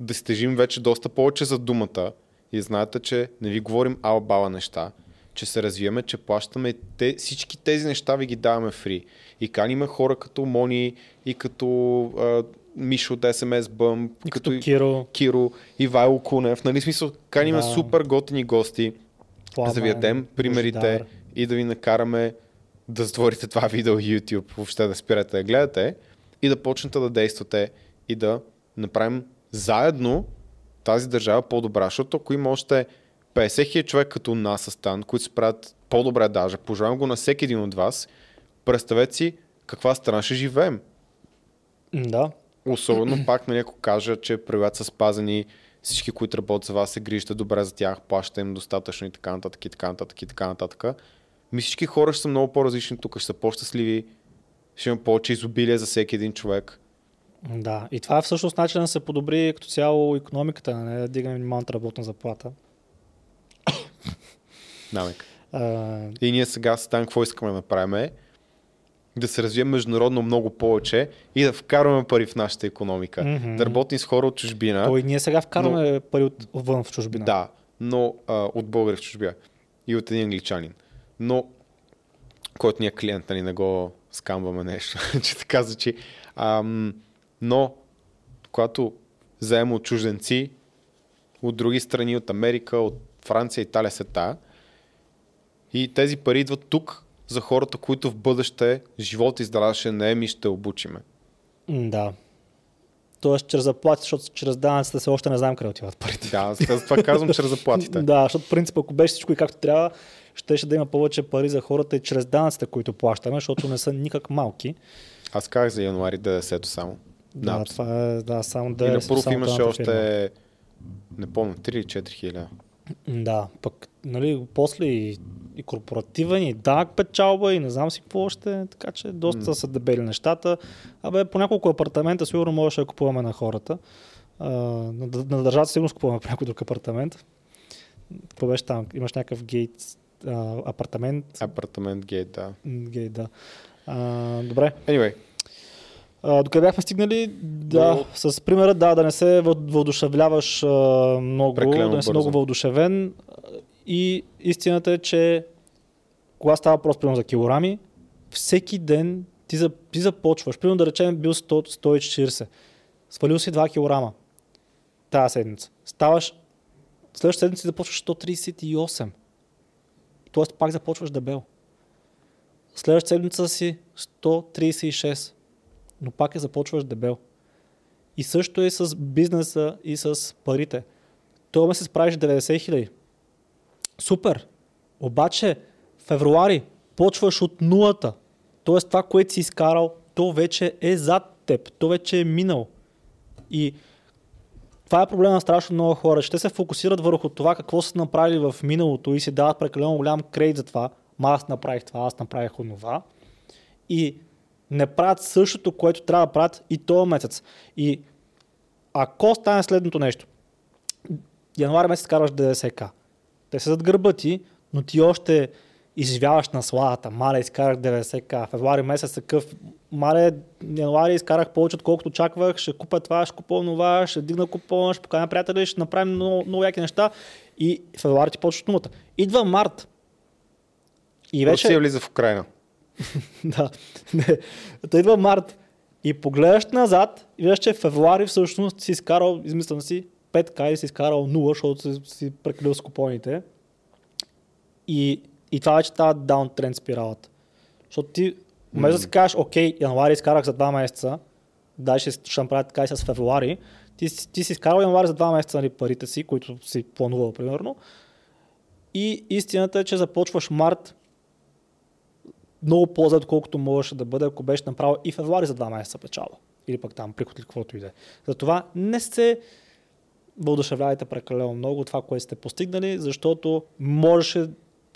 да стежим вече доста повече за думата и знаете, че не ви говорим албала неща. че се развиваме, че плащаме. Те, всички тези неща ви ги даваме фри. И каниме хора като Мони и като а, Мишо от SMS Bump, И като Киро, Киро, Ивайло Кунев. Нали смисъл, каниме Да. супер готини гости, Пламен, за да ви дадем примерите Божидар. и да ви накараме да затворите това видео YouTube, въобще да спирате да гледате и да почнете да действате и да направим заедно тази държава по-добра, защото ако има още 50 хиляди човек като нас Стан, които се правят по-добре даже, пожелавам го на всеки един от вас, представете си каква страна ще живеем. Да. Особено пак, нали, ако кажа, че правилата са спазени, всички, които работят за вас, се грижите добре за тях, плащате им достатъчно и така нататък, и така нататък, и така нататък. Ми всички хора ще са много по-различни тук, ще са по-щастливи, ще има повече изобилие за всеки един човек. Да, и това е всъщност начин да се подобри като цяло економиката, не да дигаме минималната работна заплата. Намек. А, И ние сега с Тан, какво искаме да направим да се развием международно много повече и да вкарваме пари в нашата економика. Мгм. Да работим с хора от чужбина. то и ние сега вкарваме пари от вън в чужбина. Да, но а, от българи в чужбина и от един англичанин. Но, който ни е клиент, нали, не го скамваме нещо, че така звучи. Ам, но, когато вземем от чужденци, от други страни, от Америка, от Франция, Италия, сета, и тези пари идват тук за хората, които в бъдеще живота и здраве ще наем и ще обучиме. Да. Тоест чрез заплати, защото чрез данъците все още не знаем къде отиват парите. Да, за това казвам чрез заплатите. Да, защото принцип, ако беше всичко и както трябва, щеше да има повече пари за хората и чрез данъците, които плащаме, защото не са никак малки. Аз казах за януари 90 само. Да, На това е да, само да И на Пруф имаше фирма. още, не помня, 3 или 4 хиляди. Да, пък, нали, после и, и корпоративен, и данък печалба, и не знам си какво още, така че доста М. са дебели нещата. Абе, по няколко апартамента сигурно можеше да купуваме на хората. А, на, на държавата сигурно купуваме по някой друг апартамент. Какво беше там? Имаш някакъв гейт а, апартамент. Апартамент гейт, да. Гейт, да. А, добре. Anyway, А, докъде бяхме стигнали? Да, Много- с примера, да, да не се въ- въодушевляваш а, много, Прекалено да не си бързо. много въодушевен. И истината е, че когато става въпрос примерно за килограми, всеки ден ти, за, ти започваш. Примерно да речем бил 100, 140. Свалил си 2 килограма тази седмица. Ставаш, следващата седмица започваш 138. Тоест пак започваш дебел. Следващата седмица си 136 но пак е започваш дебел. И също е с бизнеса и с парите. Това ме се справиш 90 хиляди. Супер! Обаче, февруари почваш от нулата. Тоест това, което си изкарал, то вече е зад теб. То вече е минал. И това е проблема на страшно много хора. Ще се фокусират върху това какво са направили в миналото и си дават прекалено голям кредит за това. Ма аз направих това, аз направих онова. И не правят същото, което трябва да правят и този месец. И ако стане следното нещо, януари месец караш 90к, те са зад гърба ти, но ти още изживяваш на славата. Мале, изкарах 90к. Февруари месец такъв. Мале, януари изкарах повече, отколкото очаквах. Ще купя това, ще купя това, ще дигна купона, ще поканя приятели, ще направим много, много яки неща. И февруари ти почваш от нулата. Идва март. И вече... Русия влиза в Украина. да. Та идва март и погледаш назад и виждаш, че февруари всъщност си изкарал, измислям си, 5к и си изкарал 0, защото си, си прекалил с купоните. И, и това вече става даунтренд спиралата. Защото ти, вместо да си кажеш, окей, януари изкарах за 2 месеца, дай ще, направя така и с февруари, ти, си- ти си изкарал януари за 2 месеца нали, парите си, които си планувал примерно. И истината е, че започваш март много по-зад, отколкото можеше да бъде, ако беше направил и февруари за 2 месеца печала. Или пък там приход или каквото и да е. Затова не се въодушевлявайте прекалено много това, което сте постигнали, защото можеше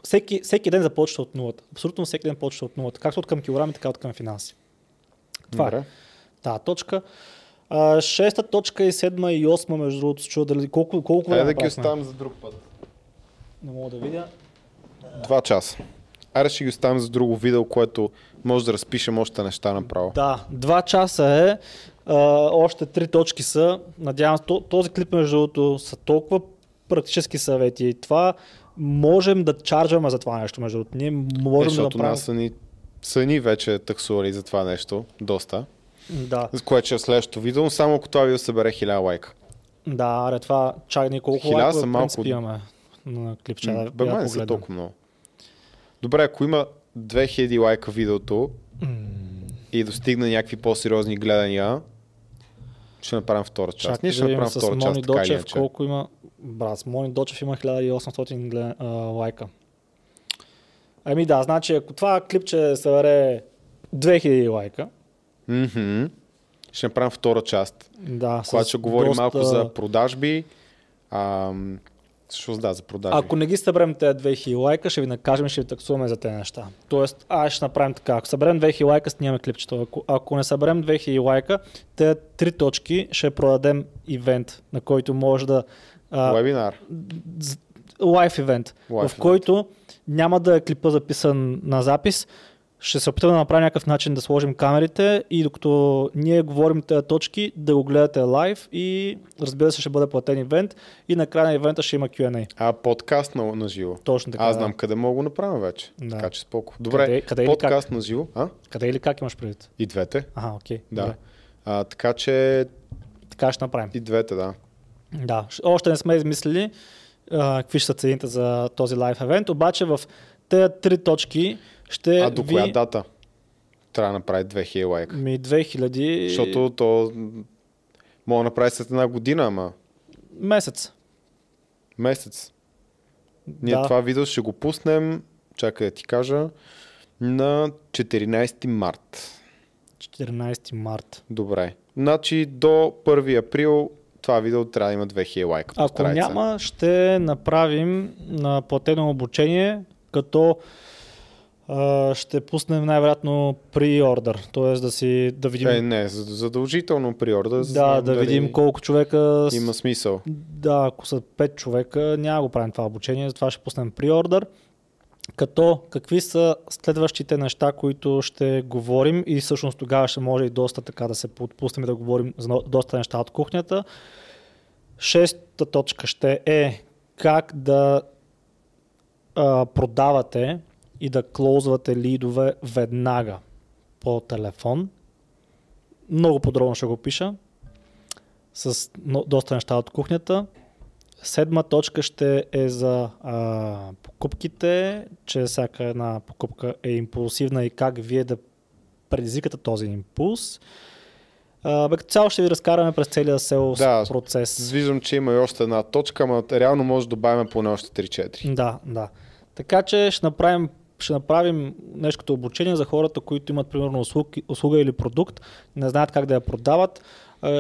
всеки, всеки ден започва от нулата. Абсолютно всеки ден почва от нулата. Както от към килограми, така от към финанси. Това е Добре. тази точка. А, шеста точка и седма и осма, между другото, чува дали колко, колко Айде време да ги оставим за друг път. Не мога да видя. Два часа. Айде ще ги оставим за друго видео, което може да разпишем още неща направо. Да, два часа е. А, още три точки са. Надявам се, то- този клип между другото са толкова практически съвети. Това можем да чарджваме за това нещо, между другото. Ние можем да Защото направим... нас са ни, са ни вече таксували за това нещо, доста. Да, За което ще е следващото видео, само ако това видео събере 1000 лайка. да, аре, това чак ни колко Хиляда лайкове са малко. имаме на клипче. Да, Бе, да май са толкова много. Добре, ако има 2000 лайка видеото и достигне някакви по-сериозни гледания, ще направим втора част. Чак Ние ще да направим втора част, Мони така или Дочев колко има. Брат, с Мони Дочев има 1800 гле- а, лайка. Ами да, значи ако това клипче събере 2000 лайка, Мгм. Ще направим втора част, да, когато ще говорим доста... малко за продажби. Ам... Също да, за продажби. Ако не ги съберем тези 2000 лайка, ще ви накажем и ще ви таксуваме за тези неща. Тоест, аз ще направим така. Ако съберем 2000 лайка, снимаме клипчето. Ако, ако не съберем 2000 лайка, тези три точки ще продадем ивент, на който може да... а, Вебинар. лайв ивент, в който няма да е клипа записан на запис. Ще се опитаме да направим някакъв начин да сложим камерите и докато ние говорим тези точки, да го гледате лайв и разбира се ще бъде платен ивент и накрая на ивента ще има Q&A. А подкаст на, на живо. Точно така. Аз знам къде мога да го направя вече. Да. Така че споко. Добре, Къде- къде подкаст на живо. А? Къде или как имаш предвид? И двете. Ага, окей. Да. добре. А, така че Така ще направим. и двете, да. Да, още не сме измислили а, какви ще са цените за този лайв евент, обаче в тези три точки ще А до ви... коя дата трябва да направи 2000 лайка? Ми 2000... Защото то мога да направи след една година, ама Месец. месец. Ние да. това видео ще го пуснем, чакай да ти кажа, на 14 март. 14 март. Добре. Значи до 1 април това видео трябва да има 2000 лайка. Ако няма, ще направим на платено обучение, като ще пуснем най-вероятно при-ордер, т.е. да си да видим, Е, не, зад- задължително приорда. за да, да дали видим колко човека Има смисъл. Да, ако са 5 човека, няма го правим това обучение, затова ще пуснем приордър. Като какви са следващите неща, които ще говорим и всъщност тогава ще може и доста така да се подпуснем да говорим за доста неща от кухнята. Шеста точка ще е как да а, продавате и да клоузвате лидове веднага по телефон. Много подробно ще го пиша с но, доста неща от кухнята. Седма точка ще е за а, покупките, че всяка една покупка е импулсивна и как вие да предизвикате този импулс. А, бе, като цяло ще ви разкараме през целия селс Да, процес. Виждам, че има и още една точка, ама реално може да добавим поне още 3-4. Да, да. Така че ще направим, ще направим нещо като обучение за хората, които имат примерно услуг, услуга или продукт, не знаят как да я продават.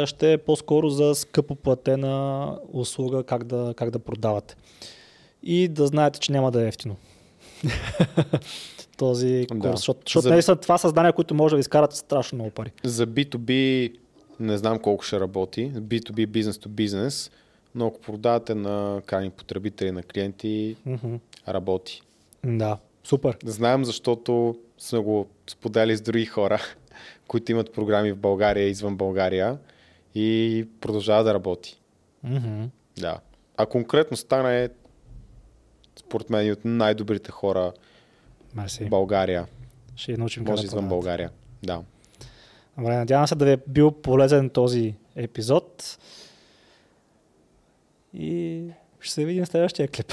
Ще е по-скоро за скъпо платена услуга как да, как да продавате. И да знаете, че няма да е ефтино. Този курс, Да. защото, защото За- наистина това са знания, които може да ви изкарат страшно много пари. За B2B не знам колко ще работи. B2B, бизнес to бизнес, но ако продавате на крайни потребители, на клиенти, Мгм. работи. Да, супер. Знаем, защото сме го споделили с други хора, които имат програми в България извън България и продължава да работи. Мгм. Да. А конкретно стане според мен и от най-добрите хора Мерси. в България. Ще я научим Може да извън. България. Да. Добре, надявам се да ви е бил полезен този епизод. И ще се видим в следващия клип.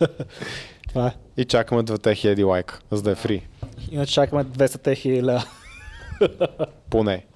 Това е. И чакаме 2000 лайка, за да е фри. Иначе чакаме 200 хиляди. Поне.